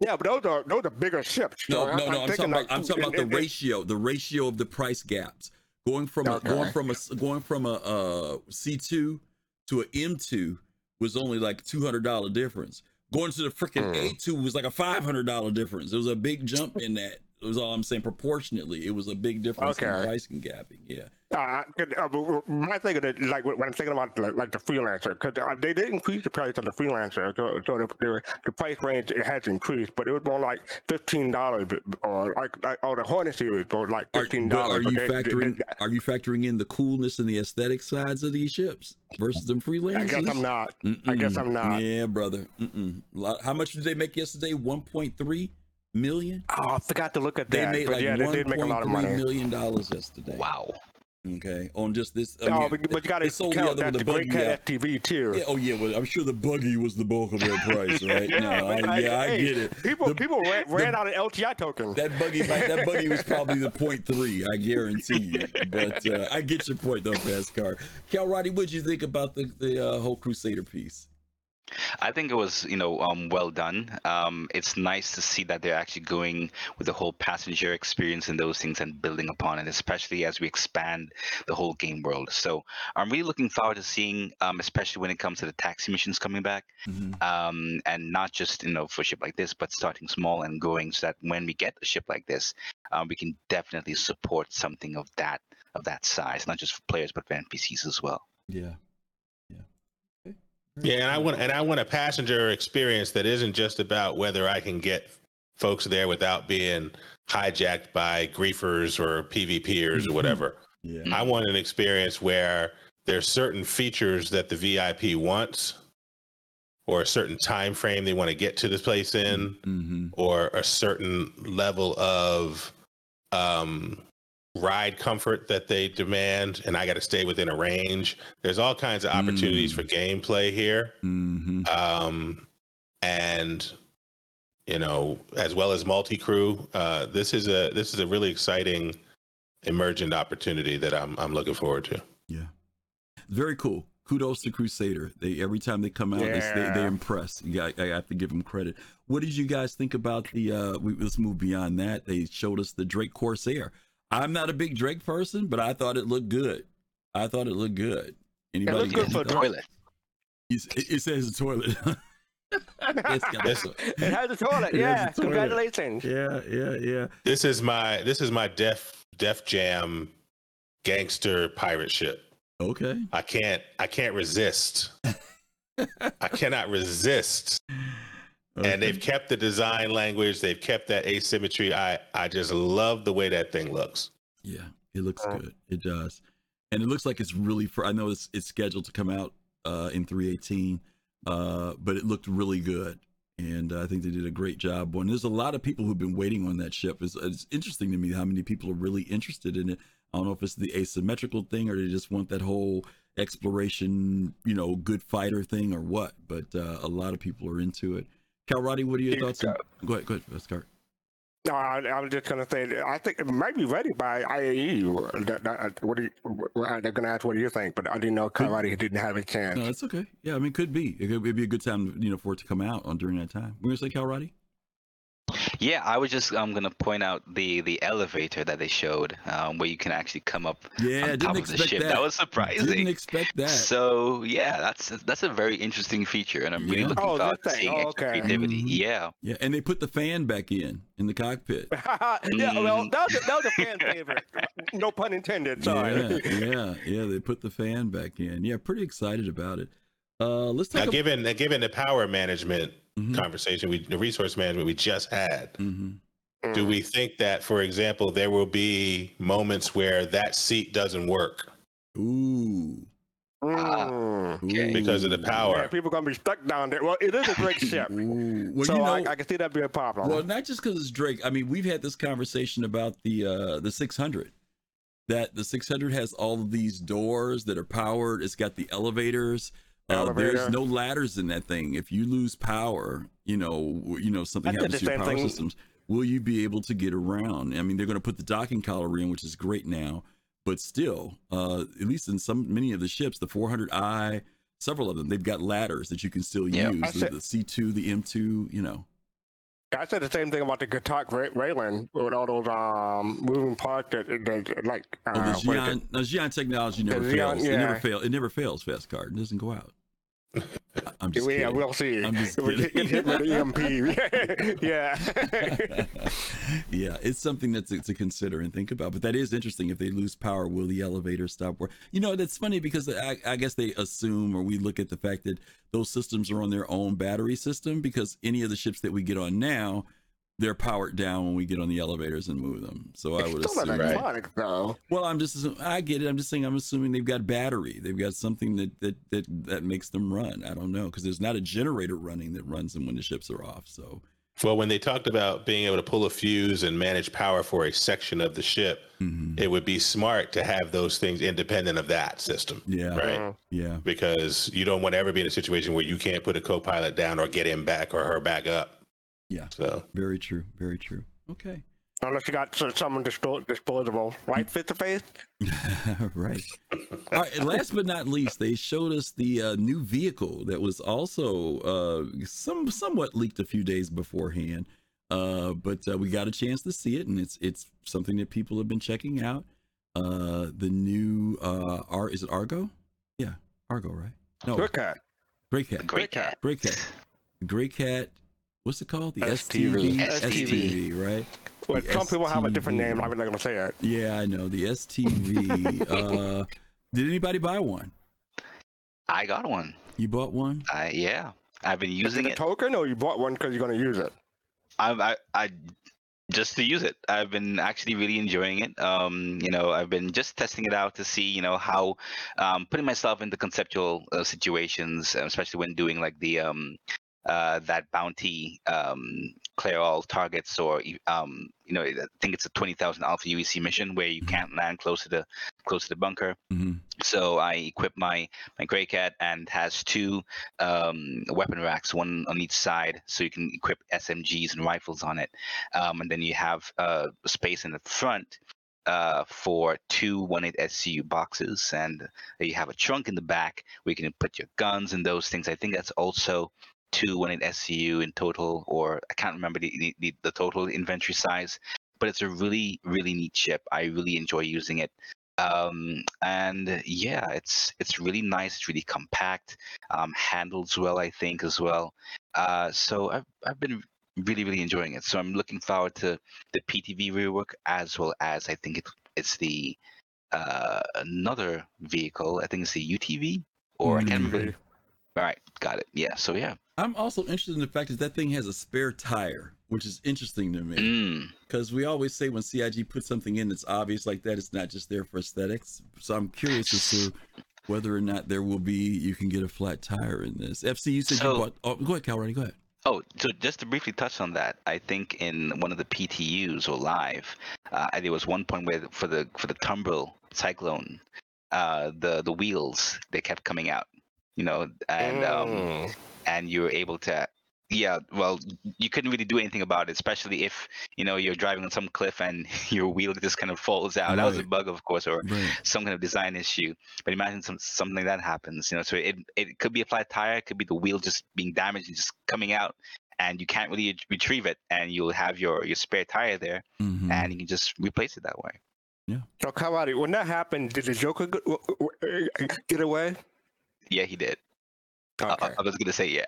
[SPEAKER 39] Yeah, but those are those are bigger ships.
[SPEAKER 37] No, no, no. I'm, talking
[SPEAKER 39] like-
[SPEAKER 37] about I'm talking about the
[SPEAKER 39] and-
[SPEAKER 37] ratio, the ratio of the price gaps going from a, going from a going from a uh, C2 to a M2 was only like two hundred dollar difference. Going to the freaking
[SPEAKER 39] Hmm.
[SPEAKER 37] A2 was like a five hundred dollar difference. There was a big jump in that. It was all I'm saying proportionately. It was a big difference in pricing gapping. Yeah.
[SPEAKER 39] Uh, uh, my thing of it, like when I'm thinking about like, like the freelancer, because uh, they did increase the price on the freelancer, so, so the, the the price range it has increased, but it was more like fifteen dollars, or like like or the Hornet series was like
[SPEAKER 37] Are,
[SPEAKER 39] fifteen dollars.
[SPEAKER 37] are you factoring are you factoring in the coolness and the aesthetic sides of these ships versus them freelancers?
[SPEAKER 39] I guess I'm not. I guess I'm not.
[SPEAKER 37] Yeah, brother. Mm-mm. How much did they make yesterday? One point three million.
[SPEAKER 39] Oh, I forgot to look at
[SPEAKER 37] They
[SPEAKER 39] that.
[SPEAKER 37] made
[SPEAKER 39] but
[SPEAKER 37] like
[SPEAKER 39] yeah, they
[SPEAKER 37] one
[SPEAKER 39] did make a lot of money.
[SPEAKER 37] million dollars yesterday.
[SPEAKER 40] Wow.
[SPEAKER 37] Okay, on just this. I
[SPEAKER 39] Oh, but, but you got to
[SPEAKER 37] sold the other
[SPEAKER 39] that
[SPEAKER 37] the
[SPEAKER 39] Great. Cat
[SPEAKER 37] out.
[SPEAKER 39] TV too.
[SPEAKER 37] Yeah, oh yeah, well, I'm sure the buggy was the bulk of that [LAUGHS] price, right? no, I,
[SPEAKER 39] but,
[SPEAKER 37] yeah, I get it.
[SPEAKER 39] People
[SPEAKER 37] The-
[SPEAKER 39] people ran,
[SPEAKER 37] the-
[SPEAKER 39] ran out of LTI tokens.
[SPEAKER 37] That buggy, that [LAUGHS] buggy was probably the point three. I guarantee you. But uh, I get your point though, fast cart. Cal Roddy, what'd you think about the the uh, whole Crusader piece?
[SPEAKER 40] I think it was, you know, um, well done. Um, it's nice to see that they're actually going with the whole passenger experience and those things and building upon it, especially as we expand the whole game world. So I'm really looking forward to seeing, um, especially when it comes to the taxi missions coming back, um, and not just you know for a ship like this, but starting small and going so that when we get a ship like this, um, we can definitely support something of that of that size, not just for players but for NPCs as well.
[SPEAKER 37] Yeah.
[SPEAKER 38] Yeah, and I want and I want a passenger experience that isn't just about whether I can get folks there without being hijacked by griefers or PvPers or whatever.
[SPEAKER 37] Yeah.
[SPEAKER 38] I want an experience where there's certain features that the VIP wants or a certain time frame they want to get to this place in
[SPEAKER 37] Mm-hmm.
[SPEAKER 38] or a certain level of um ride comfort that they demand and i got to stay within a range there's all kinds of opportunities for gameplay here
[SPEAKER 37] Mm-hmm.
[SPEAKER 38] um and you know as well as multi-crew uh this is a this is a really exciting emergent opportunity that i'm i'm looking forward to
[SPEAKER 37] Yeah. Very cool. Kudos to Crusader. They every time they come out, they, they they impress. You got, I have to give them credit. What did you guys think about the? uh we, Let's move beyond that. They showed us the Drake Corsair. I'm not a big Drake person, but I thought it looked good. I thought it looked good. Anybody?
[SPEAKER 39] looks good for a
[SPEAKER 40] toilet.
[SPEAKER 37] It, it says a toilet. [LAUGHS] It's got a
[SPEAKER 38] This- [LAUGHS]
[SPEAKER 37] to-
[SPEAKER 39] It has a toilet. [LAUGHS] Yeah,
[SPEAKER 37] a toilet.
[SPEAKER 39] congratulations.
[SPEAKER 37] Yeah, yeah, yeah.
[SPEAKER 38] this is my this is my def def jam gangster pirate ship
[SPEAKER 37] Okay.
[SPEAKER 38] i can't i can't resist i cannot resist and they've kept the design language they've kept that asymmetry i i just love the way that thing looks
[SPEAKER 37] Yeah, it looks good. It does, and it looks like it's really for. I know it's it's scheduled to come out uh, in 318, uh, but it looked really good, and uh, I think they did a great job. And there's a lot of people who've been waiting on that ship. It's, it's interesting to me how many people are really interested in it. I don't know if it's the asymmetrical thing or they just want that whole exploration, you know, good fighter thing or what. But uh, a lot of people are into it. Cal Roddy, what are your thoughts? On, go ahead, go ahead, let's start.
[SPEAKER 39] No, I, I was just gonna say. I think it might be ready by IAE. That, that, uh, what do you, they're gonna ask what do you think? But I didn't know Cal Roddy didn't have a chance.
[SPEAKER 37] No, that's okay. Yeah, I mean, it could be. It could it'd be a good time, you know, for it to come out on during that time. We're gonna say Cal Roddy.
[SPEAKER 40] Yeah, I was just um, gonna point out the the elevator that they showed, um, where you can actually come up
[SPEAKER 37] Yeah,
[SPEAKER 40] on
[SPEAKER 37] didn't
[SPEAKER 40] top of the ship.
[SPEAKER 37] that.
[SPEAKER 40] was surprising.
[SPEAKER 37] Didn't expect that.
[SPEAKER 40] So yeah, that's that's a very interesting feature, and I'm really
[SPEAKER 37] Yeah.
[SPEAKER 40] looking
[SPEAKER 37] Oh,
[SPEAKER 40] forward
[SPEAKER 37] that
[SPEAKER 40] to
[SPEAKER 37] thing.
[SPEAKER 40] seeing
[SPEAKER 37] Oh,
[SPEAKER 40] extra
[SPEAKER 37] okay.
[SPEAKER 40] creativity.
[SPEAKER 37] Mhm.
[SPEAKER 40] Yeah.
[SPEAKER 37] Yeah, and they put the fan back in in the cockpit. [LAUGHS]
[SPEAKER 42] yeah, well, that was, a, that was a fan favorite. No pun intended. [LAUGHS] Sorry.
[SPEAKER 37] Yeah, yeah, yeah. They put the fan back in. Yeah, pretty excited about it. Uh, let's
[SPEAKER 38] Now,
[SPEAKER 37] talk. ab-
[SPEAKER 38] given now, given the power management
[SPEAKER 37] Mm-hmm.
[SPEAKER 38] conversation, we the resource management we just had,
[SPEAKER 37] Mm-hmm.
[SPEAKER 38] do we think that, for example, there will be moments where that seat doesn't work
[SPEAKER 37] Ooh.
[SPEAKER 42] Mm.
[SPEAKER 38] because of the
[SPEAKER 42] Yeah,
[SPEAKER 38] power?
[SPEAKER 42] people gonna be stuck down there. Well, it is a great ship, [LAUGHS]
[SPEAKER 37] Well,
[SPEAKER 42] so
[SPEAKER 37] you know,
[SPEAKER 42] I, I can see that being a problem.
[SPEAKER 37] Well, not just because it's Drake. I mean, we've had this conversation about the uh the 600. That the 600 has all of these doors that are powered. It's got the elevators. Uh, there's no ladders in that thing. If you lose power, you know, you know something
[SPEAKER 42] did
[SPEAKER 37] happens to your power
[SPEAKER 42] thing.
[SPEAKER 37] systems. Will you be able to get around? I mean, they're going to put the docking collar in, which is great now, but still, uh, at least in some many of the ships, the 400i, several of them, they've got ladders that you can still
[SPEAKER 42] Yeah.
[SPEAKER 37] use.
[SPEAKER 42] I
[SPEAKER 37] The, the C2, the M2, you know.
[SPEAKER 42] I said the same thing about the Gatac ra- Railen with all those um moving parts that, that like. Uh,
[SPEAKER 37] Oh, the
[SPEAKER 42] is
[SPEAKER 37] Xi'an, Xi'an technology never
[SPEAKER 42] The Xi'an,
[SPEAKER 37] fails. It never fails. It never fails. Fast Cart. It doesn't go out. I'm just
[SPEAKER 42] yeah,
[SPEAKER 37] kidding.
[SPEAKER 42] we'll see.
[SPEAKER 37] I'm just
[SPEAKER 42] we get hit with EMP. yeah.
[SPEAKER 37] yeah, it's something that's to consider and think about. But that is interesting. If they lose power, will the elevator stop working? You know, that's funny because I, I guess they assume or we look at the fact that those systems are on their own battery system because any of the ships that we get on now, they're powered down when we get on the elevators and move them. So I would
[SPEAKER 42] Still
[SPEAKER 37] assume.
[SPEAKER 42] electronic though.
[SPEAKER 37] Well, I'm just I get it. I'm just saying I'm assuming they've got battery. They've got something that that that that makes them run. I don't know because there's not a generator running that runs them when the ships are off. So
[SPEAKER 38] Well, when they talked about being able to pull a fuse and manage power for a section of the ship,
[SPEAKER 37] Mm-hmm.
[SPEAKER 38] it would be smart to have those things independent of that system.
[SPEAKER 37] yeah,
[SPEAKER 38] Right.
[SPEAKER 37] yeah,
[SPEAKER 38] Because you don't want to ever be in a situation where you can't put a co pilot down or get him back or her back up.
[SPEAKER 37] Yeah.
[SPEAKER 38] So
[SPEAKER 37] Very true. Very true. Okay.
[SPEAKER 42] Unless you got s- someone disto- disposable, right? Fit the face.
[SPEAKER 37] right. All right. Last but not least, they showed us the uh, new vehicle that was also uh, some somewhat leaked a few days beforehand. Uh, but uh, we got a chance to see it, and it's it's something that people have been checking out. Uh, the new uh, R is it Argo? Yeah, Argo, right? No,
[SPEAKER 42] Good cat.
[SPEAKER 37] Greycat.
[SPEAKER 40] Great cat.
[SPEAKER 37] Greycat. Great Cat. What's it called? The
[SPEAKER 42] STV.
[SPEAKER 37] STV. STV, right?
[SPEAKER 42] Well,
[SPEAKER 37] The
[SPEAKER 42] some people have a different name. I'm not gonna say it.
[SPEAKER 37] Yeah, I know the STV. [LAUGHS] uh, did anybody buy one?
[SPEAKER 40] I got one.
[SPEAKER 37] You bought one?
[SPEAKER 40] I yeah. I've been using
[SPEAKER 42] Is it
[SPEAKER 40] it.
[SPEAKER 42] a token, or you bought one because you're gonna use it?
[SPEAKER 40] I, I, I just to use it. I've been actually really enjoying it. Um, you know, I've been just testing it out to see, you know, how um, putting myself into conceptual uh, situations, uh, especially when doing like the um, uh, that bounty um, clear all targets, or um, you know, I think it's a twenty thousand alpha UEC mission where you can't land close to the close to the bunker.
[SPEAKER 37] Mm-hmm.
[SPEAKER 40] So I equip my my Greycat and has two um, weapon racks, one on each side, so you can equip SMGs and rifles on it. Um, and then you have uh, space in the front uh, for two 1.8 SCU boxes, and you have a trunk in the back where you can put your guns and those things. I think that's also two 1.8 SCU in total, or I can't remember the, the, the, total inventory size. But it's a really, really neat ship. I really enjoy using it um, and yeah, it's it's really nice. It's really compact, um, handles well, I think as well. Uh, so I've I've been really really enjoying it. So I'm looking forward to the PTV rework as well as I think it, it's the uh, another vehicle. I think it's the UTV or I can't remember. All right, got it. Yeah. So yeah.
[SPEAKER 37] I'm also interested in the fact that that thing has a spare tire, which is interesting to me.
[SPEAKER 40] Mm.
[SPEAKER 37] Because we always say when CIG puts something in that's obvious like that, it's not just there for aesthetics. So I'm curious as to [SIGHS] whether or not there will be you can get a flat tire in this. FC, you said
[SPEAKER 40] So-
[SPEAKER 37] you bought. Oh, go ahead, Cal Roddy. Go ahead.
[SPEAKER 40] Oh, so just to briefly touch on that, I think in one of the PTUs or live, uh, there was one point where for the for the Tumbril Cyclone, uh, the the wheels they kept coming out, you know, and um, and you were able to, yeah, well, you couldn't really do anything about it, especially if you know you're driving on some cliff and [LAUGHS] your wheel just kind of falls out. That was a bug, of course, or
[SPEAKER 37] Right.
[SPEAKER 40] some kind of design issue. But imagine some something like that happens, you know. So it it could be a flat tire, it could be the wheel just being damaged and just coming out, and you can't really retrieve it, and you'll have your your spare tire there,
[SPEAKER 37] Mhm.
[SPEAKER 40] and you can just replace it that way. Yeah.
[SPEAKER 42] So, Cal Roddy, when that happened, did the Joker get away?
[SPEAKER 40] Yeah, he did. I- I, I was gonna say yeah.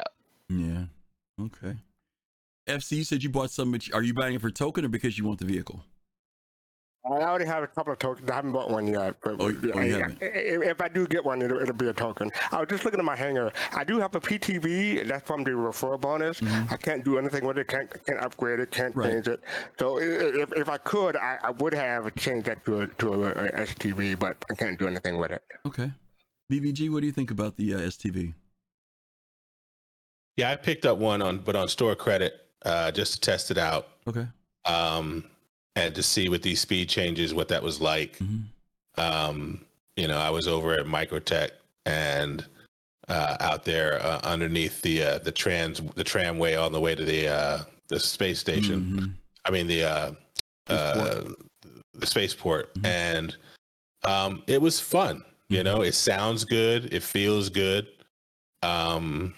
[SPEAKER 37] Yeah. Okay. FC, you said you bought some. but Are you buying it for token or because you want the vehicle?
[SPEAKER 42] I already have a couple of tokens. I haven't bought one yet. But
[SPEAKER 37] Oh, you- oh,
[SPEAKER 42] I-
[SPEAKER 37] haven't?
[SPEAKER 42] if, if I do get one, it'll, it'll be a token. I was just looking at my hangar. I do have a PTV. That's from the referral bonus. I can't do anything with it. Can't can't upgrade it. Can't
[SPEAKER 37] Mm-hmm. Right.
[SPEAKER 42] change it. So i- i- if, if I could, I, I would have changed that to a to a, a STV, but I can't do anything with it.
[SPEAKER 37] Okay. BBG, what do you think about the uh, STV?
[SPEAKER 38] Yeah, I picked up one on, but on store credit, uh, just to test it out.
[SPEAKER 37] Okay.
[SPEAKER 38] Um, and to see with these speed changes what that was like. Um, you know, I was over at microTech and uh, out there uh, underneath the uh, the trans the tramway on the way to the uh, the space station. I mean the uh, uh, the spaceport, and um, it was fun. You know, it sounds good, it feels good. Um,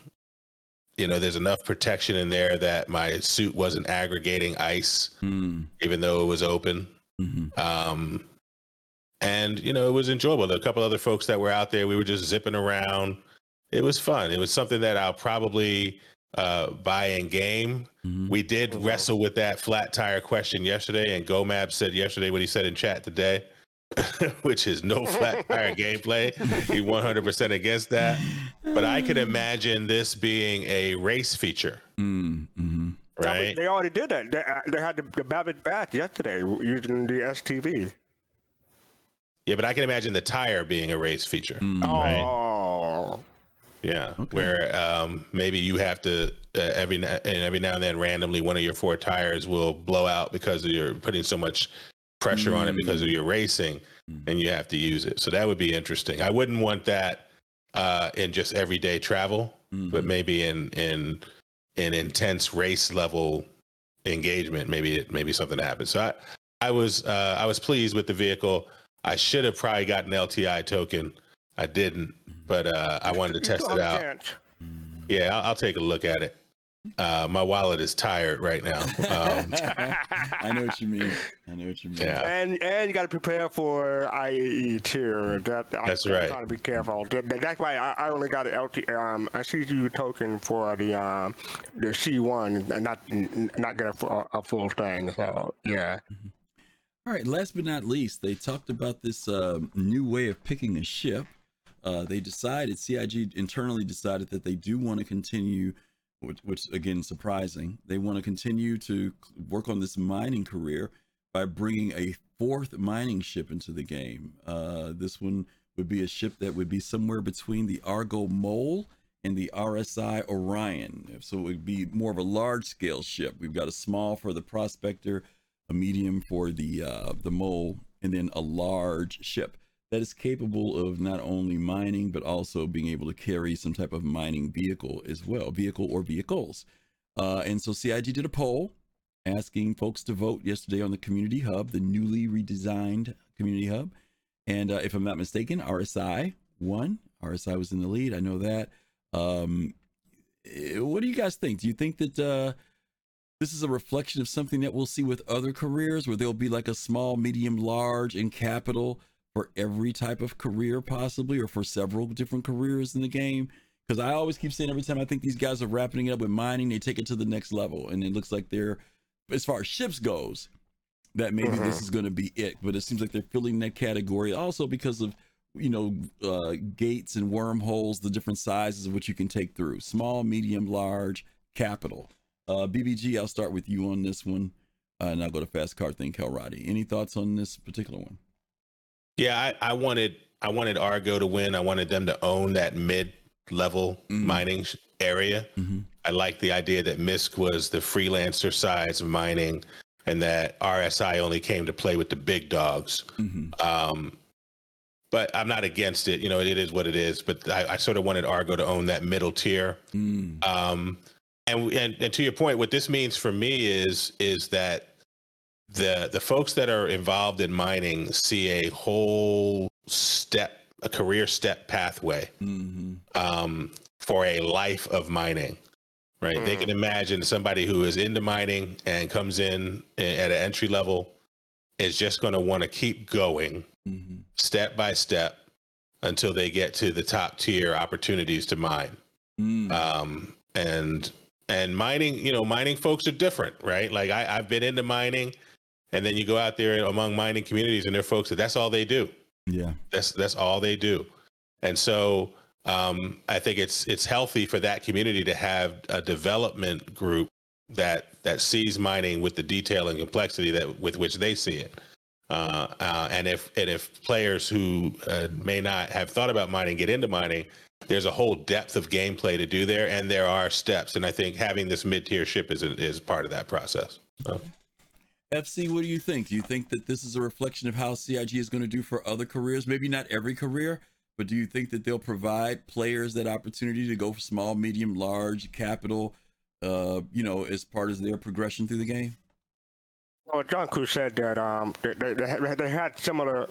[SPEAKER 38] you know, there's enough protection in there that my suit wasn't aggregating ice, even though it was open. Um, and you know, it was enjoyable. There a couple other folks that were out there. We were just zipping around. It was fun. It was something that I'll probably uh, buy in game. We did wrestle with that flat tire question yesterday, and Gomab said yesterday what he said in chat today, [LAUGHS] which is no flat [LAUGHS] tire gameplay. He 100% against that. But I could imagine this being a race feature,
[SPEAKER 37] Mm-hmm.
[SPEAKER 38] right?
[SPEAKER 42] They already did that. They, uh, they had the, the Babbitt back yesterday using the STV.
[SPEAKER 38] Yeah, but I can imagine the tire being a race feature.
[SPEAKER 37] Mm-hmm.
[SPEAKER 38] Right?
[SPEAKER 42] Oh.
[SPEAKER 38] Yeah, where um, maybe you have to uh, every and every now and then randomly one of your four tires will blow out because you're putting so much pressure on it because of your racing, and you have to use it. So that would be interesting. I wouldn't want that uh, in just everyday travel, but maybe in in in intense race level engagement, maybe it maybe something happens. So I I was uh, I was pleased with the vehicle. I should have probably gotten an LTI token. I didn't, but uh, I wanted to test it
[SPEAKER 42] have a
[SPEAKER 38] out. Yeah, I'll, I'll take a look at it. Uh, my wallet is tired right now. Um, [LAUGHS]
[SPEAKER 37] I know what you mean. I know what you mean.
[SPEAKER 38] Yeah.
[SPEAKER 42] And and you got to prepare for IAE too. That
[SPEAKER 38] That's
[SPEAKER 42] I'm
[SPEAKER 38] right.
[SPEAKER 42] Trying to be careful. That- that- That's why I, I only got an LT um a CCU token for the um the C1 and not not get a, a full thing. So yeah.
[SPEAKER 37] All right. Last but not least, they talked about this um, new way of picking a ship. Uh, they decided, CIG internally decided that they do want to continue, which, which again surprising. They want to continue to work on this mining career by bringing a fourth mining ship into the game. Uh, this one would be a ship that would be somewhere between the Argo Mole and the RSI Orion. So it would be more of a large scale ship. We've got a small for the Prospector, a medium for the uh, the Mole, and then a large ship that is capable of not only mining but also being able to carry some type of mining vehicle as well, vehicle or vehicles. Uh, and so CIG did a poll asking folks to vote yesterday on the community hub, the newly redesigned community hub. And uh, if I'm not mistaken, RSI won. RSI was in the lead. I know that. Um, eh, what do you guys think? Do you think that uh, this is a reflection of something that we'll see with other careers where there'll be like a small, medium, large, and capital for every type of career, possibly, or for several different careers in the game? Because I always keep saying every time I think these guys are wrapping it up with mining, they take it to the next level. And it looks like they're, as far as ships goes, that maybe this
[SPEAKER 42] Mhm.
[SPEAKER 37] is going to be it. But it seems like they're filling that category also because of, you know, uh, gates and wormholes, the different sizes of which you can take through small, medium, large, capital. Uh, BBG, I'll start with you on this one. Uh, and I'll go to Fast Cart Thing, Cal Roddy. Any thoughts on this particular one?
[SPEAKER 38] Yeah, I, I wanted I wanted Argo to win. I wanted them to own that mid level mining sh- area. I like the idea that MISC was the freelancer size of mining, and that RSI only came to play with the big dogs. Um, but I'm not against it. You know, it is what it is. But I, I sort of wanted Argo to own that middle tier. Um, and, and and to your point, what this means for me is is that the the folks that are involved in mining see a whole step, a career step pathway mm-hmm. um, for a life of mining, right? They can mm. imagine somebody who is into mining and comes in eh, at an entry level is just going to want to keep going mm-hmm. step by step until they get to the top tier opportunities to mine. Mm. Um, and and mining, you know, mining folks are different, right? Like I, I've been into mining, and then you go out there among mining communities, and there are folks that that's all they do.
[SPEAKER 37] Yeah.
[SPEAKER 38] That's that's all they do. And so um, I think it's it's healthy for that community to have a development group that that sees mining with the detail and complexity that with which they see it. Uh, uh, and if and if players who uh, may not have thought about mining get into mining, there's a whole depth of gameplay to do there, and there are steps. And I think having this mid tier ship is is part of that process. So.
[SPEAKER 37] FC, what do you think? Do you think that this is a reflection of how CIG is going to do for other careers? Maybe not every career, but do you think that they'll provide players that opportunity to go for small, medium, large, capital, uh, you know, as part of their progression through the game?
[SPEAKER 42] Well, John Crewe said that um, they, they, they had similar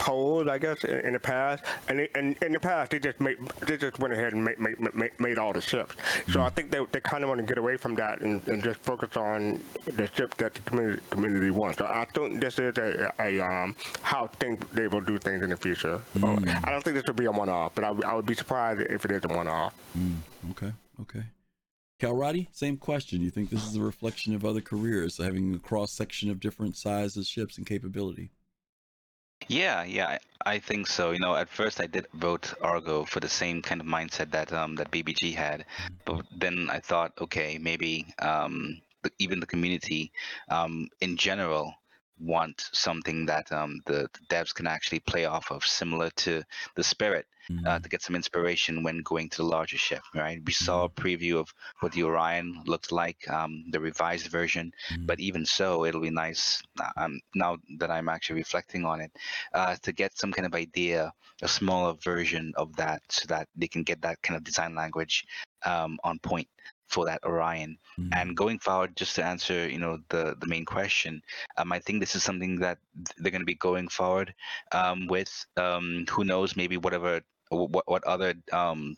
[SPEAKER 42] polls, I guess, in, in the past, and they, and in the past they just made they just went ahead and made made, made, made all the ships. So I think they, they kind of want to get away from that and, and just focus on the ship that the community community wants. So I think this is a, a um, how think they will do things in the future. So I don't think this will be a one-off, but I, would- I would be surprised if it is a one-off.
[SPEAKER 37] Mm, okay, okay. Cal Roddy, same question. You think this is a reflection of other careers, having a cross section of different sizes, ships, and capability?
[SPEAKER 40] Yeah, yeah, I, think so. You know, at first I did vote Argo for the same kind of mindset that um that BBG had, but then I thought, okay, maybe um the, even the community um in general want something that um the, the devs can actually play off of, similar to the Spirit, uh, to get some inspiration when going to the larger ship. Right? We saw a preview of what the Orion looked like, um the revised version, but even so, it'll be nice um, now that I'm actually reflecting on it uh, to get some kind of idea, a smaller version of that, so that they can get that kind of design language um, on point for that Orion. And going forward, just to answer, you know, the the main question, um, I think this is something that they're going to be going forward um, with. Um, who knows? Maybe whatever, what what other um,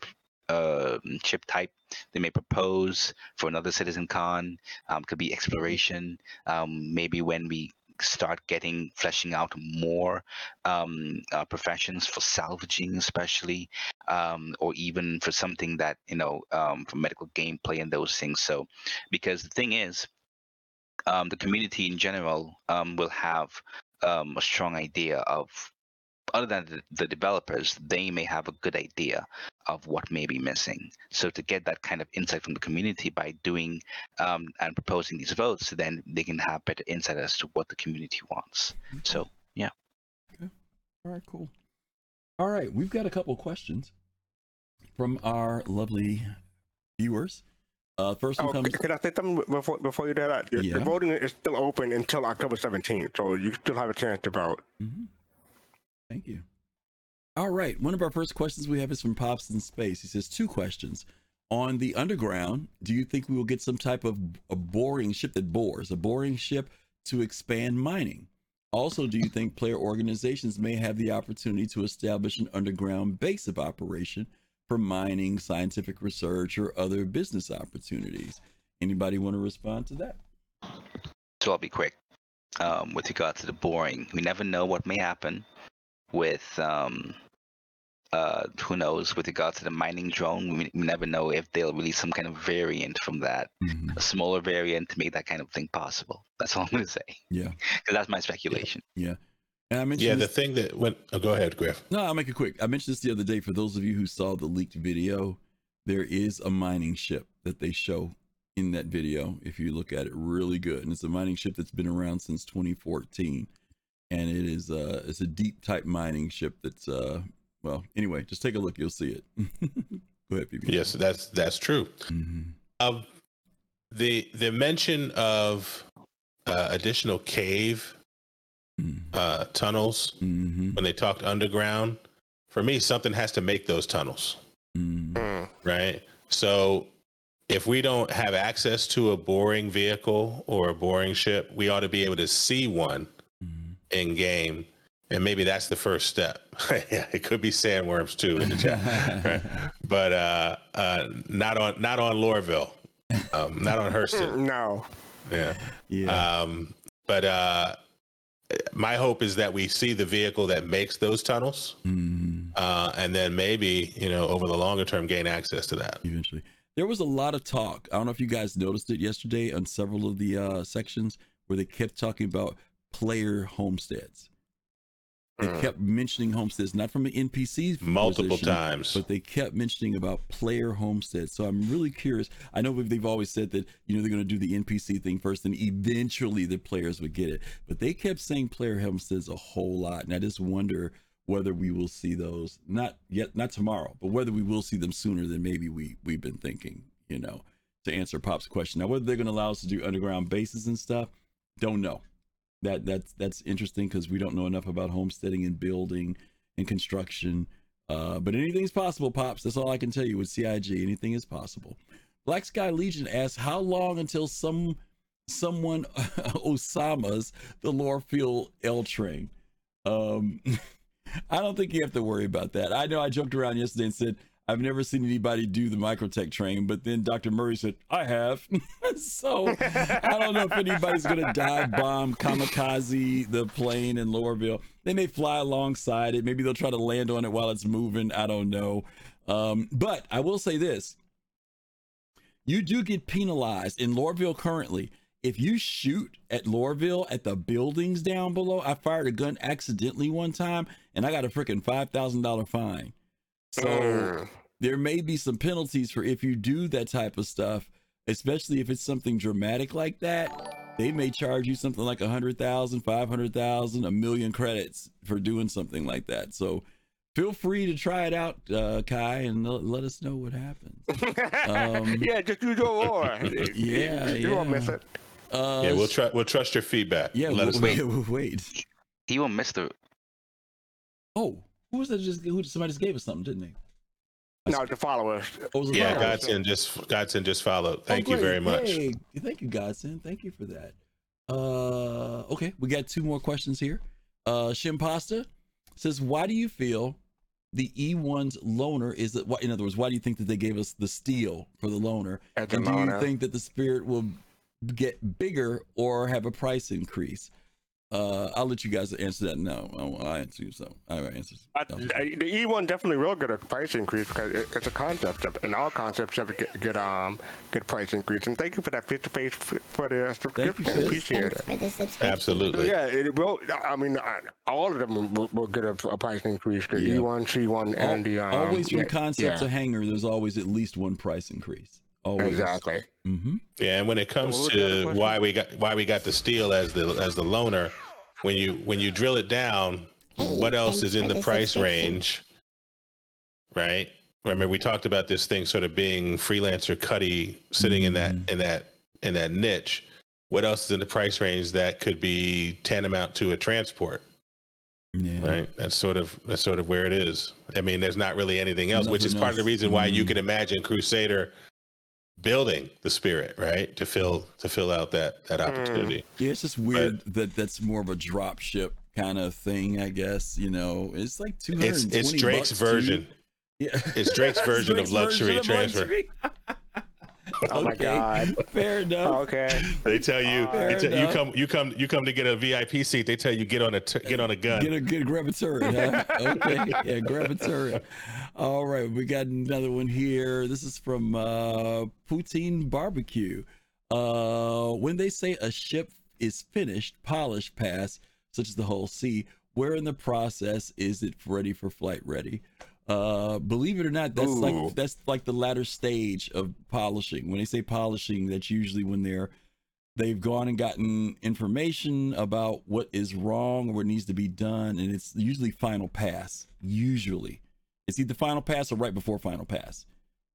[SPEAKER 40] uh, chip type they may propose for another CitizenCon um, could be exploration um, maybe when we start getting fleshing out more um, uh, professions for salvaging especially um, or even for something that you know um, for medical gameplay and those things. So because the thing is um, the community in general um, will have a strong idea of other than the, the developers, they may have a good idea of what may be missing. So to get that kind of insight from the community by doing um, and proposing these votes, then they can have better insight as to what the community wants. So yeah. Okay.
[SPEAKER 37] All right, cool. All right, we've got a couple questions from our lovely viewers. Uh, first one
[SPEAKER 42] Oh,
[SPEAKER 37] comes.
[SPEAKER 42] can I say something before before you do that? The-
[SPEAKER 37] Yeah.
[SPEAKER 42] The voting is still open until October 17th, so you still have a chance to vote.
[SPEAKER 37] Thank you. All right. One of our first questions we have is from Pops in Space. He says two questions. On the underground, do you think we will get some type of a boring ship that bores, a boring ship to expand mining? Also, do you think player organizations may have the opportunity to establish an underground base of operation for mining, scientific research, or other business opportunities? Anybody want to respond to that?
[SPEAKER 40] So I'll be quick. Um, with regard to the boring, we never know what may happen with um, uh, who knows with regard to the mining drone. We, we never know if they'll release some kind of variant from that, a smaller variant to make that kind of thing possible. That's all I'm going to say.
[SPEAKER 37] Yeah.
[SPEAKER 40] Because that's my speculation.
[SPEAKER 37] Yeah. And I mentioned
[SPEAKER 38] Yeah,
[SPEAKER 37] this-
[SPEAKER 38] the thing that went. Oh, go ahead, Griff.
[SPEAKER 37] No, I'll make it quick. I mentioned this the other day. For those of you who saw the leaked video, there is a mining ship that they show in that video. If you look at it really good, and it's a mining ship that's been around since 2014, and it is uh it's a deep type mining ship that's uh well anyway, just take a look, you'll see it. [LAUGHS] go ahead, PB.
[SPEAKER 38] Yes, that's that's true. Um, the the mention of uh, additional cave uh, tunnels when they talked underground, for me, something has to make those tunnels, right? So if we don't have access to a boring vehicle or a boring ship, we ought to be able to see one in game. And maybe that's the first step. [LAUGHS] yeah, it could be sandworms too in the chat, [LAUGHS] but uh, uh, not on not on Lorville, um, not on Hurston.
[SPEAKER 42] No.
[SPEAKER 38] Yeah.
[SPEAKER 37] Yeah.
[SPEAKER 38] Um, but uh, my hope is that we see the vehicle that makes those tunnels,
[SPEAKER 37] Mm-hmm.
[SPEAKER 38] uh, and then maybe you know over the longer term gain access to that.
[SPEAKER 37] eventually. There was a lot of talk. I don't know if you guys noticed it yesterday on several of the uh, sections where they kept talking about player homesteads. They
[SPEAKER 38] Mm.
[SPEAKER 37] kept mentioning homesteads, not from an NPC
[SPEAKER 38] Multiple
[SPEAKER 37] position,
[SPEAKER 38] times.
[SPEAKER 37] but they kept mentioning about player homesteads. So I'm really curious. I know they've always said that you know they're going to do the NPC thing first, and eventually the players would get it. But they kept saying player homesteads a whole lot, and I just wonder whether we will see those not yet, not tomorrow, but whether we will see them sooner than maybe we we've been thinking. You know, to answer Pop's question. Now, whether they're going to allow us to do underground bases and stuff, don't know. That that's that's interesting because we don't know enough about homesteading and building and construction. Uh, but anything's possible, pops. That's all I can tell you with CIG. Anything is possible. Black Sky Legion asks, how long until some someone [LAUGHS] Osama's the Lorville L train? Um, [LAUGHS] I don't think you have to worry about that. I know I joked around yesterday and said I've never seen anybody do the microTech train, but then Dr. Murray said I have. [LAUGHS] so I don't know if anybody's gonna dive bomb kamikaze the plane in Lorville. They may fly alongside it. Maybe they'll try to land on it while it's moving. I don't know. Um, but I will say this: you do get penalized in Lorville currently. If you shoot at Lorville at the buildings down below, I fired a gun accidentally one time and I got a freaking five thousand dollar fine. So there may be some penalties for if you do that type of stuff, especially if it's something dramatic like that. They may charge you something like a hundred thousand, five hundred thousand, a million credits for doing something like that. So feel free to try it out, uh, Kai, and let, let us know what happens. [LAUGHS] Um,
[SPEAKER 42] yeah, just use your aura. [LAUGHS]
[SPEAKER 37] Yeah,
[SPEAKER 42] you won't miss it.
[SPEAKER 37] Uh,
[SPEAKER 38] yeah, we'll try. We'll trust your feedback.
[SPEAKER 37] Yeah,
[SPEAKER 38] let us [LAUGHS] know.
[SPEAKER 37] wait, wait.
[SPEAKER 40] He won't miss the.
[SPEAKER 37] Oh, who was that? Just who? Somebody just gave us something, didn't they?
[SPEAKER 42] No, the followers.
[SPEAKER 37] Oh, it was a
[SPEAKER 38] Yeah,
[SPEAKER 37] follower.
[SPEAKER 38] Godson just Godson just followed. Thank
[SPEAKER 37] Oh,
[SPEAKER 38] you very much.
[SPEAKER 37] Hey, thank you, Godson. Thank you for that. Uh, okay, we got two more questions here. Uh, Shimpasta says, "Why do you feel the E1's loaner is that? In other words, why do you think that they gave us the steel for the loaner?
[SPEAKER 42] As the
[SPEAKER 37] And do you think that the spirit will get bigger or have a price increase?" Uh, I'll let you guys answer that. No, I'll, I'll answer you. So, I have answers.
[SPEAKER 42] I, I- the E1 definitely will get a price increase because it, it's a concept, of, and all concepts have to get, get um get price increase. And thank you for that face to face for the subscription.
[SPEAKER 37] Thank Fizz.
[SPEAKER 42] Appreciate it.
[SPEAKER 38] Absolutely.
[SPEAKER 42] Yeah, it will. I mean, I- all of them will, will get a, a price increase. The
[SPEAKER 37] Yeah.
[SPEAKER 42] E1, C1, and the um,
[SPEAKER 37] always from
[SPEAKER 42] yeah,
[SPEAKER 37] concept to
[SPEAKER 42] yeah.
[SPEAKER 37] hangar, there's always at least one price increase. Always.
[SPEAKER 42] Exactly.
[SPEAKER 37] Mm-hmm.
[SPEAKER 38] Yeah, and when it comes
[SPEAKER 42] what was the other
[SPEAKER 38] to why we got why we got the steel as the as the loaner, when you when you drill it down, what else is in the price range? Right. Remember we talked about this thing sort of being freelancer cutty sitting in that in that in that niche. What else is in the price range that could be tantamount to a transport?
[SPEAKER 37] Yeah.
[SPEAKER 38] Right. That's sort of that's sort of where it is. I mean, there's not really anything else, which is
[SPEAKER 37] Nothing
[SPEAKER 38] part of the reason why you
[SPEAKER 37] Mhm.
[SPEAKER 38] can imagine Crusader building the spirit, right? To fill to fill out that that mm. opportunity.
[SPEAKER 37] Yeah, it's just weird that that's more of a drop ship kind of thing, I guess. You know, it's like two hundred.
[SPEAKER 38] It's it's Drake's version.
[SPEAKER 37] Yeah,
[SPEAKER 38] It's Drake's [LAUGHS] version of luxury transfer. [LAUGHS]
[SPEAKER 42] Oh my God.
[SPEAKER 37] Fair enough.
[SPEAKER 42] Okay.
[SPEAKER 38] They tell you they tell, you come you come you come to get a VIP seat. They tell you get on a t- get on a gun.
[SPEAKER 37] Get a good grab a turret, huh? [LAUGHS] Okay, yeah, grab a turret. All right, we got another one here. This is from uh Poutine Barbecue. Uh when they say a ship is finished, polished, passed, such as the Hull C, where in the process is it ready for flight ready? Uh believe it or not, that's
[SPEAKER 38] Ooh.
[SPEAKER 37] like that's like the latter stage of polishing. When they say polishing, that's usually when they're they've gone and gotten information about what is wrong or what needs to be done and it's usually final pass usually it's either final pass or right before final pass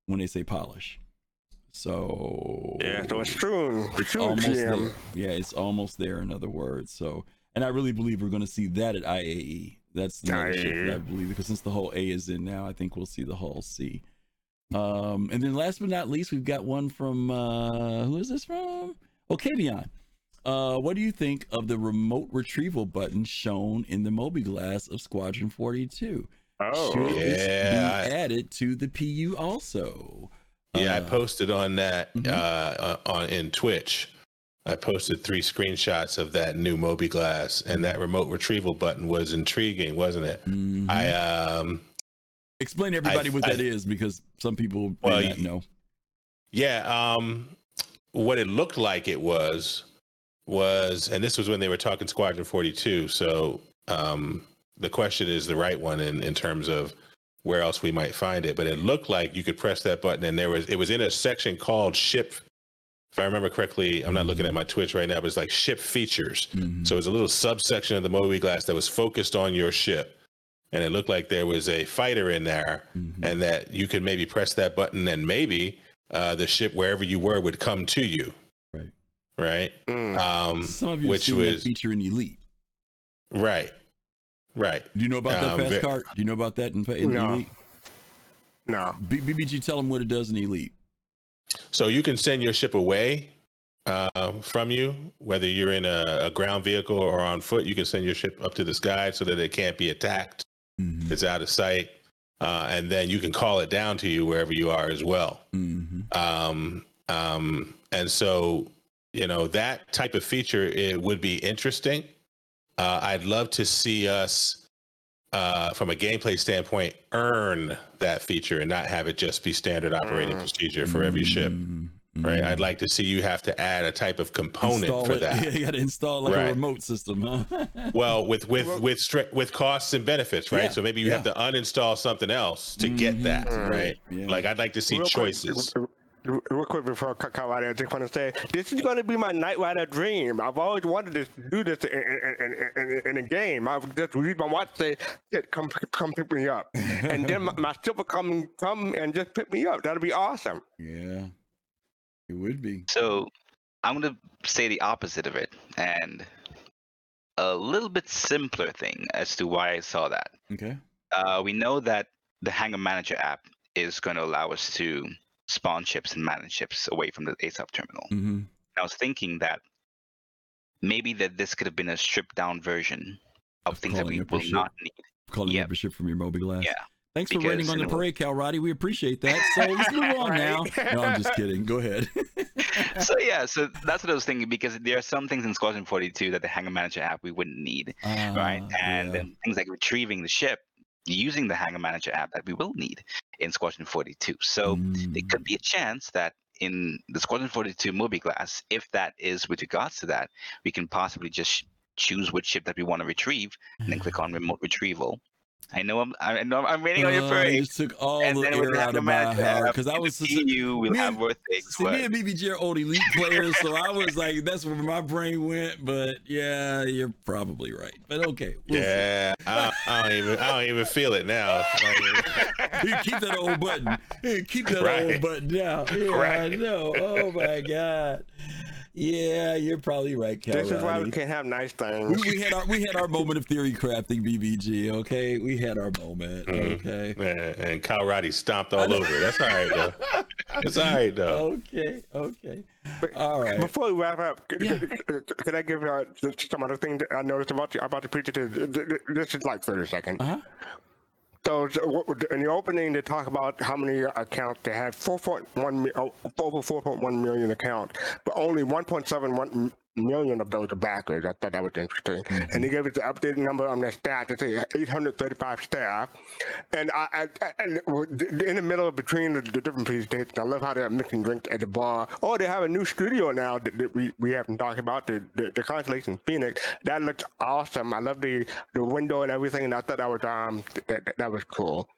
[SPEAKER 37] when they say polish so
[SPEAKER 42] Yeah, so it's true.
[SPEAKER 37] it's almost there yeah it's almost there in other words so and i really believe we're going to see that at iae that's the other ship i believe because since the Hull A is in now i think we'll see the Hull C um and then last but not least we've got one from uh who is this from Okavion. Uh, what do you think of the remote retrieval button shown in the mobiGlas of Squadron 42?
[SPEAKER 42] Oh,
[SPEAKER 37] Should this
[SPEAKER 38] yeah,
[SPEAKER 37] be added to the PU also?
[SPEAKER 38] Yeah, I
[SPEAKER 37] Uh,
[SPEAKER 38] posted on that
[SPEAKER 37] mhm.
[SPEAKER 38] uh, on in Twitch. I posted three screenshots of that new mobiGlas, and that remote retrieval button was intriguing, wasn't it?
[SPEAKER 37] mhm.
[SPEAKER 38] I um,
[SPEAKER 37] Explain to everybody
[SPEAKER 38] I-
[SPEAKER 37] what
[SPEAKER 38] I-
[SPEAKER 37] that is because some people
[SPEAKER 38] Well,
[SPEAKER 37] may not know.
[SPEAKER 38] yeah, um, what it looked like it was was, and this was when they were talking Squadron Forty Two. So um, the question is the right one in in terms of where else we might find it. But it looked like you could press that button, and there was it was in a section called ship. If I remember correctly, I'm not looking at my Twitch right now, but it's like ship features. So it's a little subsection of the mobiGlas that was focused on your ship. And it looked like there was a fighter in there and that you could maybe press that button and maybe uh, the ship, wherever you were, would come to you.
[SPEAKER 37] Right.
[SPEAKER 38] Right. Um,
[SPEAKER 37] Some of you
[SPEAKER 38] which
[SPEAKER 37] seen that
[SPEAKER 38] was
[SPEAKER 37] feature in Elite.
[SPEAKER 38] right. Right.
[SPEAKER 37] Do you know about
[SPEAKER 38] Um,
[SPEAKER 37] that fast
[SPEAKER 38] ve-
[SPEAKER 37] cart? Do you know about that in, in
[SPEAKER 38] No.
[SPEAKER 37] Elite?
[SPEAKER 39] No.
[SPEAKER 37] B- BBG, tell them what it does in Elite.
[SPEAKER 38] So you can send your ship away uh, from you, whether you're in a, a ground vehicle or on foot. You can send your ship up to the sky so that it can't be attacked.
[SPEAKER 37] Mm-hmm.
[SPEAKER 38] It's out of sight, uh, and then you can call it down to you wherever you are as well.
[SPEAKER 37] Mm-hmm.
[SPEAKER 38] Um, um, and so, you know, that type of feature it would be interesting. Uh, I'd love to see us, uh, from a gameplay standpoint, earn that feature and not have it just be standard operating
[SPEAKER 37] Mm.
[SPEAKER 38] procedure for every ship. Right? I'd like to see you have to add a type of component
[SPEAKER 37] Install
[SPEAKER 38] for
[SPEAKER 37] it. [LAUGHS]
[SPEAKER 38] that.
[SPEAKER 37] Yeah, you got to install like a remote system, huh? [LAUGHS]
[SPEAKER 38] Well, with with with stri- with costs and benefits, right?
[SPEAKER 37] Yeah,
[SPEAKER 38] So maybe you have to uninstall something else to get that, right? Like I'd like to see
[SPEAKER 39] Real
[SPEAKER 38] choices.
[SPEAKER 39] r- r- Real quick before I cut out, I just want to say this is going to be my Knight Rider dream. I've always wanted to do this in, in, in, in, in a game. I've just read my watch say, "Kid, "Come, come pick me up," and then my, my ship come, come and just pick me up. That'll be awesome.
[SPEAKER 37] Yeah, it would be.
[SPEAKER 40] So I'm going to say the opposite of it and a little bit simpler thing as to why I saw that.
[SPEAKER 37] Okay.
[SPEAKER 40] Uh, we know that the Hangar Manager app is going to allow us to spawn ships and manage ships away from the ASOP terminal.
[SPEAKER 37] Mm-hmm.
[SPEAKER 40] I was thinking that maybe that this could have been a stripped down version of, things that we will
[SPEAKER 37] ship.
[SPEAKER 40] not need.
[SPEAKER 37] Calling
[SPEAKER 40] Yep.
[SPEAKER 37] up a ship from your mobiGlas.
[SPEAKER 40] Yeah.
[SPEAKER 37] Thanks for
[SPEAKER 40] Because
[SPEAKER 37] rating on the [LAUGHS] parade, Cal Roddy. We appreciate that. So [LAUGHS] let's move on now. No, I'm just kidding. Go ahead. [LAUGHS]
[SPEAKER 40] so yeah, so that's what I was thinking because there are some things in Squadron 42 that the Hangar Manager app we wouldn't need, right?
[SPEAKER 37] Ah,
[SPEAKER 40] And
[SPEAKER 37] yeah.
[SPEAKER 40] things like retrieving the ship using the Hangar Manager app that we will need in Squadron 42. So
[SPEAKER 37] Mm.
[SPEAKER 40] there could be a chance that in the Squadron 42 mobiGlas, if that is with regards to that, we can possibly just choose which ship that we want to retrieve and then click on remote retrieval. I know I'm I know I'm waiting on your
[SPEAKER 37] Uh, you just took all
[SPEAKER 40] and
[SPEAKER 37] the
[SPEAKER 40] then with
[SPEAKER 37] air
[SPEAKER 40] the
[SPEAKER 37] out of my
[SPEAKER 40] Manager
[SPEAKER 37] heart because I
[SPEAKER 40] in
[SPEAKER 37] was
[SPEAKER 40] the you. we'll
[SPEAKER 37] me
[SPEAKER 40] have more things.
[SPEAKER 37] See, me and BBG are old elite [LAUGHS] players, so I was like, that's where my brain went. But yeah, you're probably right. But okay, we'll see.
[SPEAKER 38] Yeah, I, I don't even I don't even feel it now. [LAUGHS]
[SPEAKER 37] You keep that old button. Hey, keep that
[SPEAKER 38] Right.
[SPEAKER 37] old button down. Yeah, I know. Oh my god. Yeah, you're probably right, Cal.
[SPEAKER 39] This is why we can't have nice things.
[SPEAKER 37] We, we had our we had our moment of theory crafting, BBG. Okay, we had our moment. Okay.
[SPEAKER 38] And, and Kyle Roddy stomped all over it. That's all right though. It's all right though.
[SPEAKER 37] Okay. Okay. All right.
[SPEAKER 39] Before we wrap up, c- c- could I give uh, some other thing that I noticed about the, about the preacher? This is like 30 seconds.
[SPEAKER 37] Uh-huh.
[SPEAKER 39] So in the opening, they talk about how many accounts they had. 4.1 oh, over 4.1 million accounts, but only 1.71 million of those are backers. I thought that was interesting. And he gave us the updated number on their staff. They say 835 staff. And I, I, I and in the middle between the, the different presentations, I love how they're mixing drinks at the bar. Oh, they have a new studio now that, that we, we haven't talked about, the, the, the Constellation Phoenix. That looks awesome. I love the, the window and everything. And I thought that was um that, that was cool.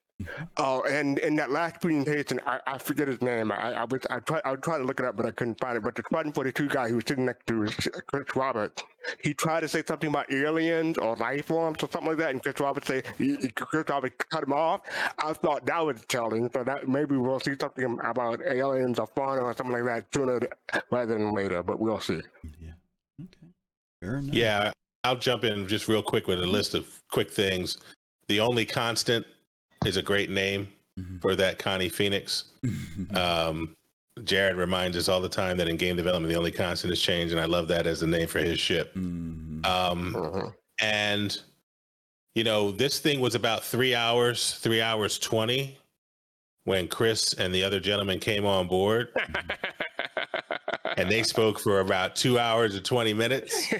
[SPEAKER 39] Oh, and in that last presentation, I, I forget his name. I, I was I tried I was trying to look it up, but I couldn't find it. But the Squadron 42 guy who was sitting next to Chris Roberts, he tried to say something about aliens or life forms or something like that, and Chris Roberts say he, he- Chris Roberts cut him off. I thought that was telling, so that maybe we'll see something about aliens or fauna or something like that sooner rather than later. But we'll see. Yeah.
[SPEAKER 37] Fair enough.
[SPEAKER 38] Yeah, I'll jump in just real quick with a list of quick things. The only constant is a great name for that Connie Phoenix. Um, Jared reminds us all the time that in game development, the only constant is change, and I love that as the name for his ship. Um, and you know, this thing was about three hours, three hours twenty. when Chris and the other gentleman came on board. [LAUGHS] and they spoke for about two hours and 20 minutes. [LAUGHS]
[SPEAKER 42] you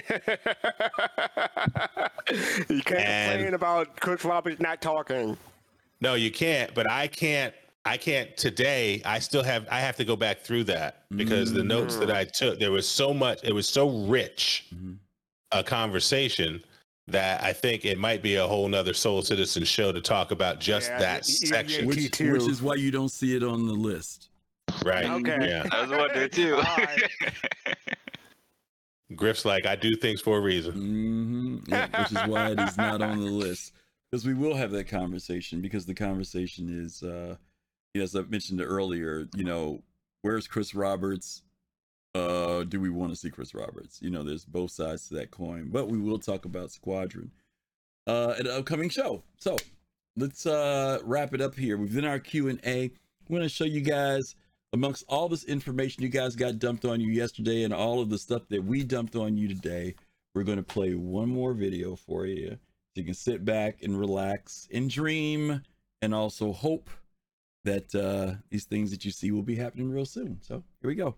[SPEAKER 42] can't
[SPEAKER 38] And-
[SPEAKER 42] complain about Chris Roberts not talking.
[SPEAKER 38] No, you can't, but I can't I can't today. I still have I have to go back through that because the notes that I took there was so much it was so rich a conversation that I think it might be a whole nother Soul Citizen show to talk about just
[SPEAKER 42] Yeah,
[SPEAKER 38] that
[SPEAKER 42] y- y-
[SPEAKER 38] section.
[SPEAKER 42] yeah,
[SPEAKER 37] which, which is why you don't see it on the list.
[SPEAKER 38] Right.
[SPEAKER 42] Okay.
[SPEAKER 38] Yeah.
[SPEAKER 40] I was wondering too.
[SPEAKER 42] All right.
[SPEAKER 38] Griff's like, I do things for a reason.
[SPEAKER 37] hmm Yeah, which is why it is not on the list because we will have that conversation because the conversation is, uh, you know, as I mentioned earlier, you know, where's Chris Roberts? Uh, do we want to see Chris Roberts? You know, there's both sides to that coin, but we will talk about Squadron uh, at an upcoming show. So let's uh wrap it up here. We've done our Q and A. We're gonna show you guys amongst all this information you guys got dumped on you yesterday and all of the stuff that we dumped on you today. We're gonna play one more video for you so you can sit back and relax and dream and also hope that uh these things that you see will be happening real soon. So here we go.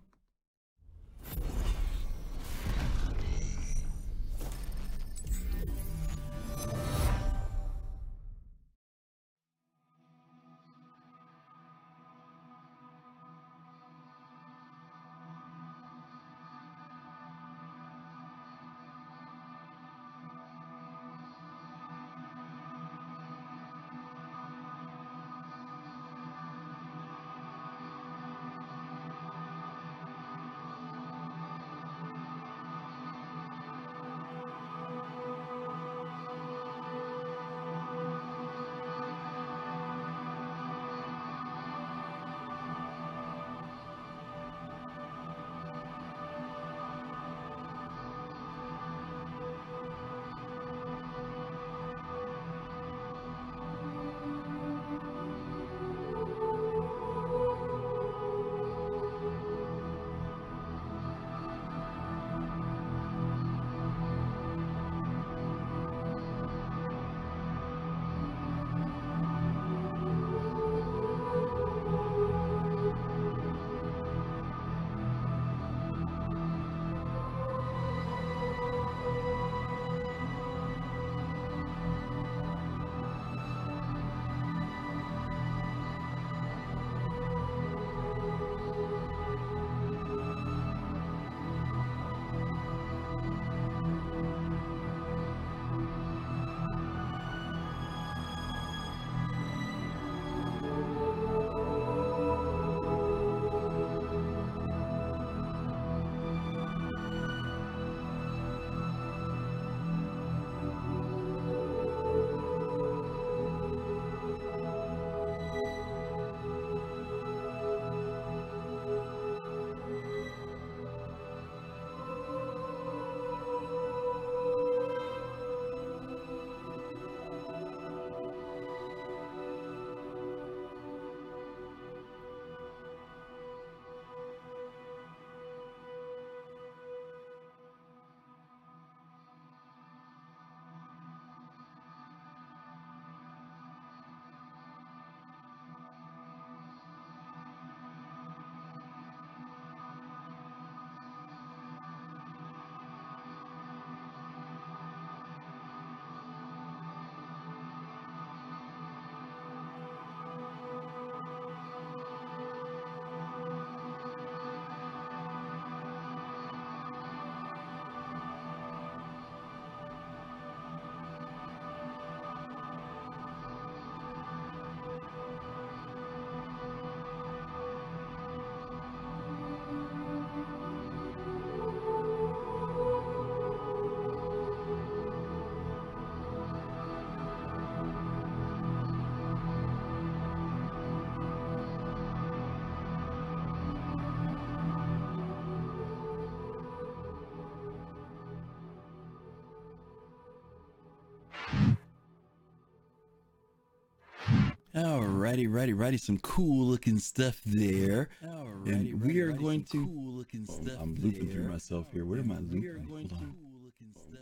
[SPEAKER 37] Alrighty, righty, righty. Some cool looking stuff there. and we are going to. Cool looking stuff I'm looping through myself here. Where am I looping? Hold on.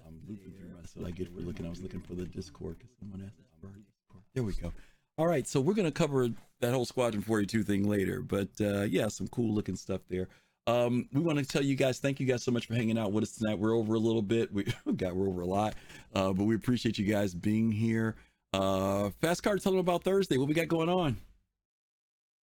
[SPEAKER 37] I'm looping through myself. I get for looking. I was looking for the Discord because someone asked us for our Discord. There we go. All right, so we're gonna cover that whole Squadron 42 thing later, but uh, yeah, some cool looking stuff there. Um, we want to tell you guys, thank you guys so much for hanging out with us tonight. We're over a little bit. We [LAUGHS] got we're over a lot, uh, but we appreciate you guys being here. Uh, Fast Cart, tell them about Thursday. What we got going on?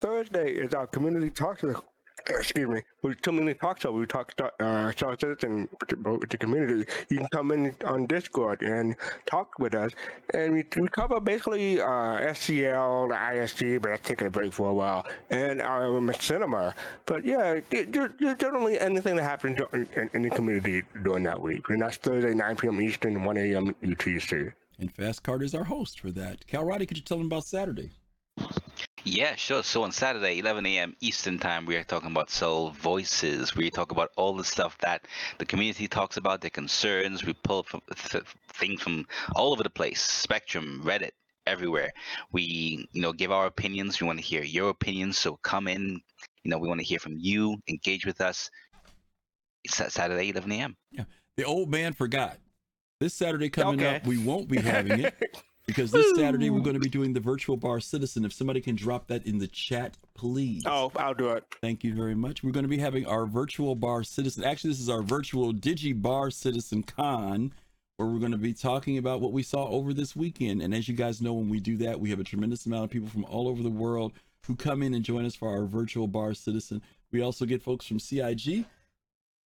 [SPEAKER 42] Thursday is our community talk show. Excuse me. We community talk show. We talk uh, Citizen with the community. You can come in on Discord and talk with us, and we, we cover basically uh, SCL, the ISC, but that's taking a break for a while, and um, cinema. But yeah, just generally anything that happens in, in, in the community during that week, and that's Thursday 9 p.m. Eastern, 1 a.m. UTC.
[SPEAKER 37] And Fast Cart is our host for that. Cal Roddy, could you tell them about Saturday?
[SPEAKER 40] Yeah, sure. So on Saturday, 11 a.m. Eastern Time, we are talking about Soul Voices. We talk about all the stuff that the community talks about, their concerns. We pull from th- things from all over the place, Spectrum, Reddit, everywhere. We, you know, give our opinions. We want to hear your opinions. So come in. You know, we want to hear from you. Engage with us. It's Saturday, 11 a.m.
[SPEAKER 37] Yeah. The old man forgot. This Saturday coming
[SPEAKER 42] Okay.
[SPEAKER 37] up, we won't be having it [LAUGHS] because this Saturday we're going to be doing the virtual bar citizen. If somebody can drop that in the chat, please.
[SPEAKER 42] Oh, I'll do it.
[SPEAKER 37] Thank you very much. We're going to be having our virtual bar citizen. Actually, this is our virtual Digi Bar Citizen Con, where we're going to be talking about what we saw over this weekend. And as you guys know, when we do that, we have a tremendous amount of people from all over the world who come in and join us for our virtual bar citizen. We also get folks from CIG,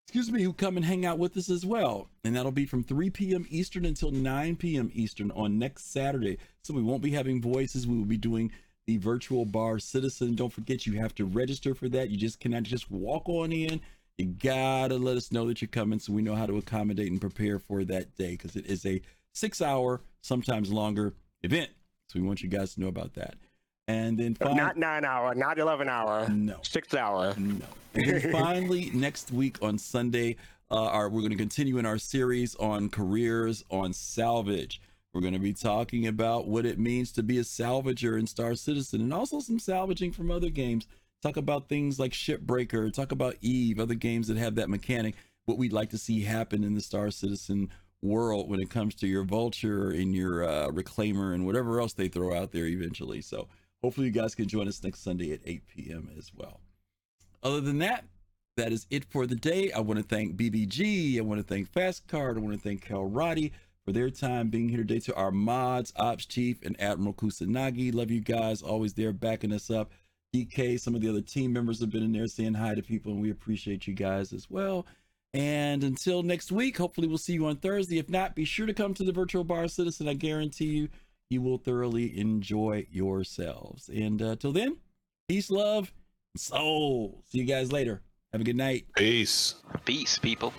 [SPEAKER 37] excuse me, who come and hang out with us as well. And that'll be from 3 p.m. Eastern until 9 p.m. Eastern on next Saturday. So we won't be having voices. We will be doing the virtual bar citizen. Don't forget, you have to register for that. You just cannot just walk on in. You gotta let us know that you're coming so we know how to accommodate and prepare for that day because it is a six hour, sometimes longer event. So we want you guys to know about that. And then finally,
[SPEAKER 42] Not nine hour, not 11 hour.
[SPEAKER 37] No.
[SPEAKER 42] Six hour.
[SPEAKER 37] No. And then [LAUGHS] finally, next week on Sunday, uh, our, we're going to continue in our series on careers on salvage. We're going to be talking about what it means to be a salvager in Star Citizen and also some salvaging from other games. Talk about things like Shipbreaker, talk about Eve, other games that have that mechanic, what we'd like to see happen in the Star Citizen world when it comes to your Vulture and your uh, Reclaimer and whatever else they throw out there eventually. So hopefully you guys can join us next Sunday at 8 p.m. as well. Other than that, that is it for the day. I want to thank BBG. I want to thank Fast Cart. I want to thank Cal Roddy for their time being here today. To our mods, Ops Chief, and Admiral Kusanagi. Love you guys. Always there backing us up. DK, some of the other team members have been in there saying hi to people, and we appreciate you guys as well. And until next week, hopefully we'll see you on Thursday. If not, be sure to come to the Virtual Bar Citizen. I guarantee you, you will thoroughly enjoy yourselves. And uh, till then, peace, love, and soul. See you guys later. Have a good night.
[SPEAKER 38] Peace.
[SPEAKER 40] Peace, people.